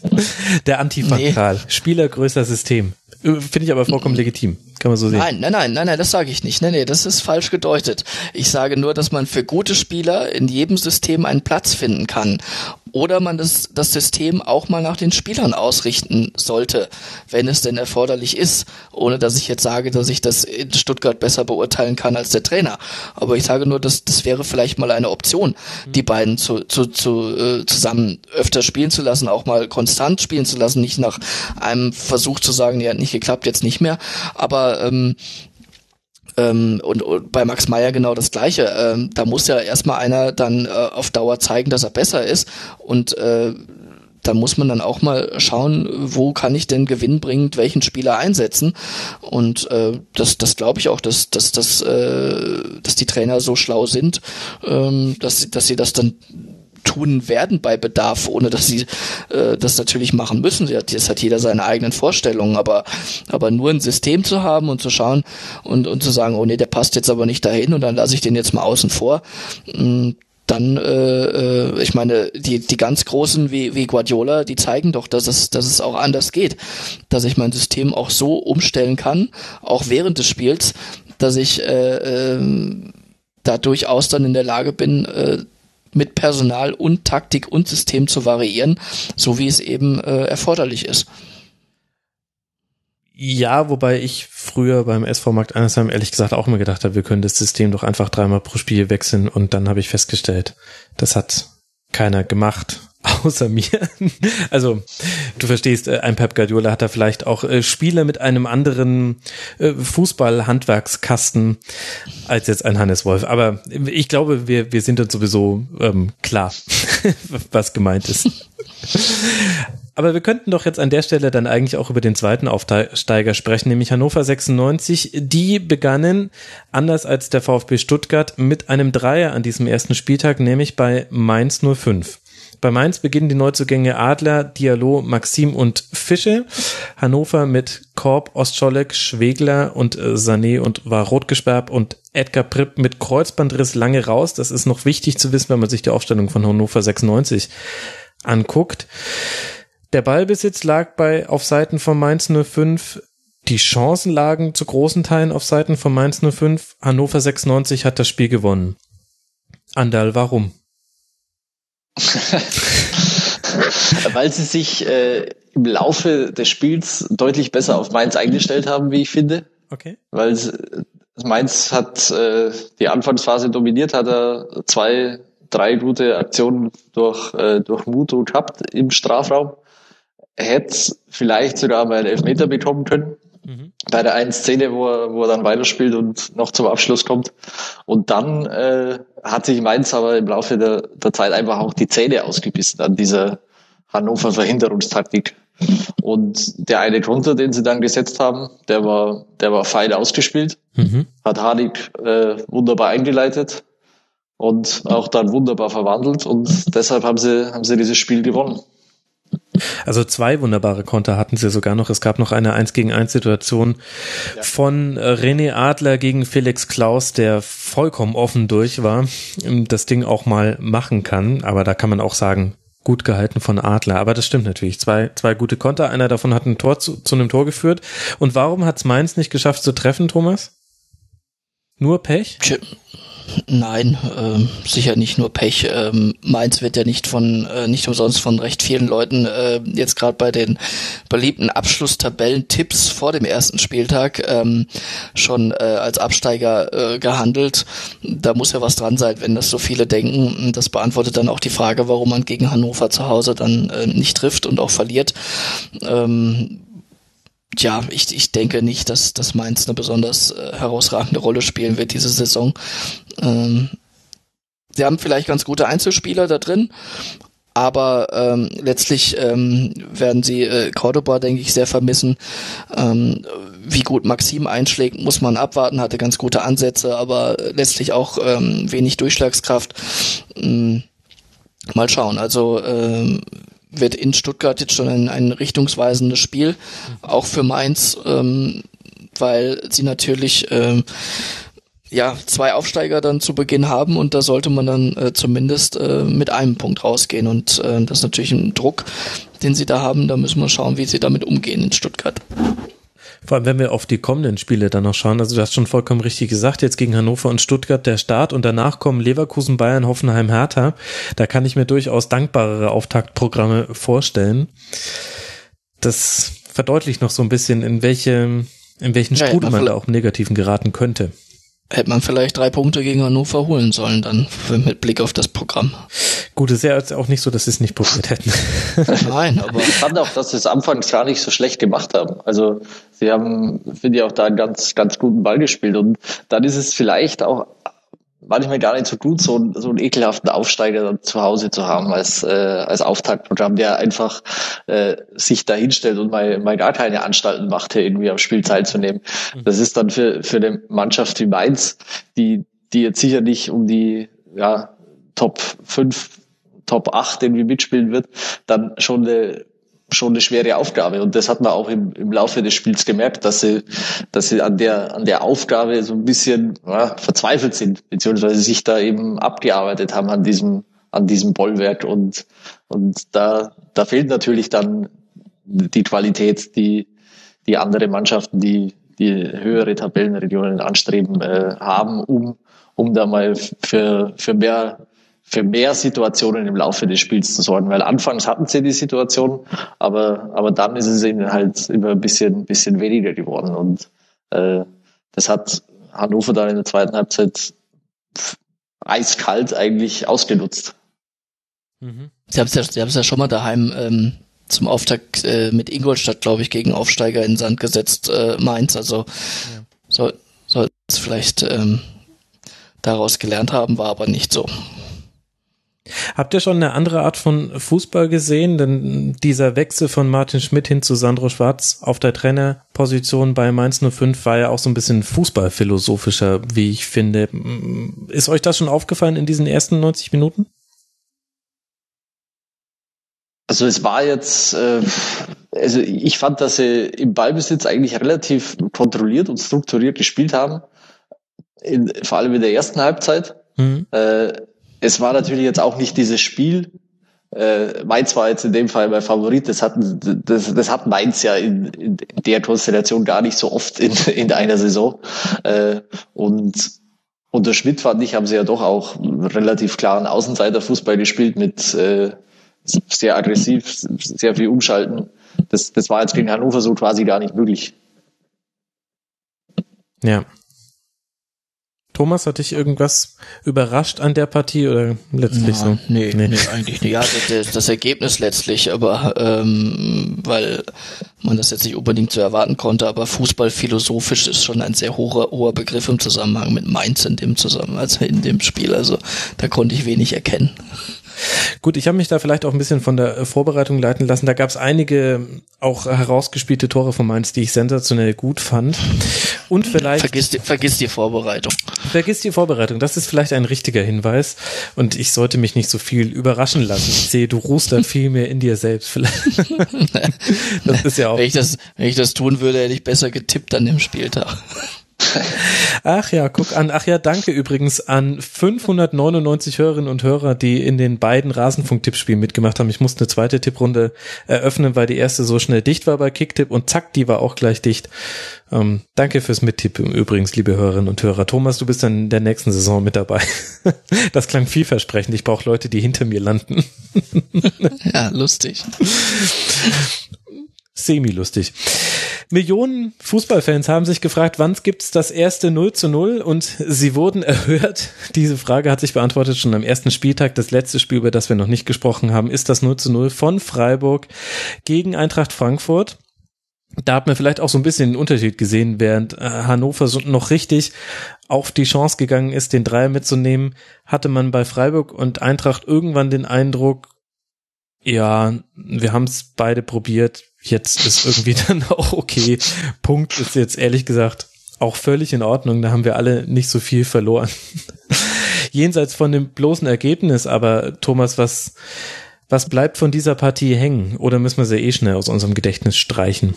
Der Antifakral. Nee. Spieler größer System. Äh, finde ich aber vollkommen legitim. Kann man so sehen. Nein, nein, nein, nein, nein, das sage ich nicht. Nein, nee, das ist falsch gedeutet. Ich sage nur, dass man für gute Spieler in jedem System einen Platz finden kann oder man das, das System auch mal nach den Spielern ausrichten sollte, wenn es denn erforderlich ist, ohne dass ich jetzt sage, dass ich das in Stuttgart besser beurteilen kann als der Trainer. Aber ich sage nur, dass das wäre vielleicht mal eine Option, mhm. die beiden zu, zu, zu, äh, zusammen öfter spielen zu lassen, auch mal konstant spielen zu lassen, nicht nach einem Versuch zu sagen, ja, hat nicht geklappt, jetzt nicht mehr. Aber ähm, ähm, und, und, bei Max Meyer genau das Gleiche. Ähm, da muss ja erstmal einer dann äh, auf Dauer zeigen, dass er besser ist. Und äh, da muss man dann auch mal schauen, wo kann ich denn gewinnbringend welchen Spieler einsetzen. Und äh, das, das glaube ich auch, dass, dass, dass, äh, dass die Trainer so schlau sind, ähm, dass, dass sie das dann tun werden bei Bedarf, ohne dass sie äh, das natürlich machen müssen. Das hat jeder seine eigenen Vorstellungen, aber, aber nur ein System zu haben und zu schauen und, und zu sagen, oh nee, der passt jetzt aber nicht dahin und dann lasse ich den jetzt mal außen vor. Mm, dann, äh, äh, ich meine, die, die ganz Großen wie, wie Guardiola, die zeigen doch, dass es, dass es auch anders geht. Dass ich mein System auch so umstellen kann, auch während des Spiels, dass ich äh, äh, da durchaus dann in der Lage bin, äh, mit Personal und Taktik und System zu variieren, so wie es eben äh, erforderlich ist. Ja, wobei ich früher beim SV Markt Einersheim ehrlich gesagt auch immer gedacht habe, wir können das System doch einfach dreimal pro Spiel wechseln und dann habe ich festgestellt, das hat keiner gemacht außer mir. Also du verstehst, äh, ein Pep Guardiola hat da vielleicht auch äh, Spieler mit einem anderen äh, Fußball-Handwerkskasten als jetzt ein Hannes Wolf. Aber ich glaube, wir, wir sind uns sowieso ähm, klar, was gemeint ist. Aber wir könnten doch jetzt an der Stelle dann eigentlich auch über den zweiten Aufsteiger sprechen, nämlich Hannover 96. Die begannen, anders als der VfB Stuttgart, mit einem Dreier an diesem ersten Spieltag, nämlich bei Mainz 05. Bei Mainz beginnen die Neuzugänge Adler, Diallo, Maxim und Fische. Hannover mit Korb, Ostscholek, Schwegler und äh, Sané und war rot gesperrt und Edgar Pripp mit Kreuzbandriss lange raus. Das ist noch wichtig zu wissen, wenn man sich die Aufstellung von Hannover 96 anguckt. Der Ballbesitz lag bei auf Seiten von Mainz 05 die Chancen lagen zu großen Teilen auf Seiten von Mainz 05. Hannover 96 hat das Spiel gewonnen. Andal, warum? Weil sie sich äh, im Laufe des Spiels deutlich besser auf Mainz eingestellt haben, wie ich finde. Okay. Weil Mainz hat äh, die Anfangsphase dominiert, hat er zwei, drei gute Aktionen durch, äh, durch Muto gehabt im Strafraum. Hätte vielleicht sogar mal einen Elfmeter bekommen können. Mhm. Bei der einen Szene, wo er, wo er dann weiterspielt und noch zum Abschluss kommt. Und dann äh, hat sich Mainz aber im Laufe der, der Zeit einfach auch die Zähne ausgebissen an dieser Hannover Verhinderungstaktik. Und der eine Konter, den sie dann gesetzt haben, der war, der war fein ausgespielt, mhm. hat Hanik äh, wunderbar eingeleitet und auch dann wunderbar verwandelt und deshalb haben sie, haben sie dieses Spiel gewonnen. Also zwei wunderbare Konter hatten sie sogar noch. Es gab noch eine 1 gegen 1 Situation ja. von äh, René Adler gegen Felix Klaus, der vollkommen offen durch war, das Ding auch mal machen kann. Aber da kann man auch sagen, gut gehalten von Adler. Aber das stimmt natürlich. Zwei, zwei gute Konter. Einer davon hat ein Tor zu, zu einem Tor geführt. Und warum hat es Mainz nicht geschafft zu treffen, Thomas? Nur Pech? Nein, äh, sicher nicht nur Pech. Ähm, Mainz wird ja nicht von äh, nicht umsonst von recht vielen Leuten äh, jetzt gerade bei den beliebten Abschlusstabellentipps vor dem ersten Spieltag ähm, schon äh, als Absteiger äh, gehandelt. Da muss ja was dran sein, wenn das so viele denken. Das beantwortet dann auch die Frage, warum man gegen Hannover zu Hause dann äh, nicht trifft und auch verliert. Ähm, ja, ich, ich denke nicht, dass, dass Mainz eine besonders äh, herausragende Rolle spielen wird diese Saison. Ähm, sie haben vielleicht ganz gute Einzelspieler da drin, aber ähm, letztlich ähm, werden sie äh, Cordoba, denke ich, sehr vermissen. Ähm, wie gut Maxim einschlägt, muss man abwarten, hatte ganz gute Ansätze, aber letztlich auch ähm, wenig Durchschlagskraft. Ähm, mal schauen. Also ähm, wird in Stuttgart jetzt schon ein, ein richtungsweisendes Spiel, auch für Mainz, ähm, weil sie natürlich ähm, ja zwei Aufsteiger dann zu Beginn haben und da sollte man dann äh, zumindest äh, mit einem Punkt rausgehen und äh, das ist natürlich ein Druck, den sie da haben. Da müssen wir schauen, wie sie damit umgehen in Stuttgart. Vor allem, wenn wir auf die kommenden Spiele dann noch schauen, also du hast schon vollkommen richtig gesagt, jetzt gegen Hannover und Stuttgart der Start. Und danach kommen Leverkusen, Bayern, Hoffenheim, Hertha. Da kann ich mir durchaus dankbarere Auftaktprogramme vorstellen. Das verdeutlicht noch so ein bisschen, in welche, in welchen Strudel ja, man da auch im Negativen geraten könnte hätte man vielleicht drei Punkte gegen Hannover holen sollen, dann mit Blick auf das Programm. Gut, es ist ja jetzt auch nicht so, dass sie es nicht probiert hätten. Nein, aber ich fand auch, dass sie es anfangs gar nicht so schlecht gemacht haben. Also sie haben, finde ich, auch da einen ganz, ganz guten Ball gespielt. Und dann ist es vielleicht auch manchmal gar nicht so gut, so, einen, so einen ekelhaften Aufsteiger zu Hause zu haben als, äh, als Auftaktprogramm, der einfach äh, sich da hinstellt und mal, mal gar keine Anstalten macht, hier irgendwie am Spiel teilzunehmen. Mhm. Das ist dann für, für eine Mannschaft wie Mainz, die, die jetzt sicher nicht um die ja, Top 5, Top 8 irgendwie mitspielen wird, dann schon eine schon eine schwere Aufgabe. Und das hat man auch im, im Laufe des Spiels gemerkt, dass sie, dass sie an der, an der Aufgabe so ein bisschen ja, verzweifelt sind, beziehungsweise sich da eben abgearbeitet haben an diesem, an diesem Bollwerk. Und, und da, da fehlt natürlich dann die Qualität, die, die andere Mannschaften, die, die höhere Tabellenregionen anstreben, äh, haben, um, um da mal für, für mehr für mehr Situationen im Laufe des Spiels zu sorgen, weil anfangs hatten sie die Situation, aber, aber dann ist es ihnen halt immer ein bisschen, bisschen weniger geworden und Äh, das hat Hannover dann in der zweiten Halbzeit eiskalt eigentlich ausgenutzt. Mhm. Sie haben es ja, Sie ja schon mal daheim ähm, zum Auftakt äh, mit Ingolstadt, glaube ich, gegen Aufsteiger in den Sand gesetzt, äh, Mainz. Also ja. soll soll es vielleicht ähm, daraus gelernt haben, war aber nicht so. Habt ihr schon eine andere Art von Fußball gesehen? Denn dieser Wechsel von Martin Schmidt hin zu Sandro Schwarz auf der Trainerposition bei Mainz 05 war ja auch so ein bisschen fußballphilosophischer, wie ich finde. Ist euch das schon aufgefallen in diesen ersten 90 Minuten? Also es war jetzt, äh, also ich fand, dass sie im Ballbesitz eigentlich relativ kontrolliert und strukturiert gespielt haben, in, vor allem in der ersten Halbzeit. Mhm. Äh, es war natürlich jetzt auch nicht dieses Spiel. Äh, Mainz war jetzt in dem Fall mein Favorit. Das hat, das, das hat Mainz ja in, in der Konstellation gar nicht so oft in, in einer Saison. Äh, und unter Schmidt fand ich, haben sie ja doch auch relativ klaren Außenseiterfußball gespielt mit äh, sehr aggressiv, sehr viel umschalten. Das, das war jetzt gegen Hannover so quasi gar nicht möglich. Ja. Thomas, hat dich irgendwas überrascht an der Partie oder letztlich ja, so? Nee, nee, nee, eigentlich nicht. Ja, das, das Ergebnis letztlich, aber ähm, weil man das jetzt nicht unbedingt so erwarten konnte, aber Fußball philosophisch ist schon ein sehr hoher, hoher Begriff im Zusammenhang mit Mainz in dem Zusammenhang, also in dem Spiel. Also da konnte ich wenig erkennen. Gut, ich habe mich da vielleicht auch ein bisschen von der Vorbereitung leiten lassen. Da gab es einige auch herausgespielte Tore von Mainz, die ich sensationell gut fand. Und vielleicht. Vergiss die, vergiss die Vorbereitung. Vergiss die Vorbereitung. Das ist vielleicht ein richtiger Hinweis. Und ich sollte mich nicht so viel überraschen lassen. Ich sehe, du ruhst da viel mehr in dir selbst. Vielleicht. das ist ja auch. Wenn ich das, wenn ich das tun würde, hätte ich besser getippt an dem Spieltag. Ach ja, guck an. Ach ja, danke übrigens an 599 Hörerinnen und Hörer, die in den beiden Rasenfunk-Tippspielen mitgemacht haben. Ich musste eine zweite Tipprunde eröffnen, weil die erste so schnell dicht war bei Kicktipp und zack, die war auch gleich dicht. Ähm, danke fürs Mittippen übrigens, liebe Hörerinnen und Hörer. Thomas, du bist dann in der nächsten Saison mit dabei. das klang vielversprechend. Ich brauche Leute, die hinter mir landen. ja, lustig. Semi-lustig. Millionen Fußballfans haben sich gefragt, wann gibt's das erste 0 zu 0 und sie wurden erhört. Diese Frage hat sich beantwortet schon am ersten Spieltag. Das letzte Spiel, über das wir noch nicht gesprochen haben, ist das 0 zu 0 von Freiburg gegen Eintracht Frankfurt. Da hat man vielleicht auch so ein bisschen den Unterschied gesehen, während äh, Hannover noch richtig auf die Chance gegangen ist, den Dreier mitzunehmen, hatte man bei Freiburg und Eintracht irgendwann den Eindruck, ja, wir haben es beide probiert, jetzt ist irgendwie dann auch okay. Punkt ist jetzt ehrlich gesagt auch völlig in Ordnung. Da haben wir alle nicht so viel verloren. Jenseits von dem bloßen Ergebnis, aber Thomas, was, was bleibt von dieser Partie hängen? Oder müssen wir sie eh schnell aus unserem Gedächtnis streichen?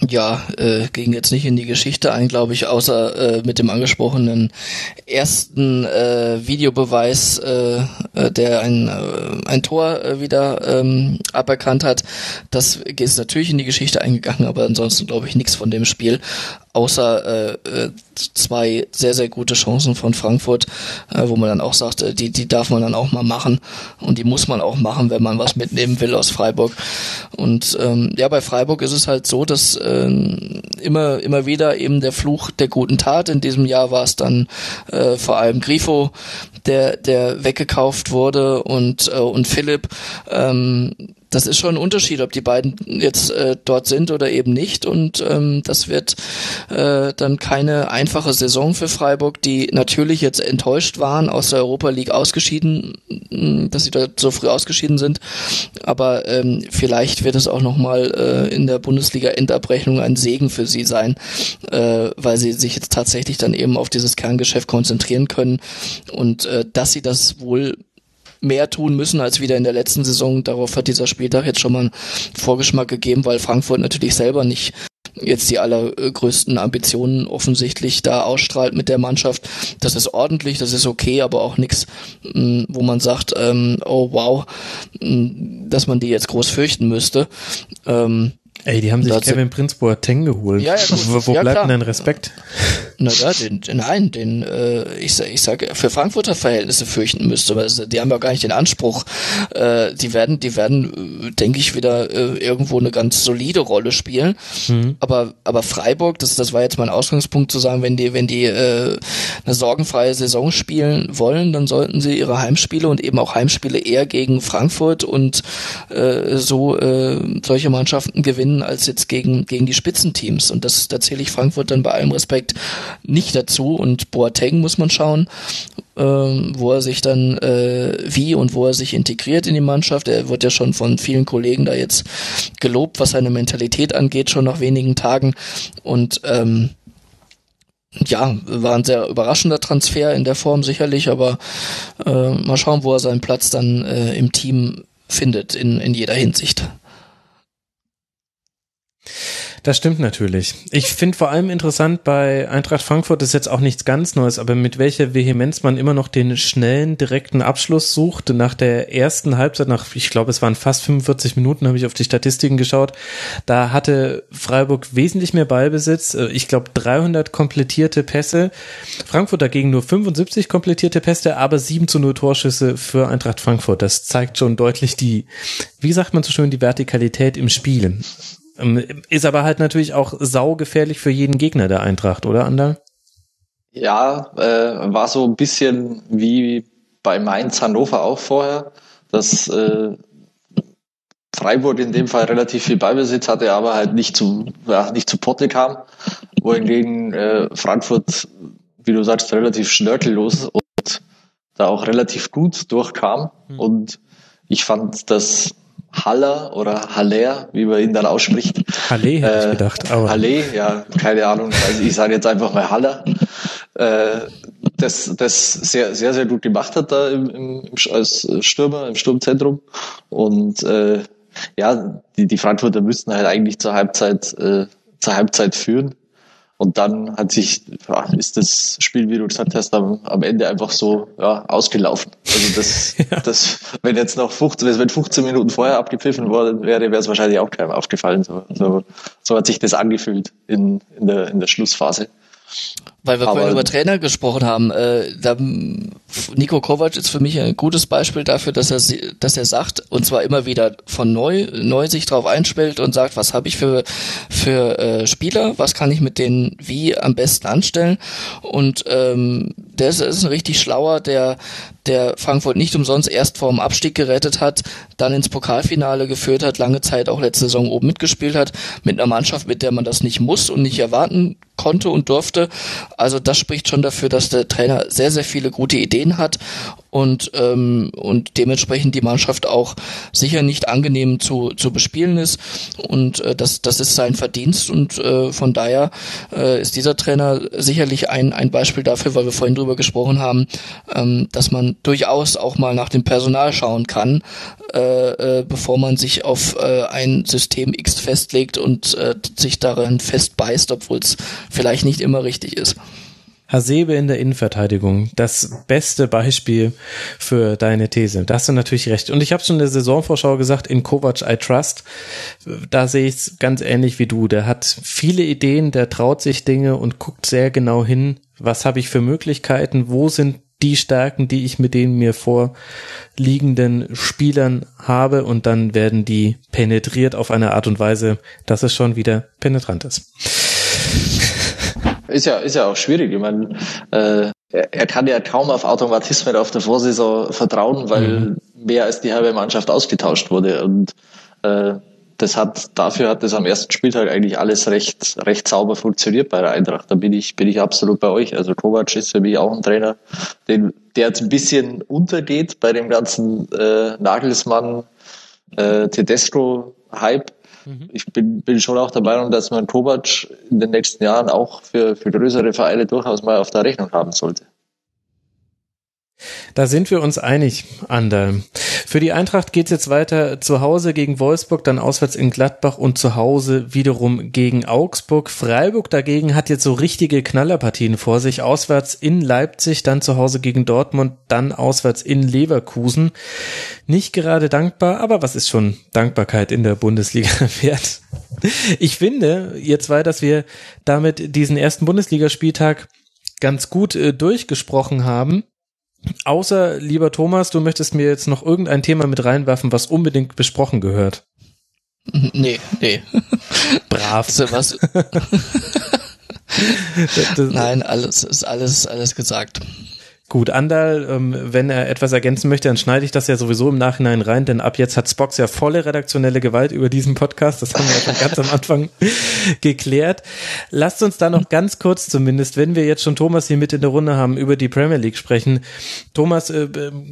Ja, äh, ging jetzt nicht in die Geschichte ein, glaube ich, außer äh, mit dem angesprochenen ersten äh, Videobeweis, äh, äh, der ein, äh, ein Tor äh, wieder ähm, aberkannt hat. Das ist natürlich in die Geschichte eingegangen, aber ansonsten glaube ich nichts von dem Spiel außer äh, äh, zwei sehr, sehr gute Chancen von Frankfurt, äh, wo man dann auch sagt, äh, die, die darf man dann auch mal machen und die muss man auch machen, wenn man was mitnehmen will aus Freiburg. Und ähm, ja, bei Freiburg ist es halt so, dass äh, immer, immer wieder eben der Fluch der guten Tat, in diesem Jahr war es dann äh, vor allem Grifo, der, der weggekauft wurde und, äh, und Philipp, ähm, das ist schon ein Unterschied, ob die beiden jetzt äh, dort sind oder eben nicht. Und ähm, das wird äh, dann keine einfache Saison für Freiburg, die natürlich jetzt enttäuscht waren, aus der Europa League ausgeschieden, mm, dass sie da so früh ausgeschieden sind. Aber ähm, vielleicht wird es auch nochmal äh, in der Bundesliga-Endabrechnung ein Segen für sie sein, äh, weil sie sich jetzt tatsächlich dann eben auf dieses Kerngeschäft konzentrieren können. Und äh, dass sie das wohl mehr tun müssen als wieder in der letzten Saison. Darauf hat dieser Spieltag jetzt schon mal einen Vorgeschmack gegeben, weil Frankfurt natürlich selber nicht jetzt die allergrößten Ambitionen offensichtlich da ausstrahlt mit der Mannschaft. Das ist ordentlich, das ist okay, aber auch nichts, mm, wo man sagt, ähm, oh wow, mm, dass man die jetzt groß fürchten müsste. Ähm, Ey, die haben sich Kevin Prince Boateng geholt. Ja, ja, wo, wo ja, bleibt denn dein Respekt? Naja, den, nein, den, äh, ich, ich sage, für Frankfurter Verhältnisse fürchten müsste, weil die haben ja gar nicht den Anspruch. Äh, die werden, die werden, äh, denke ich, wieder äh, irgendwo eine ganz solide Rolle spielen. Mhm. Aber, aber Freiburg, das, das war jetzt mein Ausgangspunkt zu sagen, wenn die, wenn die äh, eine sorgenfreie Saison spielen wollen, dann sollten sie ihre Heimspiele und eben auch Heimspiele eher gegen Frankfurt und äh, so äh, solche Mannschaften gewinnen als jetzt gegen gegen die Spitzenteams. Und das da zähle ich Frankfurt dann bei allem Respekt nicht dazu. Und Boateng muss man schauen, ähm, wo er sich dann äh, wie und wo er sich integriert in die Mannschaft. Er wird ja schon von vielen Kollegen da jetzt gelobt, was seine Mentalität angeht, schon nach wenigen Tagen. Und ähm, ja, war ein sehr überraschender Transfer in der Form sicherlich, aber äh, mal schauen, wo er seinen Platz dann äh, im Team findet in, in jeder Hinsicht. Das stimmt natürlich. Ich finde vor allem interessant bei Eintracht Frankfurt ist jetzt auch nichts ganz Neues, aber mit welcher Vehemenz man immer noch den schnellen, direkten Abschluss sucht. Nach der ersten Halbzeit, nach, ich glaube, es waren fast 45 Minuten, habe ich auf die Statistiken geschaut. Da hatte Freiburg wesentlich mehr Ballbesitz. Äh, ich glaube, 300 komplettierte Pässe. Frankfurt dagegen nur 75 komplettierte Pässe, aber 7 zu 0 Torschüsse für Eintracht Frankfurt. Das zeigt schon deutlich die, wie sagt man so schön, die Vertikalität im Spiel. Ähm, ist aber halt natürlich auch saugefährlich für jeden Gegner der Eintracht, oder Ander? Ja, äh, war so ein bisschen wie bei Mainz Hannover auch vorher, dass äh, Freiburg in dem Fall relativ viel Ballbesitz hatte, aber halt nicht zu, ja, nicht zu Potte kam, wohingegen äh, Frankfurt, wie du sagst, relativ schnörkellos und da auch relativ gut durchkam. Mhm. Und ich fand, dass Haller oder Haller, wie man ihn dann ausspricht. Halle hätte äh, ich gedacht. Aber. Halle, ja, keine Ahnung. Also ich sage jetzt einfach mal Haller. Äh, das, das sehr, sehr, sehr gut gemacht hat da im, im, als Stürmer im Sturmzentrum. Und äh, ja, die, die Frankfurter müssten halt eigentlich zur Halbzeit, äh, zur Halbzeit führen. Und dann hat sich, ja, ist das Spiel, wie du gesagt hast, am, am Ende einfach so ja, ausgelaufen. Also das, ja. das, wenn jetzt noch 15, wenn 15 Minuten vorher abgepfiffen worden wäre, wäre es wahrscheinlich auch keinem aufgefallen. So, so, so hat sich das angefühlt in, in, der, in der Schlussphase. Weil wir vorhin über Trainer gesprochen haben, äh, da, Nico Kovac ist für mich ein gutes Beispiel dafür, dass er, dass er sagt, und zwar immer wieder von neu, neu sich drauf einspielt und sagt, was habe ich für, für äh, Spieler, was kann ich mit denen wie am besten anstellen. Und ähm, der ist, ist ein richtig schlauer, der, der Frankfurt nicht umsonst erst vor dem Abstieg gerettet hat, dann ins Pokalfinale geführt hat, lange Zeit auch letzte Saison oben mitgespielt hat, mit einer Mannschaft, mit der man das nicht muss und nicht erwarten konnte und durfte. Also das spricht schon dafür, dass der Trainer sehr, sehr viele gute Ideen hat und, ähm, und dementsprechend die Mannschaft auch sicher nicht angenehm zu, zu bespielen ist. Und äh, das, das ist sein Verdienst und äh, von daher äh, ist dieser Trainer sicherlich ein, ein Beispiel dafür, weil wir vorhin drüber gesprochen haben, ähm, dass man durchaus auch mal nach dem Personal schauen kann, äh, äh, bevor man sich auf äh, ein System X festlegt und äh, sich daran festbeißt, obwohl es vielleicht nicht immer richtig ist. Hasebe in der Innenverteidigung, das beste Beispiel für deine These. Da hast du natürlich recht. Und ich habe schon in der Saisonvorschau gesagt, in Kovac I trust. Da sehe ich es ganz ähnlich wie du. Der hat viele Ideen, der traut sich Dinge und guckt sehr genau hin, was habe ich für Möglichkeiten, wo sind die Stärken, die ich mit den mir vorliegenden Spielern habe und dann werden die penetriert auf eine Art und Weise, dass es schon wieder penetrant ist. Ist ja, ist ja auch schwierig. Ich meine, äh, er, kann ja kaum auf Automatismen auf der Vorsaison vertrauen, weil mhm. mehr als die halbe Mannschaft ausgetauscht wurde. Und äh, das hat, dafür hat das am ersten Spieltag eigentlich alles recht, recht sauber funktioniert bei der Eintracht. Da bin ich, bin ich absolut bei euch. Also Kovac ist für mich auch ein Trainer, den, der jetzt ein bisschen untergeht bei dem ganzen äh, Nagelsmann, äh, Tedesco-Hype Mhm. Ich bin, bin schon auch der Meinung, dass man Kovac in den nächsten Jahren auch für, für größere Vereine durchaus mal auf der Rechnung haben sollte. Da sind wir uns einig, Ander. Für die Eintracht geht's jetzt weiter zu Hause gegen Wolfsburg, dann auswärts in Gladbach und zu Hause wiederum gegen Augsburg. Freiburg dagegen hat jetzt so richtige Knallerpartien vor sich. Auswärts in Leipzig, dann zu Hause gegen Dortmund, dann auswärts in Leverkusen. Nicht gerade dankbar, aber was ist schon Dankbarkeit in der Bundesliga wert? Ich finde, ihr zwei, dass wir damit diesen ersten Bundesligaspieltag ganz gut äh, durchgesprochen haben. Außer, lieber Thomas, du möchtest mir jetzt noch irgendein Thema mit reinwerfen, was unbedingt besprochen gehört. Nee, nee. Brav. Was. Nein, alles ist alles, alles gesagt. Gut, Andal, ähm, wenn er etwas ergänzen möchte, dann schneide ich das ja sowieso im Nachhinein rein, denn ab jetzt hat Spox ja volle redaktionelle Gewalt über diesen Podcast. Das haben wir ja schon ganz am Anfang geklärt. Lasst uns da noch ganz kurz zumindest, wenn wir jetzt schon Thomas hier mit in der Runde haben, über die Premier League sprechen. Thomas, äh,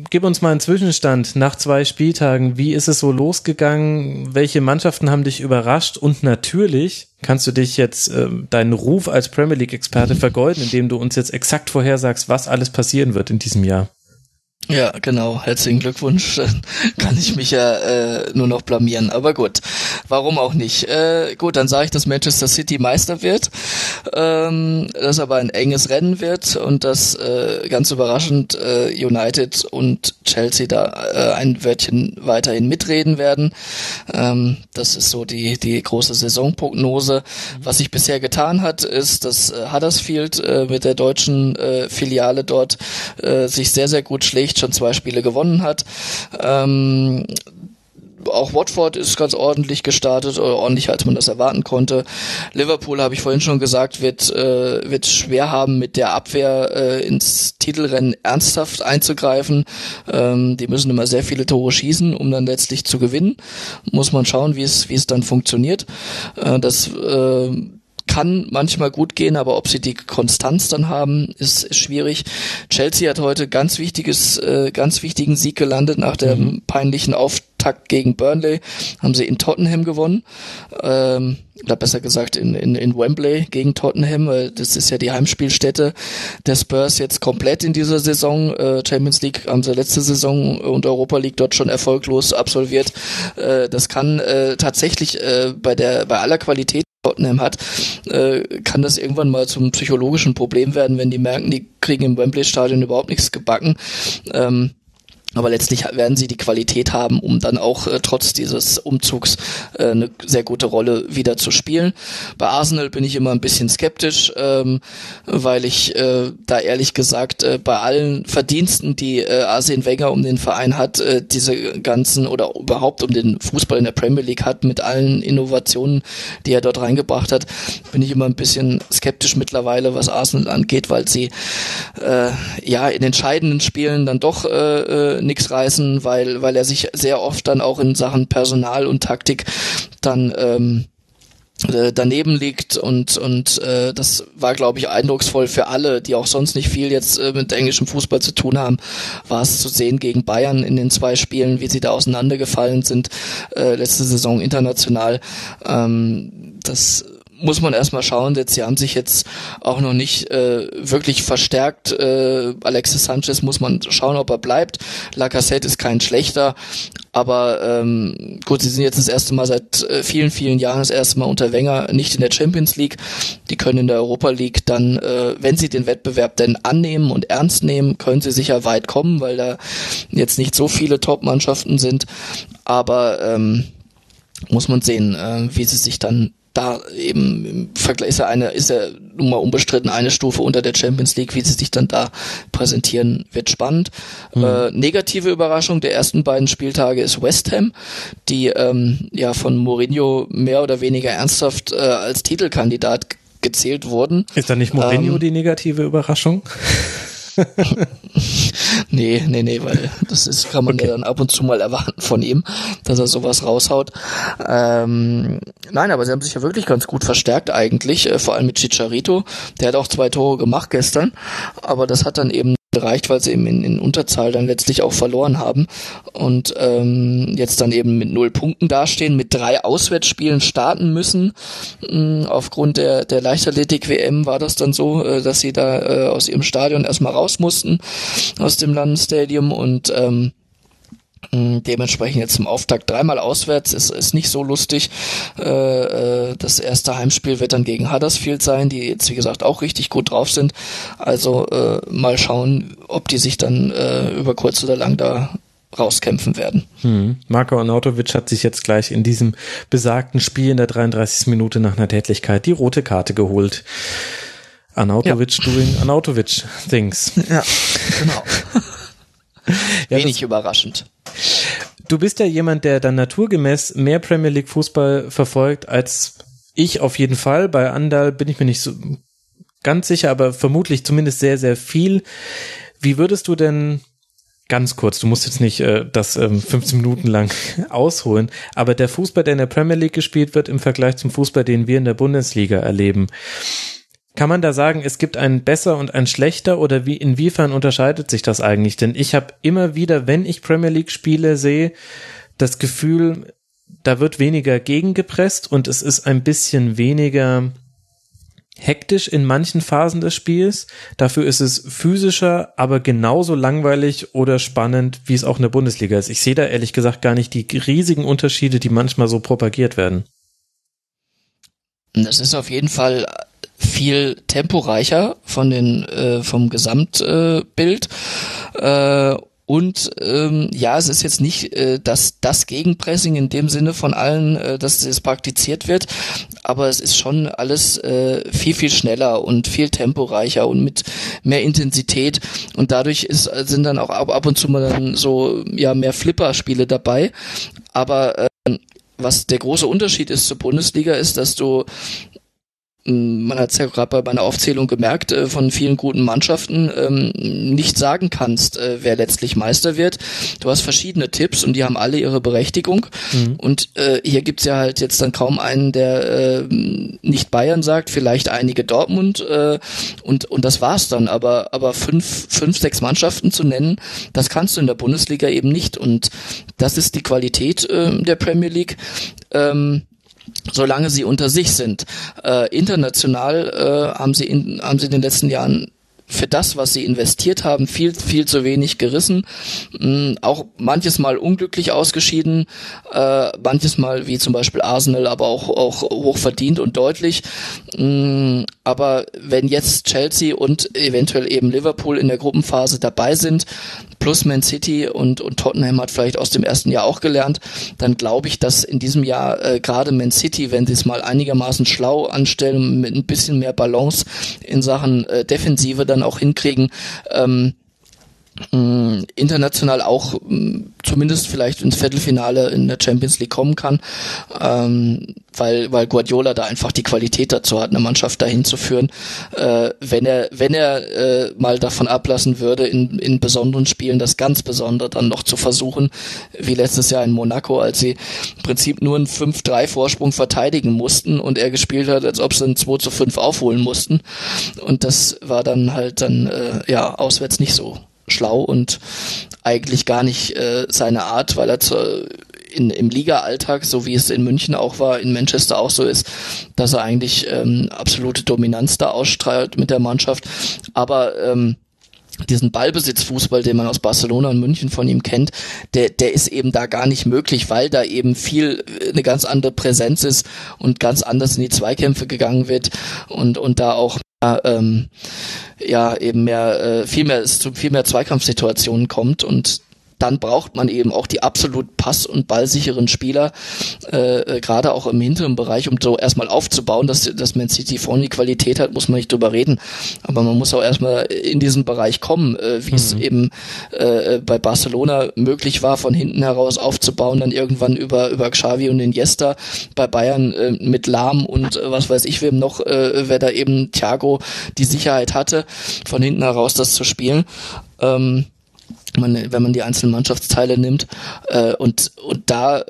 gib uns mal einen Zwischenstand nach zwei Spieltagen. Wie ist es so losgegangen? Welche Mannschaften haben dich überrascht? Und natürlich, kannst du dich jetzt äh, deinen Ruf als Premier League-Experte vergeuden, indem du uns jetzt exakt vorhersagst, was alles passieren wird in diesem Jahr. Ja, genau. Herzlichen Glückwunsch. Dann kann ich mich ja äh, nur noch blamieren. Aber gut, warum auch nicht? Äh, gut, dann sage ich, dass Manchester City Meister wird, ähm, dass aber ein enges Rennen wird und dass äh, ganz überraschend äh, United und Chelsea da äh, ein Wörtchen weiterhin mitreden werden. Ähm, das ist so die die große Saisonprognose. Was sich bisher getan hat, ist, dass äh, Huddersfield äh, mit der deutschen äh, Filiale dort äh, sich sehr sehr gut schlägt schon zwei Spiele gewonnen hat. Ähm, auch Watford ist ganz ordentlich gestartet, oder ordentlicher als man das erwarten konnte. Liverpool, habe ich vorhin schon gesagt, wird, äh, wird schwer haben, mit der Abwehr äh, ins Titelrennen ernsthaft einzugreifen. Ähm, die müssen immer sehr viele Tore schießen, um dann letztlich zu gewinnen. Muss man schauen, wie es, wie es dann funktioniert. Äh, das äh, kann manchmal gut gehen, aber ob sie die Konstanz dann haben, ist, ist schwierig. Chelsea hat heute ganz wichtiges, äh, ganz wichtigen Sieg gelandet nach dem mhm. peinlichen Auftakt gegen Burnley. Haben sie in Tottenham gewonnen. Ähm, oder besser gesagt in, in, in Wembley gegen Tottenham. Das ist ja die Heimspielstätte der Spurs jetzt komplett in dieser Saison. Äh, Champions League haben sie letzte Saison und Europa League dort schon erfolglos absolviert. Äh, das kann äh, tatsächlich äh, bei der bei aller Qualität Tottenham hat, äh, kann das irgendwann mal zum psychologischen Problem werden, wenn die merken, die kriegen im Wembley-Stadion überhaupt nichts gebacken. Ähm, aber letztlich werden sie die Qualität haben, um dann auch äh, trotz dieses Umzugs äh, eine sehr gute Rolle wieder zu spielen. Bei Arsenal bin ich immer ein bisschen skeptisch, ähm, weil ich äh, da ehrlich gesagt äh, bei allen Verdiensten, die äh, Arsene Wenger um den Verein hat, äh, diese ganzen oder überhaupt um den Fußball in der Premier League hat, mit allen Innovationen, die er dort reingebracht hat, bin ich immer ein bisschen skeptisch mittlerweile, was Arsenal angeht, weil sie äh, ja in entscheidenden Spielen dann doch äh, nichts reißen, weil, weil er sich sehr oft dann auch in Sachen Personal und Taktik dann ähm, äh, daneben liegt und und äh, das war glaube ich eindrucksvoll für alle, die auch sonst nicht viel jetzt äh, mit englischem Fußball zu tun haben, war es zu sehen gegen Bayern in den zwei Spielen, wie sie da auseinandergefallen sind äh, letzte Saison international. Ähm, das muss man erstmal schauen. Jetzt, sie haben sich jetzt auch noch nicht äh, wirklich verstärkt. Äh, Alexis Sanchez muss man schauen, ob er bleibt. Lacassette ist kein schlechter. Aber ähm, gut, sie sind jetzt das erste Mal seit äh, vielen, vielen Jahren das erste Mal unter Wenger nicht in der Champions League. Die können in der Europa League dann, äh, wenn sie den Wettbewerb denn annehmen und ernst nehmen, können sie sicher weit kommen, weil da jetzt nicht so viele Top-Mannschaften sind. Aber ähm, muss man sehen, äh, wie sie sich dann da eben im Vergleich ist er eine, ist er nun mal unbestritten eine Stufe unter der Champions League, wie sie sich dann da präsentieren, wird spannend. Mhm. Äh, negative Überraschung der ersten beiden Spieltage ist West Ham, die ähm, ja von Mourinho mehr oder weniger ernsthaft äh, als Titelkandidat gezählt wurden. Ist da nicht Mourinho ähm, die negative Überraschung? nee, nee, nee, weil das ist, kann man okay. ja dann ab und zu mal erwarten von ihm, dass er sowas raushaut. Ähm, nein, aber sie haben sich ja wirklich ganz gut verstärkt eigentlich, äh, vor allem mit Chicharito. Der hat auch zwei Tore gemacht gestern, aber das hat dann eben gereicht, weil sie eben in, in Unterzahl dann letztlich auch verloren haben und ähm, jetzt dann eben mit null Punkten dastehen, mit drei Auswärtsspielen starten müssen. Ähm, aufgrund der, der Leichtathletik-WM war das dann so, äh, dass sie da äh, aus ihrem Stadion erstmal raus mussten, aus dem Landesstadium und ähm, hm, dementsprechend jetzt zum Auftakt dreimal auswärts ist, ist nicht so lustig. Äh, äh, das erste Heimspiel wird dann gegen Huddersfield sein, die jetzt wie gesagt auch richtig gut drauf sind. Also äh, mal schauen, ob die sich dann äh, über kurz oder lang da rauskämpfen werden. Hm. Marko Arnautovic hat sich jetzt gleich in diesem besagten Spiel in der 33. Minute nach einer Tätlichkeit die rote Karte geholt. Arnautovic ja. doing Arnautovic things. Ja, genau. ja, Wenig überraschend. Du bist ja jemand, der dann naturgemäß mehr Premier League Fußball verfolgt als ich auf jeden Fall. Bei Andal bin ich mir nicht so ganz sicher, aber vermutlich zumindest sehr, sehr viel. Wie würdest du denn ganz kurz, du musst jetzt nicht äh, das ähm, 15 Minuten lang ausholen, aber der Fußball, der in der Premier League gespielt wird, im Vergleich zum Fußball, den wir in der Bundesliga erleben, kann man da sagen, es gibt einen besser und ein schlechter oder wie inwiefern unterscheidet sich das eigentlich? Denn ich habe immer wieder, wenn ich Premier League Spiele sehe, das Gefühl, da wird weniger gegengepresst und es ist ein bisschen weniger hektisch in manchen Phasen des Spiels. Dafür ist es physischer, aber genauso langweilig oder spannend, wie es auch in der Bundesliga ist. Ich sehe da ehrlich gesagt gar nicht die riesigen Unterschiede, die manchmal so propagiert werden. Das ist auf jeden Fall viel temporeicher von den äh, vom Gesamtbild äh, und ähm, ja, es ist jetzt nicht äh, das, das Gegenpressing in dem Sinne von allen, äh, dass es praktiziert wird, aber es ist schon alles äh, viel, viel schneller und viel temporeicher und mit mehr Intensität. Und dadurch ist, sind dann auch ab, ab und zu mal dann so ja mehr Flipper-Spiele dabei. Aber äh, was der große Unterschied ist zur Bundesliga, ist, dass du man hat es ja gerade bei meiner Aufzählung gemerkt, äh, von vielen guten Mannschaften ähm, nicht sagen kannst, äh, wer letztlich Meister wird. Du hast verschiedene Tipps und die haben alle ihre Berechtigung. Mhm. Und äh, hier gibt's ja halt jetzt dann kaum einen, der äh, nicht Bayern sagt, vielleicht einige Dortmund äh, und, und das war's dann. Aber, aber fünf, fünf, sechs Mannschaften zu nennen, das kannst du in der Bundesliga eben nicht. Und das ist die Qualität äh, der Premier League. Ähm, solange sie unter sich sind. Äh, international äh, haben sie in, haben sie in den letzten Jahren für das, was sie investiert haben, viel, viel zu wenig gerissen. Mhm, auch manches Mal unglücklich ausgeschieden, äh, manches Mal wie zum Beispiel Arsenal, aber auch, auch hoch verdient und deutlich. Mhm, aber wenn jetzt Chelsea und eventuell eben Liverpool in der Gruppenphase dabei sind, plus Man City und, und Tottenham hat vielleicht aus dem ersten Jahr auch gelernt, dann glaube ich, dass in diesem Jahr äh, gerade Man City, wenn sie es mal einigermaßen schlau anstellen, mit ein bisschen mehr Balance in Sachen äh, Defensive dann auch hinkriegen, ähm, mh, international auch mh, zumindest vielleicht ins Viertelfinale in der Champions League kommen kann, ähm, weil, weil Guardiola da einfach die Qualität dazu hat, eine Mannschaft dahin zu führen. Äh, wenn er, wenn er äh, mal davon ablassen würde, in, in besonderen Spielen das ganz Besondere dann noch zu versuchen, wie letztes Jahr in Monaco, als sie im Prinzip nur einen 5-3 Vorsprung verteidigen mussten und er gespielt hat, als ob sie einen 2 zu 5 aufholen mussten. Und das war dann halt dann äh, ja auswärts nicht so schlau und eigentlich gar nicht äh, seine Art, weil er zu, in, im Liga-Alltag, so wie es in München auch war, in Manchester auch so ist, dass er eigentlich ähm, absolute Dominanz da ausstrahlt mit der Mannschaft. Aber ähm, diesen Ballbesitzfußball, den man aus Barcelona und München von ihm kennt, der, der ist eben da gar nicht möglich, weil da eben viel äh, eine ganz andere Präsenz ist und ganz anders in die Zweikämpfe gegangen wird und, und da auch ähm, ja eben mehr äh, viel mehr es zu viel mehr Zweikampfsituationen kommt und dann braucht man eben auch die absolut pass- und ballsicheren Spieler, äh, äh, gerade auch im hinteren Bereich, um so erstmal aufzubauen, dass, dass Man City vorne die Qualität hat, muss man nicht drüber reden. Aber man muss auch erstmal in diesen Bereich kommen, äh, wie mhm. es eben äh, bei Barcelona möglich war, von hinten heraus aufzubauen, dann irgendwann über, über Xavi und Iniesta, bei Bayern äh, mit Lahm und äh, was weiß ich wem noch, äh, wer da eben Thiago die Sicherheit hatte, von hinten heraus das zu spielen. Ähm, man, wenn man die einzelnen Mannschaftsteile nimmt. Äh, und, und da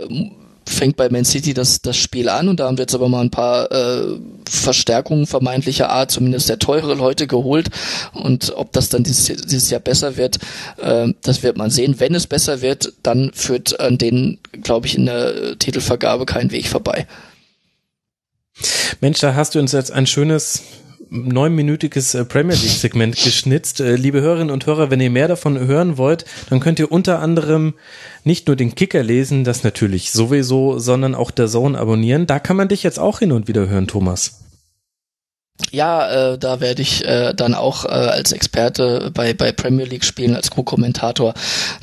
fängt bei Man City das, das Spiel an und da haben wir jetzt aber mal ein paar äh, Verstärkungen vermeintlicher Art, zumindest der teure Leute geholt. Und ob das dann dieses, dieses Jahr besser wird, äh, das wird man sehen. Wenn es besser wird, dann führt an denen, glaube ich, in der Titelvergabe kein Weg vorbei. Mensch, da hast du uns jetzt ein schönes neunminütiges äh, Premier League Segment geschnitzt. Äh, liebe Hörerinnen und Hörer, wenn ihr mehr davon hören wollt, dann könnt ihr unter anderem nicht nur den Kicker lesen, das natürlich sowieso, sondern auch der Zone abonnieren. Da kann man dich jetzt auch hin und wieder hören, Thomas. Ja, äh, da werde ich äh, dann auch äh, als Experte bei, bei Premier League spielen, als Co-Kommentator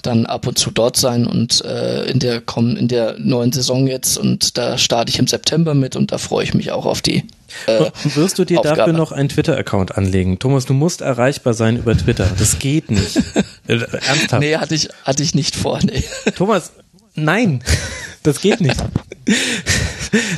dann ab und zu dort sein und äh, in der kommen in der neuen Saison jetzt und da starte ich im September mit und da freue ich mich auch auf die. Äh, Wirst du dir Aufgabe. dafür noch einen Twitter-Account anlegen? Thomas, du musst erreichbar sein über Twitter. Das geht nicht. Äh, ernsthaft. Nee, hatte ich, hatte ich nicht vor, nee. Thomas, nein, das geht nicht.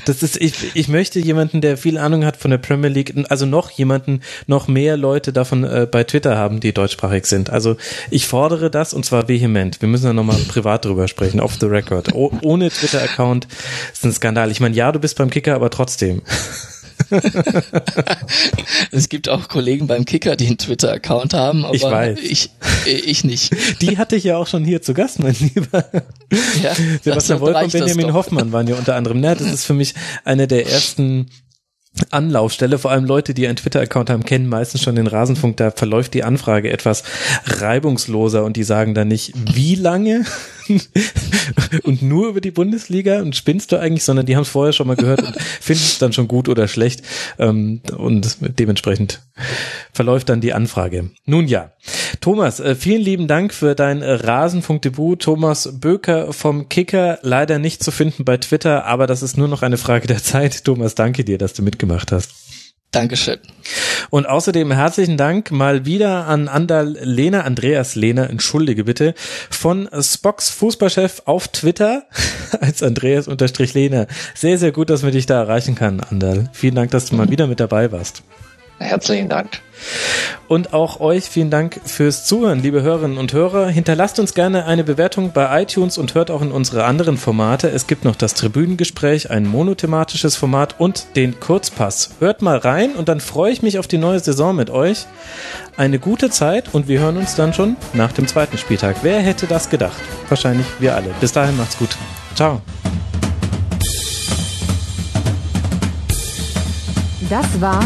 Das ist, ich, ich möchte jemanden, der viel Ahnung hat von der Premier League, also noch jemanden, noch mehr Leute davon äh, bei Twitter haben, die deutschsprachig sind. Also ich fordere das und zwar vehement. Wir müssen da nochmal privat drüber sprechen, off the record. Oh, ohne Twitter-Account ist ein Skandal. Ich meine, ja, du bist beim Kicker, aber trotzdem. es gibt auch Kollegen beim Kicker, die einen Twitter-Account haben, aber ich, weiß. ich, ich nicht. Die hatte ich ja auch schon hier zu Gast, mein Lieber. Ja, Sebastian Wolf und Benjamin Hoffmann waren ja unter anderem. Na, das ist für mich eine der ersten Anlaufstelle, vor allem Leute, die einen Twitter-Account haben, kennen meistens schon den Rasenfunk, da verläuft die Anfrage etwas reibungsloser und die sagen dann nicht, wie lange und nur über die Bundesliga und spinnst du eigentlich, sondern die haben es vorher schon mal gehört und finden es dann schon gut oder schlecht ähm, und dementsprechend verläuft dann die Anfrage. Nun ja, Thomas, äh, vielen lieben Dank für dein Rasenfunk-Debüt. Thomas Böker vom Kicker, leider nicht zu finden bei Twitter, aber das ist nur noch eine Frage der Zeit. Thomas, danke dir, dass du mitgemacht hast. Dankeschön. Und außerdem herzlichen Dank mal wieder an Andal Lehner, Andreas Lehner, entschuldige bitte, von Spocks Fußballchef auf Twitter als Andreas unterstrich Lehner. Sehr, sehr gut, dass man dich da erreichen kann, Andal. Vielen Dank, dass du mal wieder mit dabei warst. Herzlichen Dank. Und auch euch vielen Dank fürs Zuhören, liebe Hörerinnen und Hörer. Hinterlasst uns gerne eine Bewertung bei iTunes und hört auch in unsere anderen Formate. Es gibt noch das Tribünengespräch, ein monothematisches Format und den Kurzpass. Hört mal rein und dann freue ich mich auf die neue Saison mit euch. Eine gute Zeit und wir hören uns dann schon nach dem zweiten Spieltag. Wer hätte das gedacht? Wahrscheinlich wir alle. Bis dahin macht's gut. Ciao. Das war